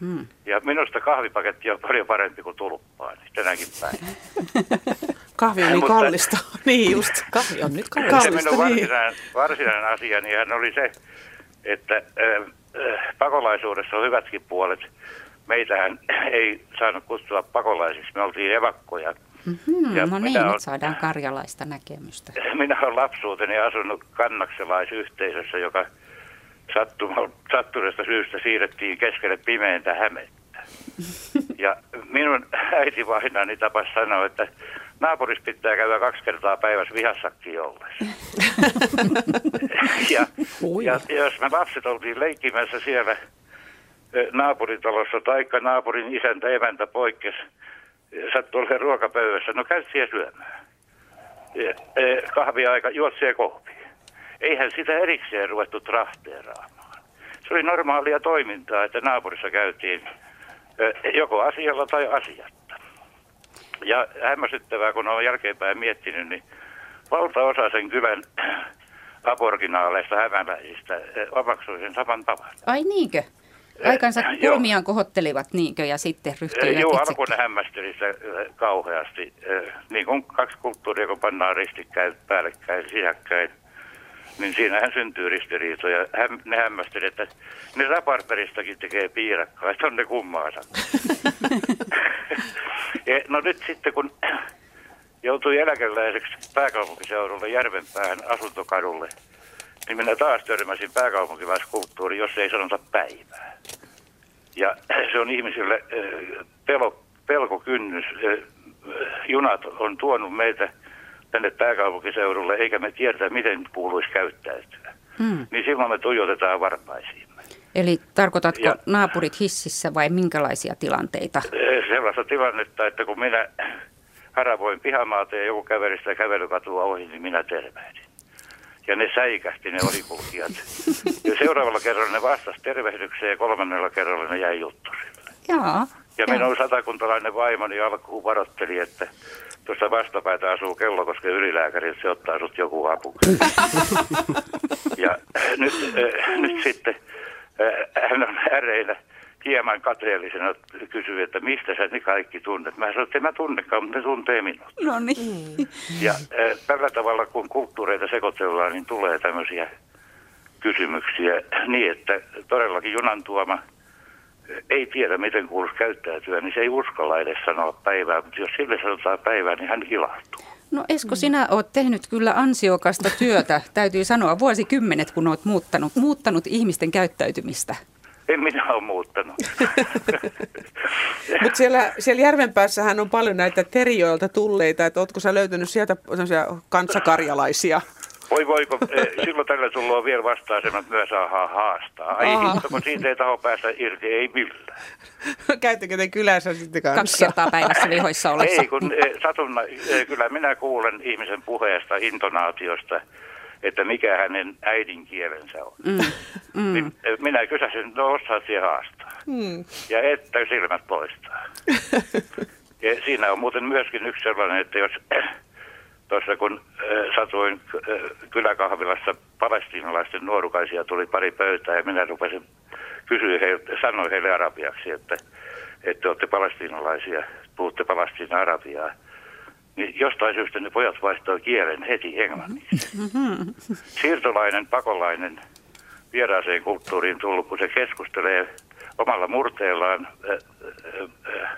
Hmm. Ja minusta kahvipaketti on paljon parempi kuin tulppaa niin tänäkin päivänä. Kahvi on niin Mutta- kallista. niin just. Kahvi on nyt Se kallista. minun niin. varsinainen, varsinainen asiani hän oli se, että äh, äh, pakolaisuudessa on hyvätkin puolet. Meitähän ei saanut kutsua pakolaisiksi, me oltiin evakkoja. Hmm, Ja no niin, minä nyt saadaan karjalaista näkemystä. Minä olen lapsuuteni asunut kannakselaisyhteisössä, joka sattuneesta syystä siirrettiin keskelle pimeintä hämettä. Ja minun äitivainani tapasi sanoa, että naapurissa pitää käydä kaksi kertaa päivässä vihassakin ollessa. ja, ja, jos me lapset oltiin leikkimässä siellä naapuritalossa, taikka naapurin isäntä, emäntä poikkes, sattui olemaan ruokapöydässä, no käy siellä syömään. Kahviaika, juotsee kohvi. Eihän sitä erikseen ruvettu trahteeraamaan. Se oli normaalia toimintaa, että naapurissa käytiin joko asialla tai asiatta. Ja hämmästyttävää, kun olen jälkeenpäin miettinyt, niin valtaosa sen kylän aboriginaaleista hämäläisistä omaksui sen saman tavan. Ai niinkö? Aikansa Eh, kulmiaan kohottelivat niinkö ja sitten ryhtyivät Joo, itse. alkuun ne hämmästeli sitä ö, kauheasti. Niin kuin kaksi kulttuuria, kun pannaan ristikkäin, päällekkäin, sisäkkäin, niin siinähän syntyy ristiriitoja. Häm, ne hämmästeli, että ne raparperistakin tekee piirakkaa, että on ne kummaansa. No nyt sitten, kun joutui eläkeläiseksi pääkaupunkiseudulle Järvenpäähän asuntokadulle, niin minä taas törmäsin pääkaupunkilaiskulttuuriin, jos ei sanota päivää. Ja se on ihmisille äh, pelo, pelkokynnys. Äh, Junat on tuonut meitä tänne pääkaupunkiseudulle, eikä me tiedetä, miten kuuluisi käyttäytyä. Hmm. Niin silloin me tuijotetaan varpaisiin. Eli tarkoitatko Ja- naapurit hississä vai minkälaisia tilanteita? Äh, Sellaista tilannetta, että kun minä haravoin pihamaata ja joku käveli sitä kävelykatua ohi, niin minä tervehdin. Ja ne säikähti ne ohikulkijat. Ja seuraavalla kerralla ne vastasi tervehdykseen ja kolmannella kerralla ne jäi juttusille. Jaa. Ja minun satakuntalainen vaimoni alkuun varoitteli, että tuossa vastapäätä asuu Kellokosken ylilääkäri, että se ottaa sut joku apu. ja nyt, äh, nyt sitten äh, hän on äreinä hieman kateellisena kysyy, että mistä sä ne kaikki tunnet. Mä sanoin, että en mä tunnekaan, mutta ne tuntee minut. No niin. Ja äh, tällä tavalla, kun kulttuureita sekoitellaan, niin tulee tämmöisiä kysymyksiä niin, että todellakin junan tuoma ei tiedä, miten kuuluisi käyttäytyä, niin se ei uskalla edes sanoa päivää. Mutta jos sille sanotaan päivää, niin hän ilahtuu. No Esko, sinä olet tehnyt kyllä ansiokasta työtä, täytyy sanoa, vuosikymmenet, kun olet muuttanut, muuttanut ihmisten käyttäytymistä. En minä ole muuttanut. Mutta siellä, siellä Järvenpäässähän on paljon näitä terijoilta tulleita, että ootko sä löytänyt sieltä sellaisia kansakarjalaisia? Voi voiko, eh, silloin tällä tullaan vielä vastaan sen, että myös saadaan haastaa. Ai Aha. hitto, kun siitä ei taho päästä irti, ei millään. Käyttekö te kylässä sitten kanssa? Kaksi kertaa päivässä lihoissa ollessa. Ei, kun eh, satunna, eh, kyllä minä kuulen ihmisen puheesta, intonaatiosta, että mikä hänen äidinkielensä on. Mm. Mm. Niin, minä kysäsin, no osaat siihen haastaa. Hmm. Ja että silmät poistaa. ja siinä on muuten myöskin yksi sellainen, että jos tuossa kun äh, satuin äh, kyläkahvilassa palestiinalaisten nuorukaisia tuli pari pöytää ja minä rupesin kysyä heiltä, sanoin heille arabiaksi, että, että olette palestiinalaisia, puhutte palestiina-arabiaa. Niin jostain syystä ne pojat vaihtoi kielen heti englanniksi. Mhm. Siirtolainen, pakolainen, vieraaseen kulttuuriin tullut, kun se keskustelee omalla murteellaan äh, äh, äh,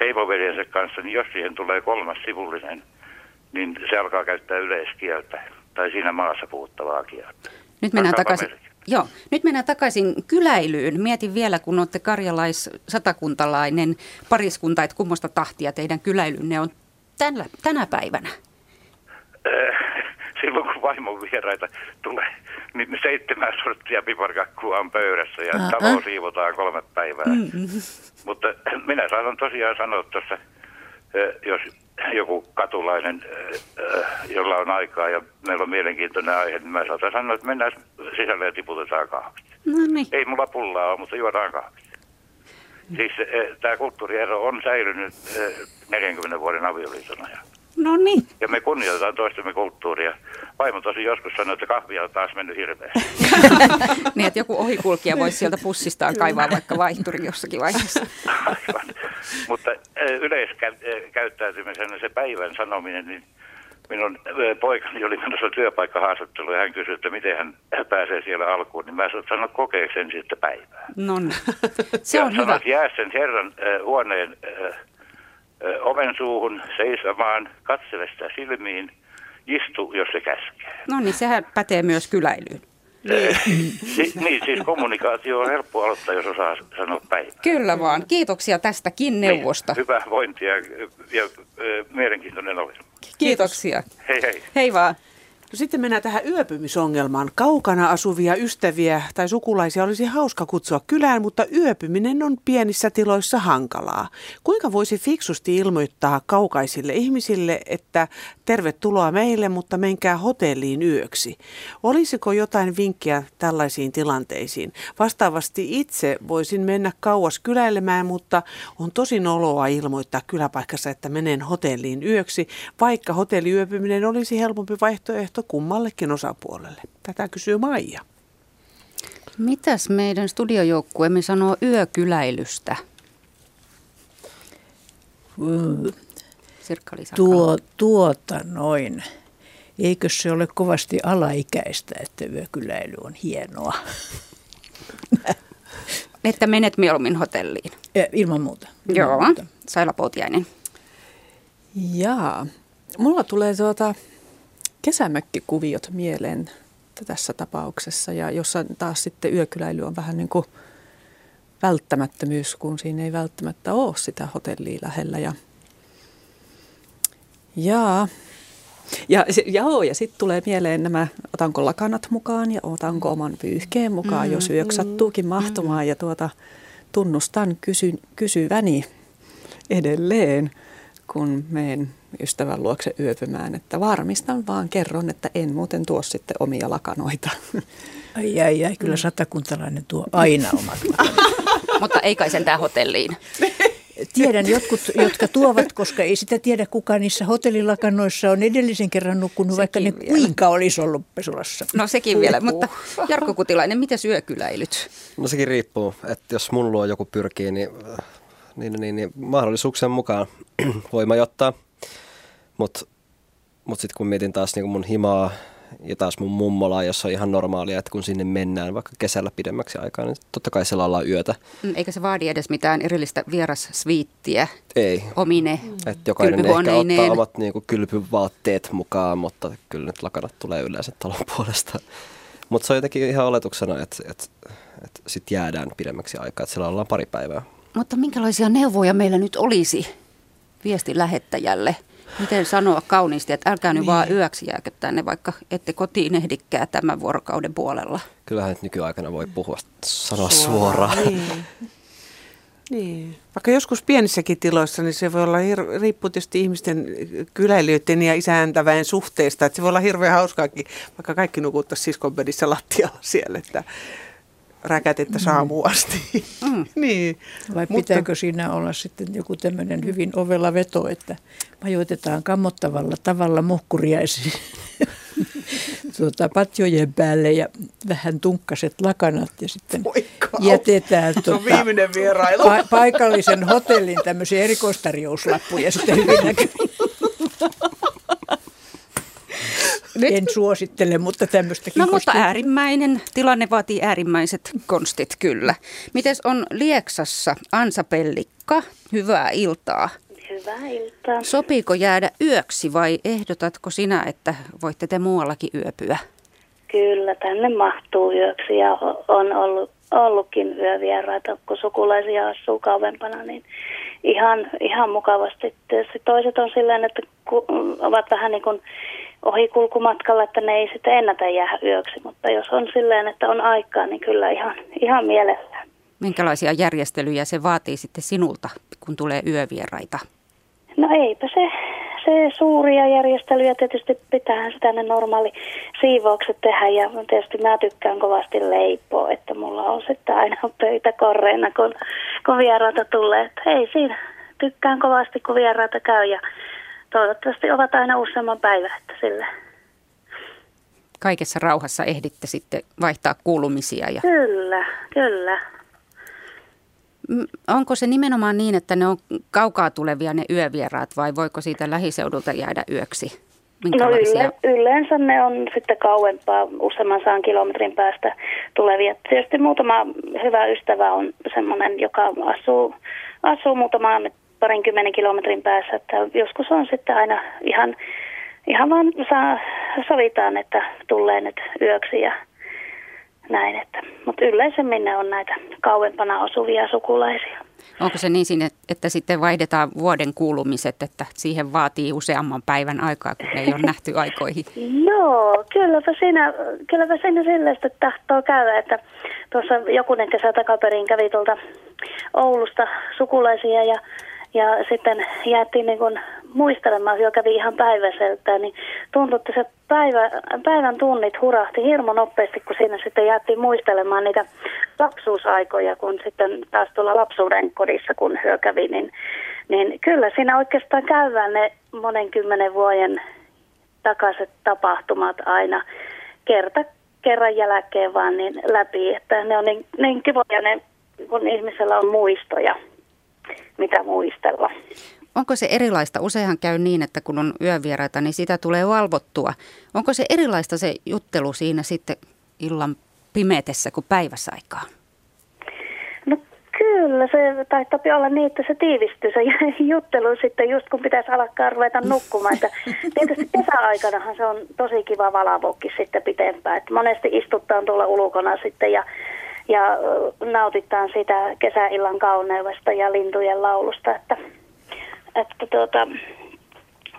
heimoveljensä kanssa, niin jos siihen tulee kolmas sivullinen, niin se alkaa käyttää yleiskieltä tai siinä maassa puhuttavaa kieltä. Nyt mennään takaisin. Joo, nyt mennään takaisin kyläilyyn. Mietin vielä, kun olette karjalais-satakuntalainen pariskunta, että kummosta tahtia teidän kyläilynne on tänä, tänä päivänä. Äh, Silloin kun vaimon vieraita tulee, niin seitsemän sorttia piparkakkua on pöydässä ja Aha. talo siivotaan kolme päivää. Mm. Mutta minä saatan tosiaan sanoa tuossa, eh, jos joku katulainen, eh, eh, jolla on aikaa ja meillä on mielenkiintoinen aihe, niin mä saatan sanoa, että mennään sisälle ja tiputetaan kahvit. No niin. Ei mulla pullaa ole, mutta juodaan kahvit. Siis tämä kulttuuriero on säilynyt eh, 40 vuoden avioliiton ajan. No niin. Ja me kunnioitetaan toistemme kulttuuria. Vaimo tosi joskus sanoi, että kahvia on taas mennyt hirveästi. niin, että joku ohikulkija voisi sieltä pussistaan kaivaa vaikka vaihturi jossakin vaiheessa. Mutta yleiskäyttäytymisen se päivän sanominen, niin minun poikani oli menossa työpaikkahaastattelu ja hän kysyi, että miten hän pääsee siellä alkuun, niin mä sanoin kokeeksi ensin sitä päivää. No niin. Se on ja hyvä. jää sen herran äh, huoneen äh, äh, oven suuhun seisomaan, katsele sitä silmiin, istu, jos se käskee. No niin, sehän pätee myös kyläilyyn. Niin. si- niin, siis kommunikaatio on helppo aloittaa, jos osaa sanoa päivää. Kyllä vaan. Kiitoksia tästäkin neuvosta. Niin, hyvää vointia ja, ja, ja mielenkiintoinen ohjelma. Kiitoksia. Hei hei. Hei vaan. No sitten mennään tähän yöpymisongelmaan. Kaukana asuvia ystäviä tai sukulaisia olisi hauska kutsua kylään, mutta yöpyminen on pienissä tiloissa hankalaa. Kuinka voisi fiksusti ilmoittaa kaukaisille ihmisille, että tervetuloa meille, mutta menkää hotelliin yöksi? Olisiko jotain vinkkiä tällaisiin tilanteisiin? Vastaavasti itse voisin mennä kauas kyläilemään, mutta on tosi noloa ilmoittaa kyläpaikassa, että menen hotelliin yöksi, vaikka hotelliyöpyminen olisi helpompi vaihtoehto kummallekin osapuolelle. Tätä kysyy Maija. Mitäs meidän studiojoukkueemme sanoo yökyläilystä? Sirkka Tuo, tuota noin. Eikö se ole kovasti alaikäistä, että yökyläily on hienoa? Että menet mieluummin hotelliin. Ilman muuta. Ilman Joo, muuta. Saila Poutiainen. Jaa. Mulla tulee tuota kesämökkikuviot mieleen tässä tapauksessa ja jossa taas sitten yökyläily on vähän niin kuin välttämättömyys, kun siinä ei välttämättä ole sitä hotellia lähellä. Ja, ja, ja, joo, ja sitten tulee mieleen nämä, otanko lakanat mukaan ja otanko oman pyyhkeen mukaan, mm, jos yöksi sattuukin mahtumaan. Ja tuota, tunnustan kysy, kysyväni edelleen, kun menen ystävän luokse yöpymään, että varmistan vaan kerron, että en muuten tuo sitten omia lakanoita. Ai ai ai, kyllä satakuntalainen tuo aina omat Mutta ei kai sentään hotelliin. Tiedän jotkut, jotka tuovat, koska ei sitä tiedä kuka niissä hotellilakanoissa on edellisen kerran nukkunut, sekin vaikka ne vielä. kuinka olisi ollut pesulassa. No sekin Uhuh. vielä, mutta Jarkko Kutilainen, mitä syökyläilyt? No sekin riippuu, että jos mun luo joku pyrkii, niin, niin, niin, niin mahdollisuuksien mukaan voi majoittaa. Mutta mut sitten kun mietin taas niin mun himaa ja taas mun mummolaa, jossa on ihan normaalia, että kun sinne mennään vaikka kesällä pidemmäksi aikaa, niin totta kai siellä ollaan yötä. Eikä se vaadi edes mitään erillistä vierassviittiä Ei. omine Et jokainen ehkä ottaa omat niin kuin, kylpyvaatteet mukaan, mutta kyllä nyt lakanat tulee yleensä talon puolesta. Mutta se on jotenkin ihan oletuksena, että, että, että sitten jäädään pidemmäksi aikaa, että siellä ollaan pari päivää. Mutta minkälaisia neuvoja meillä nyt olisi viestin lähettäjälle? Miten sanoa kauniisti, että älkää nyt niin. vaan yöksi jääkö tänne, vaikka ette kotiin ehdikää tämän vuorokauden puolella. Kyllähän nyt nykyaikana voi puhua, sanoa suoraan. suoraan. Niin. Niin. Vaikka joskus pienissäkin tiloissa, niin se voi olla, hir- riippuu tietysti ihmisten kyläilijöiden ja isäntäväen suhteesta. Että se voi olla hirveän hauskaakin, vaikka kaikki nukuttaisiin siskonpedissä lattialla siellä, että räkätettä saamuun asti. Mm. niin. Vai Mutta... pitääkö siinä olla sitten joku tämmöinen hyvin ovella veto, että majoitetaan kammottavalla tavalla muhkuriaisiin tuota, patjojen päälle ja vähän tunkkaset lakanat ja sitten jätetään tuota, viimeinen vierailu. Pa- paikallisen hotellin tämmöisiä erikoistarjouslappuja sitten hyvin näkyviin. Nyt. En suosittele, mutta tämmöistäkin. No mutta äärimmäinen tilanne vaatii äärimmäiset konstit kyllä. Mites on Lieksassa Ansa Pellikka? Hyvää iltaa. Hyvää iltaa. Sopiiko jäädä yöksi vai ehdotatko sinä, että voitte te muuallakin yöpyä? Kyllä, tänne mahtuu yöksi ja on ollut, ollutkin yövieraita, kun sukulaisia asuu kauempana, niin ihan, ihan mukavasti. Tietysti toiset on silleen, että ovat vähän niin kuin ohikulkumatkalla, että ne ei sitten ennätä jää yöksi, mutta jos on silleen, että on aikaa, niin kyllä ihan, ihan mielellään. Minkälaisia järjestelyjä se vaatii sitten sinulta, kun tulee yövieraita? No eipä se, se suuria järjestelyjä. Tietysti pitää sitä ne normaali siivoukset tehdä. Ja tietysti mä tykkään kovasti leipoa, että mulla on sitten aina pöytä korreina, kun, kun vieraita tulee, että ei siinä, tykkään kovasti kun vieraita käy. Ja toivottavasti ovat aina useamman päivän, että sille. Kaikessa rauhassa ehditte sitten vaihtaa kuulumisia. Ja... Kyllä, kyllä. Onko se nimenomaan niin, että ne on kaukaa tulevia ne yövieraat vai voiko siitä lähiseudulta jäädä yöksi? No yle, yleensä ne on sitten kauempaa, useamman saan kilometrin päästä tulevia. Tietysti muutama hyvä ystävä on semmoinen, joka asuu, asuu muutaman parinkymmenen kilometrin päässä. Että joskus on sitten aina ihan, ihan vaan saa, sovitaan, että tulee nyt yöksi ja näin. Että, mutta yleisemmin ne on näitä kauempana asuvia sukulaisia. Onko se niin että sitten vaihdetaan vuoden kuulumiset, että siihen vaatii useamman päivän aikaa, kun ei ole nähty aikoihin? Joo, kylläpä siinä, kylläpä siinä sellaista tahtoo käydä, että tuossa jokunen kesä takaperin kävi tuolta Oulusta sukulaisia ja ja sitten jäätiin niin kuin muistelemaan, joka kävi ihan päiväseltään, niin tuntui, että se päivä, päivän tunnit hurahti hirmu nopeasti, kun siinä sitten jäätiin muistelemaan niitä lapsuusaikoja, kun sitten taas tuolla lapsuuden kodissa, kun hyö kävi, niin, niin kyllä siinä oikeastaan käydään ne monen kymmenen vuoden takaiset tapahtumat aina kerta kerran jälkeen vaan niin läpi, että ne on niin, niin kivoja ne, kun ihmisellä on muistoja mitä muistella. Onko se erilaista? Useinhan käy niin, että kun on yövieraita, niin sitä tulee valvottua. Onko se erilaista se juttelu siinä sitten illan pimeetessä kuin päiväsaikaan? No kyllä, se taitaa olla niin, että se tiivistyy se juttelu sitten just kun pitäisi alkaa ruveta nukkumaan. Että tietysti kesäaikanahan se on tosi kiva valavokki sitten pitempään. Että monesti istuttaan tuolla ulkona sitten ja ja nautitaan sitä kesäillan kauneudesta ja lintujen laulusta. Että, että tuota,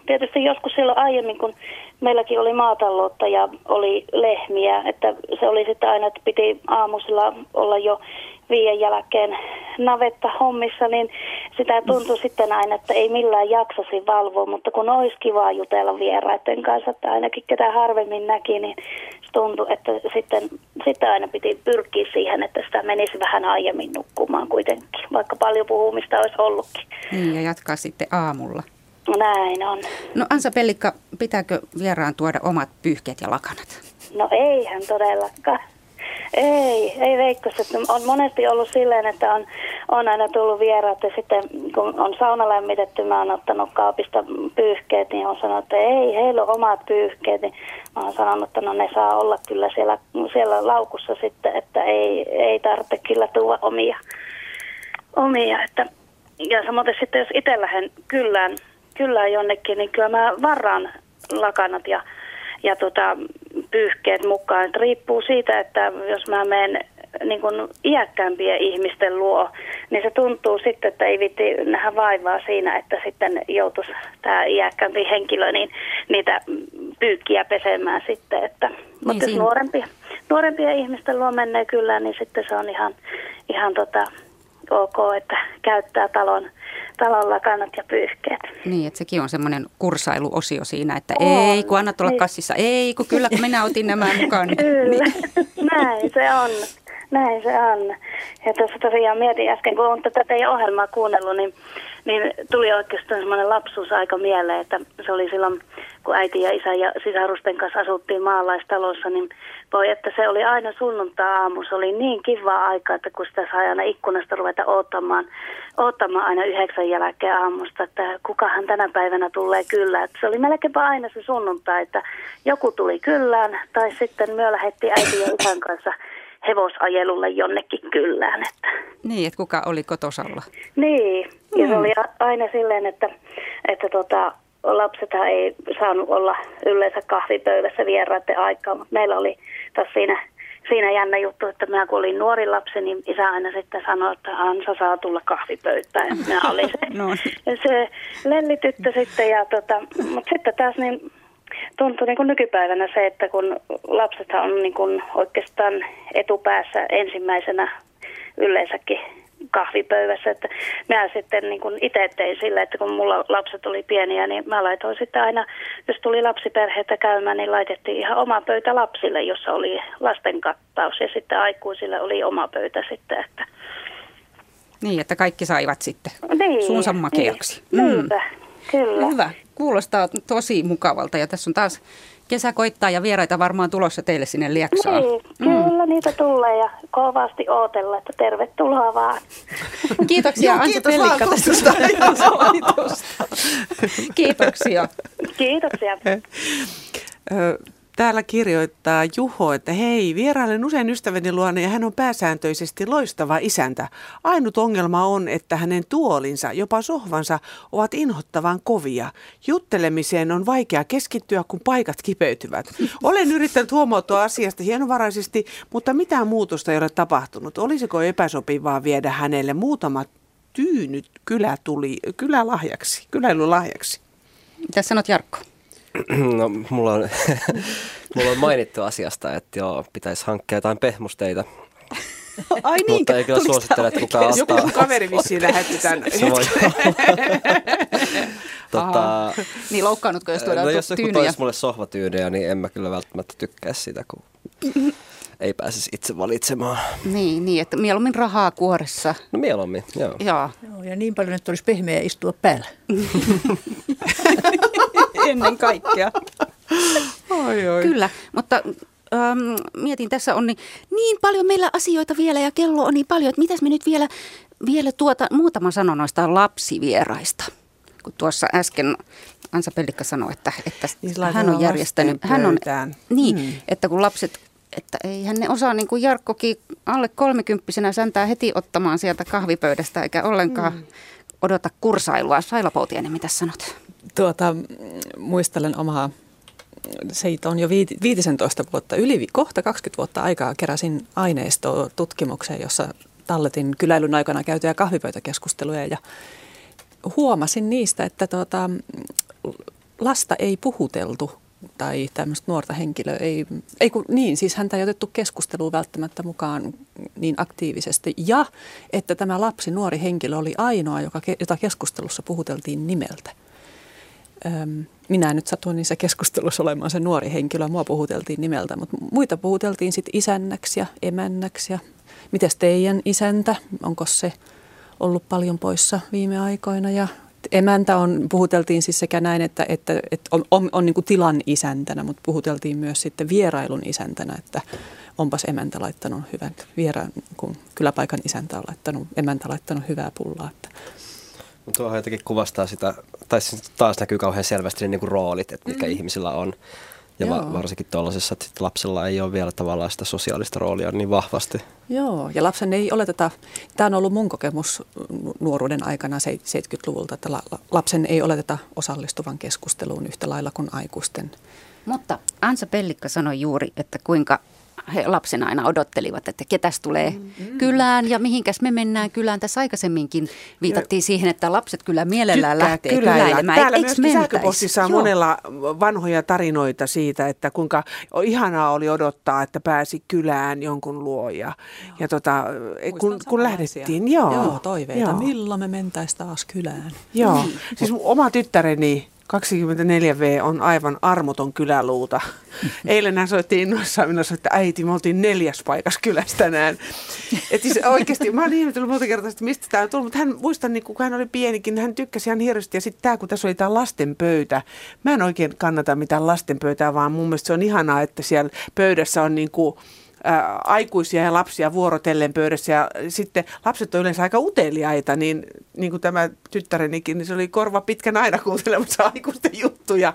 tietysti joskus silloin aiemmin, kun meilläkin oli maataloutta ja oli lehmiä, että se oli sitten aina, että piti aamusilla olla jo viien jälkeen navetta hommissa, niin sitä tuntui sitten aina, että ei millään jaksasi valvoa, mutta kun olisi kiva jutella vieraiden kanssa, että ainakin ketä harvemmin näki, niin tuntui, että sitten, sitten aina piti pyrkiä siihen, että sitä menisi vähän aiemmin nukkumaan kuitenkin, vaikka paljon puhumista olisi ollutkin. Niin, ja jatkaa sitten aamulla. No näin on. No Ansa Pellikka, pitääkö vieraan tuoda omat pyyhkeet ja lakanat? No eihän todellakaan. Ei, ei Veikko. On monesti ollut silleen, että on, on aina tullut vieraat ja sitten kun on sauna lämmitetty, mä oon ottanut kaapista pyyhkeet, niin on sanonut, että ei, heillä on omat pyyhkeet. Niin mä oon sanonut, että no ne saa olla kyllä siellä, siellä laukussa sitten, että ei, ei tarvitse kyllä tuoda omia. omia että, ja samoin sitten jos itse lähden kyllään, kyllään jonnekin, niin kyllä mä varaan lakanat ja ja tota, pyyhkeet mukaan. Et riippuu siitä, että jos mä menen niin kun iäkkäämpien ihmisten luo, niin se tuntuu sitten, että ei vitti nähdä vaivaa siinä, että sitten joutuisi tämä iäkkäämpi henkilö niin niitä pyykkiä pesemään sitten. Että, niin mutta jos nuorempi, nuorempien ihmisten luo menee kyllä, niin sitten se on ihan, ihan tota, ok, että käyttää talon talon lakanat ja pyyhkeet. Niin, että sekin on semmoinen kursailuosio siinä, että on. ei kun annat olla niin. kassissa, ei kun kyllä minä otin nämä mukaan. kyllä, niin. näin se on. Näin se on. Ja tuossa tosiaan mietin äsken, kun olen tätä teidän ohjelmaa kuunnellut, niin, niin tuli oikeastaan semmoinen lapsuusaika mieleen, että se oli silloin, kun äiti ja isä ja sisarusten kanssa asuttiin maalaistalossa, niin voi, että se oli aina sunnuntaa-aamu. Se oli niin kiva aika, että kun sitä sai aina ikkunasta ruveta odottamaan, odottamaan aina yhdeksän jälkeen aamusta, että kukahan tänä päivänä tulee kyllä. Että se oli melkeinpä aina se sunnuntai, että joku tuli kyllään tai sitten myö lähetti äiti ja isän kanssa hevosajelulle jonnekin kyllään. Että. Niin, että kuka oli kotosalla? Niin, ja mm. se oli aina silleen, että, että tota, lapsethan ei saanut olla yleensä kahvipöydässä vieraiden aikaa, mutta meillä oli taas siinä, siinä jännä juttu, että minä kun olin nuori lapsi, niin isä aina sitten sanoi, että Ansa saa tulla kahvipöytään. Ja minä olin se, no. Niin. se lellityttö sitten, ja tota, mutta sitten taas niin tuntuu niin kuin nykypäivänä se, että kun lapsethan on niin kuin oikeastaan etupäässä ensimmäisenä yleensäkin kahvipöydässä. Että mä sitten niin kuin itse tein sillä, että kun mulla lapset oli pieniä, niin mä laitoin sitten aina, jos tuli lapsiperheitä käymään, niin laitettiin ihan oma pöytä lapsille, jossa oli lasten kattaus ja sitten aikuisille oli oma pöytä sitten. Että... Niin, että kaikki saivat sitten niin, suunsa makeaksi. Niin, mm. Kyllä. Hyvä. Kuulostaa tosi mukavalta ja tässä on taas kesä koittaa ja vieraita varmaan tulossa teille sinne Lieksaan. Niin, kyllä mm. niitä tulee ja kovasti ootella, että tervetuloa vaan. Kiitoksia Joo, Ansa kiitos Pellikka tästä Kiitoksia. Kiitoksia. Täällä kirjoittaa Juho, että hei, vierailen usein ystäväni luona ja hän on pääsääntöisesti loistava isäntä. Ainut ongelma on, että hänen tuolinsa, jopa sohvansa, ovat inhottavan kovia. Juttelemiseen on vaikea keskittyä, kun paikat kipeytyvät. Olen yrittänyt huomautua asiasta hienovaraisesti, mutta mitään muutosta ei ole tapahtunut. Olisiko epäsopivaa viedä hänelle muutama tyynyt kylätuli, kylälahjaksi, kyläilylahjaksi? Mitä sanot Jarkko? No, mulla on, mulla on mainittu asiasta, että joo, pitäisi hankkia jotain pehmusteita. Ai niin, Mutta ei kyllä suosittele, että kukaan ottaa. Joku sun kaveri vissiin lähetti tämän. Se voi tota, Niin loukkaannutko, jos tuodaan no, jos joku tyynyjä? toisi mulle sohvatyynejä, niin en mä kyllä välttämättä tykkää sitä, kun ei pääsisi itse valitsemaan. Niin, niin, että mieluummin rahaa kuoressa. No mieluummin, joo. Joo. Joo, ja niin paljon, että olisi pehmeä istua päällä. Ennen kaikkea. Oi, oi. Kyllä, mutta ähm, mietin tässä on niin, niin paljon meillä asioita vielä ja kello on niin paljon, että mitäs me nyt vielä, vielä tuota, muutama sano noista lapsivieraista. Kun tuossa äsken Ansa Pellikka sanoi, että, että Niin hän on järjestänyt, hän on, pöytään. niin, Mm. että kun lapset, että eihän ne osaa niin kuin Jarkkokin alle kolmekymppisenä säntää heti ottamaan sieltä kahvipöydästä eikä ollenkaan Mm. Odota kursailua. Saila Poutiainen, mitä sanot? Tuota, muistelen omaa, siitä on jo viiti, 15 vuotta, yli kohta 20 vuotta aikaa keräsin aineistoa tutkimukseen, jossa talletin kyläilyn aikana käytyjä kahvipöytäkeskusteluja ja huomasin niistä, että tuota, lasta ei puhuteltu tai tämmöistä nuorta henkilöä ei, ei kun, niin, siis häntä ei otettu keskusteluun välttämättä mukaan niin aktiivisesti. Ja että tämä lapsi, nuori henkilö oli ainoa, joka, jota keskustelussa puhuteltiin nimeltä. Öm, minä nyt satuin niissä keskustelussa olemaan se nuori henkilö, mua puhuteltiin nimeltä, mutta muita puhuteltiin sitten isännäksi ja emännäksi ja mites teidän isäntä, onko se ollut paljon poissa viime aikoina ja emäntä on, puhuteltiin siis sekä näin, että, että, että on, on, on niin kuin tilan isäntänä, mutta puhuteltiin myös sitten vierailun isäntänä, että onpas emäntä laittanut hyvät, viera, kun kyläpaikan isäntä on laittanut, emäntä laittanut hyvää pullaa. Että. Tuohan jotenkin kuvastaa sitä, tai siis taas näkyy kauhean selvästi ne niinku roolit, että mikä mm. ihmisillä on. Ja va- Joo. varsinkin tuollaisessa, että lapsella ei ole vielä tavallaan sitä sosiaalista roolia niin vahvasti. Joo, ja lapsen ei oleteta, tämä on ollut mun kokemus nu- nuoruuden aikana se- 70-luvulta, että la- la- lapsen ei oleteta osallistuvan keskusteluun yhtä lailla kuin aikuisten. Mutta Ansa Pellikka sanoi juuri, että kuinka he lapsena aina odottelivat, että ketäs tulee mm. kylään ja mihinkäs me mennään kylään. Tässä aikaisemmin viitattiin siihen, että lapset kyllä mielellään Tykkää lähtee kyläillä. kyläilemään. Täällä Eiks myöskin mentäis? sähköpostissa on Joo. monella vanhoja tarinoita siitä, että kuinka ihanaa oli odottaa, että pääsi kylään jonkun luo. Ja, ja tota, kun, kun lähdettiin, joo. Joo, toiveita. Joo. Milloin me mentäis taas kylään? Joo, Niin. siis oma tyttäreni 24V on aivan armoton kyläluuta. Eilen hän soitti innoissaan minulle, että äiti, me oltiin neljäs paikassa kylässä tänään. Et siis oikeasti, mä oon ihmetellyt monta kertaa, että mistä tämä on tullut, mutta hän muistan, niin kun hän oli pienikin, hän tykkäsi ihan hirveästi. Ja sitten tämä, kun tässä oli tämä lasten pöytä, mä en oikein kannata mitään lasten pöytää, vaan mun mielestä se on ihanaa, että siellä pöydässä on niin kuin ää, aikuisia ja lapsia vuorotellen pöydässä ja sitten lapset on yleensä aika uteliaita, niin, niin kuin tämä tyttärenikin, niin se oli korva pitkän aina kuuntelemassa aikuisten juttuja.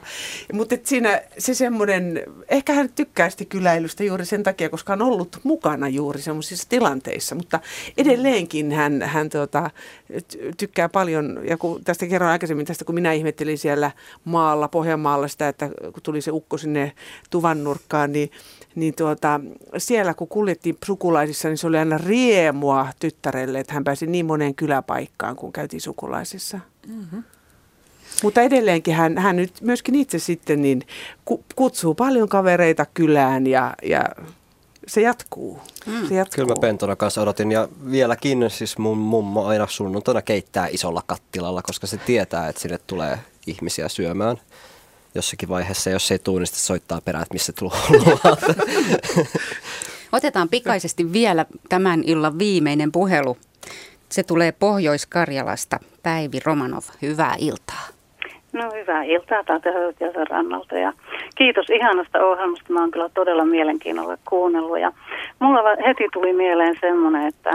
Mutta siinä se semmoinen, ehkä hän tykkää sitä kyläilystä juuri sen takia, koska on ollut mukana juuri semmoisissa tilanteissa, mutta edelleenkin hän, hän tota, ty- tykkää paljon, ja kun tästä kerroin aikaisemmin tästä, kun minä ihmettelin siellä maalla, Pohjanmaalla sitä, että kun tuli se ukko sinne tuvan nurkkaan, niin niin tuota, siellä kun kuljettiin sukulaisissa, niin se oli aina riemua tyttärelle, että hän pääsi niin moneen kyläpaikkaan, kun käytiin sukulaisissa. Mm-hmm. Mutta edelleenkin hän, hän nyt myöskin itse sitten niin ku, kutsuu paljon kavereita kylään ja, ja se jatkuu. Mm. Se jatkuu. Kyllä mä pentona kanssa odotin ja vieläkin siis mun mummo aina sunnuntaina keittää isolla kattilalla, koska se tietää, että sinne tulee ihmisiä syömään jossakin vaiheessa. Jos se ei tule, niin sitten soittaa perään, että missä tulee Otetaan pikaisesti vielä tämän illan viimeinen puhelu. Se tulee Pohjois-Karjalasta. Päivi Romanov, hyvää iltaa. No hyvää iltaa täältä Höytiösen rannalta ja kiitos ihanasta ohjelmasta. Mä oon kyllä todella mielenkiinnolla kuunnellut ja mulla heti tuli mieleen semmoinen, että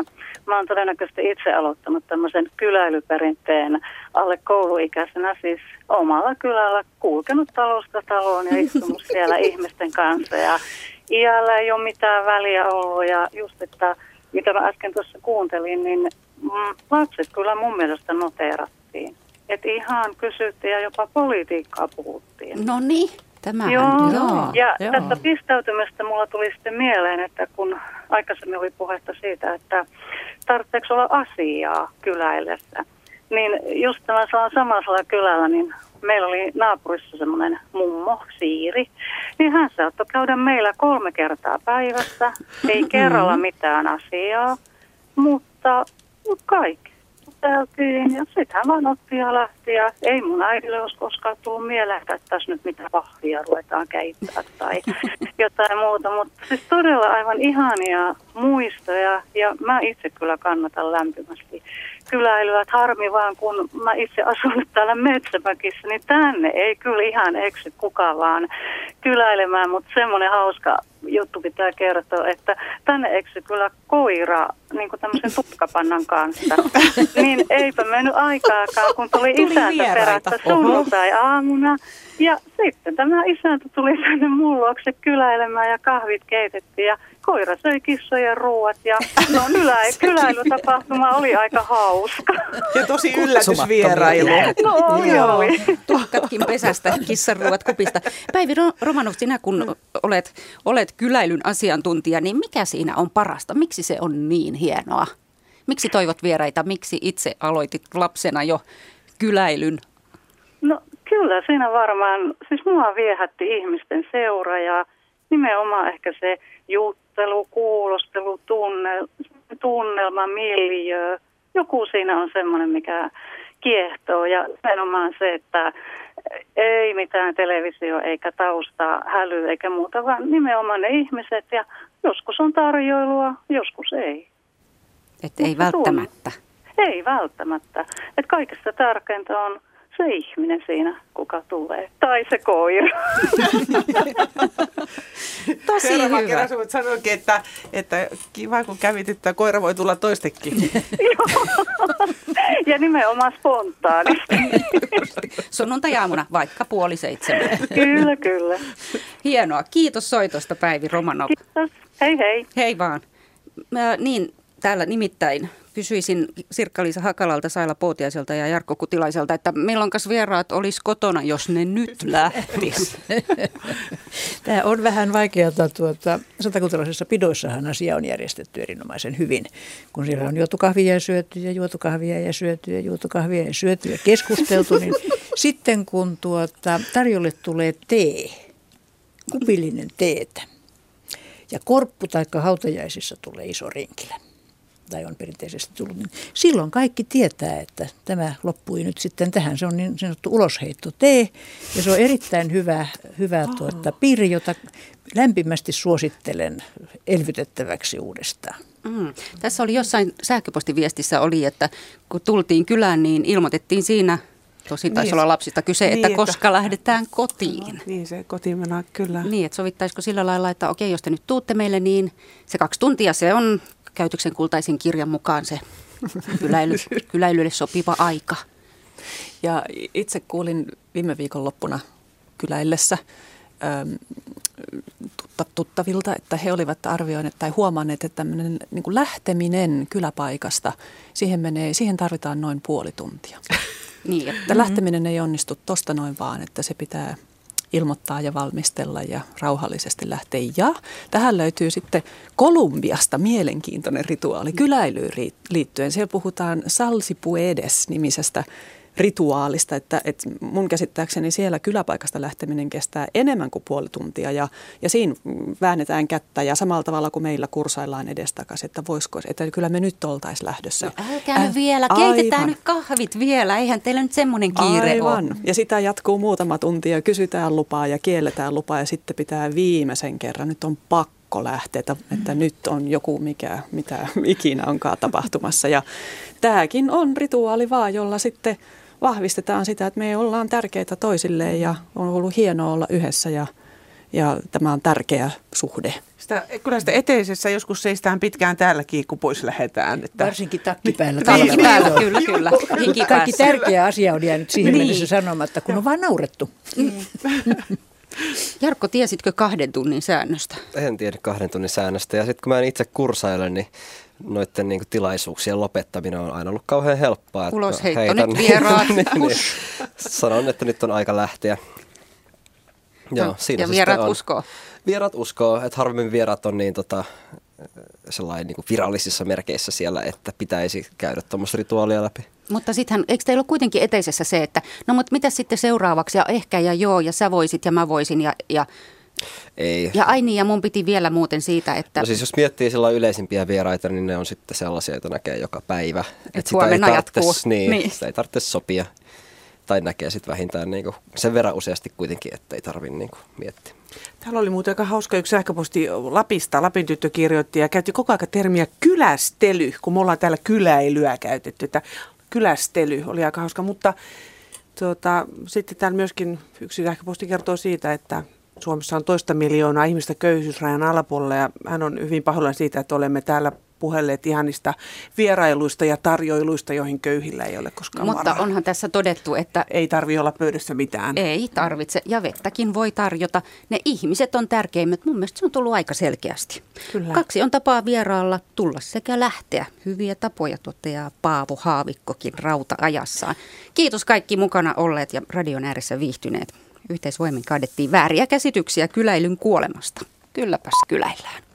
mä oon todennäköisesti itse aloittanut tämmöisen kyläilyperinteen alle kouluikäisenä siis omalla kylällä kulkenut talosta taloon ja istunut siellä ihmisten kanssa ja iällä ei ole mitään väliä ollut ja just, että mitä mä äsken tuossa kuuntelin, niin mm, lapset kyllä mun mielestä noteerattiin. Että ihan kysyttiin ja jopa politiikkaa puhuttiin. No niin, tämä Joo, joo. ja joo. tästä pistäytymistä mulla tuli sitten mieleen, että kun aikaisemmin oli puhetta siitä, että tarvitseeko olla asiaa kyläillessä, niin just tämä samalla kylällä, niin meillä oli naapurissa semmoinen mummo, Siiri, niin hän saattoi käydä meillä kolme kertaa päivässä, ei kerralla mitään asiaa, mutta kaikki juteltiin ja sitten hän vaan otti ja lähti ja ei mun äidille olisi koskaan tullut mieleen, että tässä nyt mitä pahvia ruvetaan keittää tai jotain muuta, mutta siis todella aivan ihania muistoja ja mä itse kyllä kannatan lämpimästi kyläilyä, että harmi vaan kun mä itse asun täällä Metsämäkissä, niin tänne ei kyllä ihan eksy kukaan vaan kyläilemään, mutta semmoinen hauska juttu pitää kertoa, että tänne eksy kyllä koira niin kuin tämmöisen tukkapannan kanssa. niin eipä mennyt aikaakaan, kun tuli, Tuli isäntä Oho. sunnuntai-aamuna. Ja sitten tämä isäntä tuli tänne mun luokse kyläilemään ja kahvit keitettiin ja koira söi kissojen ruuat ja no ylä, kyläilytapahtuma oli aika hauska. Ja tosi yllätysvierailu. No oli, Joo. oli. Tuhkatkin pesästä, kissanruuat kupista. Päivi Ro- Romanov, sinä kun olet, olet kyläilyn asiantuntija, niin mikä siinä on parasta? Miksi se on niin hienoa? Miksi toivot vieraita? Miksi itse aloitit lapsena jo kyläilyn? No kyllä siinä varmaan, siis mua viehätti ihmisten seura ja nimenomaan ehkä se juttelu, kuulostelu, tunne, tunnelma, miljö. Joku siinä on semmoinen, mikä kiehtoo ja nimenomaan se, että ei mitään televisio eikä taustaa häly eikä muuta, vaan nimenomaan ne ihmiset ja joskus on tarjoilua, joskus ei. Että ei välttämättä. Ei välttämättä. Et kaikesta tärkeintä on se ihminen siinä, kuka tulee. Tai se koira. Tosi Seuraava hyvä. kerran voit sanoakin, että, että kiva kun kävit, että koira voi tulla toistekin. ja nimenomaan spontaanisti. Sunnuntai-aamuna vaikka puoli seitsemän. kyllä, kyllä. Hienoa. Kiitos soitosta Päivi Romanov. Kiitos. Hei hei. Hei vaan. Mä, niin, täällä nimittäin kysyisin Sirkka-Liisa Hakalalta, Saila Pootiaiselta ja Jarkko Kutilaiselta, että milloinkas vieraat olisi kotona, jos ne nyt lähtis? Tämä on vähän vaikeata. Tuota, satakuntalaisissa pidoissahan asia on järjestetty erinomaisen hyvin. Kun siellä on juotu kahvia ja syöty ja juotu kahvia ja syöty ja juotu kahvia ja syöty ja keskusteltu, niin sitten kun tuota, tarjolle tulee tee, kupillinen teetä, ja korppu tai hautajaisissa tulee iso rinkilä, tai on perinteisesti tullut, niin silloin kaikki tietää, että tämä loppui nyt sitten tähän. Se on niin sanottu ulosheitto tee, ja se on erittäin hyvä, hyvä tuota, piiri, jota lämpimästi suosittelen elvytettäväksi uudestaan. Mm. Tässä oli jossain sähköpostiviestissä oli, että kun tultiin kylään, niin ilmoitettiin siinä, tosi taisi Niin, olla lapsista kyse, niin, että että- koska lähdetään kotiin. Niin se kotiin mennään kyllä. Niin, että sovittaisiko sillä lailla, että okei, jos te nyt tuutte meille, niin se kaksi tuntia se on käytöksen kultaisen kirjan mukaan se kyläily, kyläilylle sopiva aika. Ja itse kuulin viime viikon loppuna kyläillessä tutta- tuttavilta, että he olivat arvioineet tai huomanneet, että tämmöinen niin kuin lähteminen kyläpaikasta, siihen, menee, siihen tarvitaan noin puoli tuntia. Niin, Että lähteminen ei onnistu tosta noin vaan, että se pitää ilmoittaa ja valmistella ja rauhallisesti lähteä. Ja tähän löytyy sitten Kolumbiasta mielenkiintoinen rituaali kyläilyyn liittyen. Siellä puhutaan salsipuedes-nimisestä rituaalista, että, että mun käsittääkseni siellä kyläpaikasta lähteminen kestää enemmän kuin puoli tuntia ja, ja siinä väännetään kättä ja samalla tavalla kuin meillä kursaillaan edestakaisin, että voisiko, että kyllä me nyt oltaisiin lähdössä. No älkää nyt vielä, keitetään Aivan. nyt kahvit vielä, eihän teillä nyt semmoinen kiire Aivan. ole. Ja sitä jatkuu muutama tunti ja kysytään lupaa ja kielletään lupaa ja sitten pitää viimeisen kerran. Nyt on pakko lähteä, että, että nyt on joku mikä, mitä ikinä onkaan tapahtumassa. Ja tämäkin on rituaali vaan, jolla sitten vahvistetaan sitä, että me ollaan tärkeitä toisilleen ja on ollut hienoa olla yhdessä ja, ja tämä on tärkeä suhde. Sitä, kyllä sitä eteisessä joskus seistään pitkään täälläkin, kun pois lähdetään. Että... Varsinkin takki päällä. Niin, päällä, kyllä, kyllä. Hiki Kaikki tärkeä asia on jäänyt siihen niin. mennessä sanomatta, kun on vain naurettu. Jarkko, tiesitkö kahden tunnin säännöstä? En tiedä kahden tunnin säännöstä. Ja sitten kun mä en itse kursailen, niin noiden niin tilaisuuksien lopettaminen on aina ollut kauhean helppoa. Ulos heitto, nyt vieraat. niin, niin, sanon, että nyt on aika lähteä. Joo, no, siinä ja vieraat on. uskoo? Vieraat uskoo, että harvemmin vieraat on niin tota, sellainen niin virallisissa merkeissä siellä, että pitäisi käydä tuommoista rituaalia läpi. Mutta sittenhän, eikö teillä ole kuitenkin eteisessä se, että no mutta mitä sitten seuraavaksi ja ehkä ja joo ja sä voisit ja mä voisin ja, ja ei. Ja Aini ja mun piti vielä muuten siitä, että... No siis jos miettii sillä yleisimpiä vieraita, niin ne on sitten sellaisia, joita näkee joka päivä. Et, Et huomenna ei jatkuu. Niin, niin. Sitä ei tarvitse sopia. Tai näkee sitten vähintään niin kuin sen verran useasti kuitenkin, että ei tarvitse niin miettiä. Täällä oli muuten aika hauska yksi sähköposti Lapista. Lapin tyttö kirjoitti ja käytti koko ajan termiä kylästely, kun me ollaan täällä kyläilyä käytetty. Että kylästely oli aika hauska, mutta tuota, sitten täällä myöskin yksi sähköposti kertoo siitä, että Suomessa on toista miljoonaa ihmistä köyhyysrajan alapuolella ja hän on hyvin pahoillani siitä, että olemme täällä puhelleet ihanista vierailuista ja tarjoiluista, joihin köyhillä ei ole koskaan Mutta varaa. onhan tässä todettu, että... Ei tarvi olla pöydässä mitään. Ei tarvitse, ja vettäkin voi tarjota. Ne ihmiset on tärkeimmät. Mun mielestä se on tullut aika selkeästi. Kyllä. Kaksi on tapaa vieraalla tulla sekä lähteä. Hyviä tapoja toteaa Paavo Haavikkokin rauta-ajassaan. Kiitos kaikki mukana olleet ja radion ääressä viihtyneet. Yhteisvoimin kaadettiin vääriä käsityksiä kyläilyn kuolemasta. Kylläpäs kyläillään.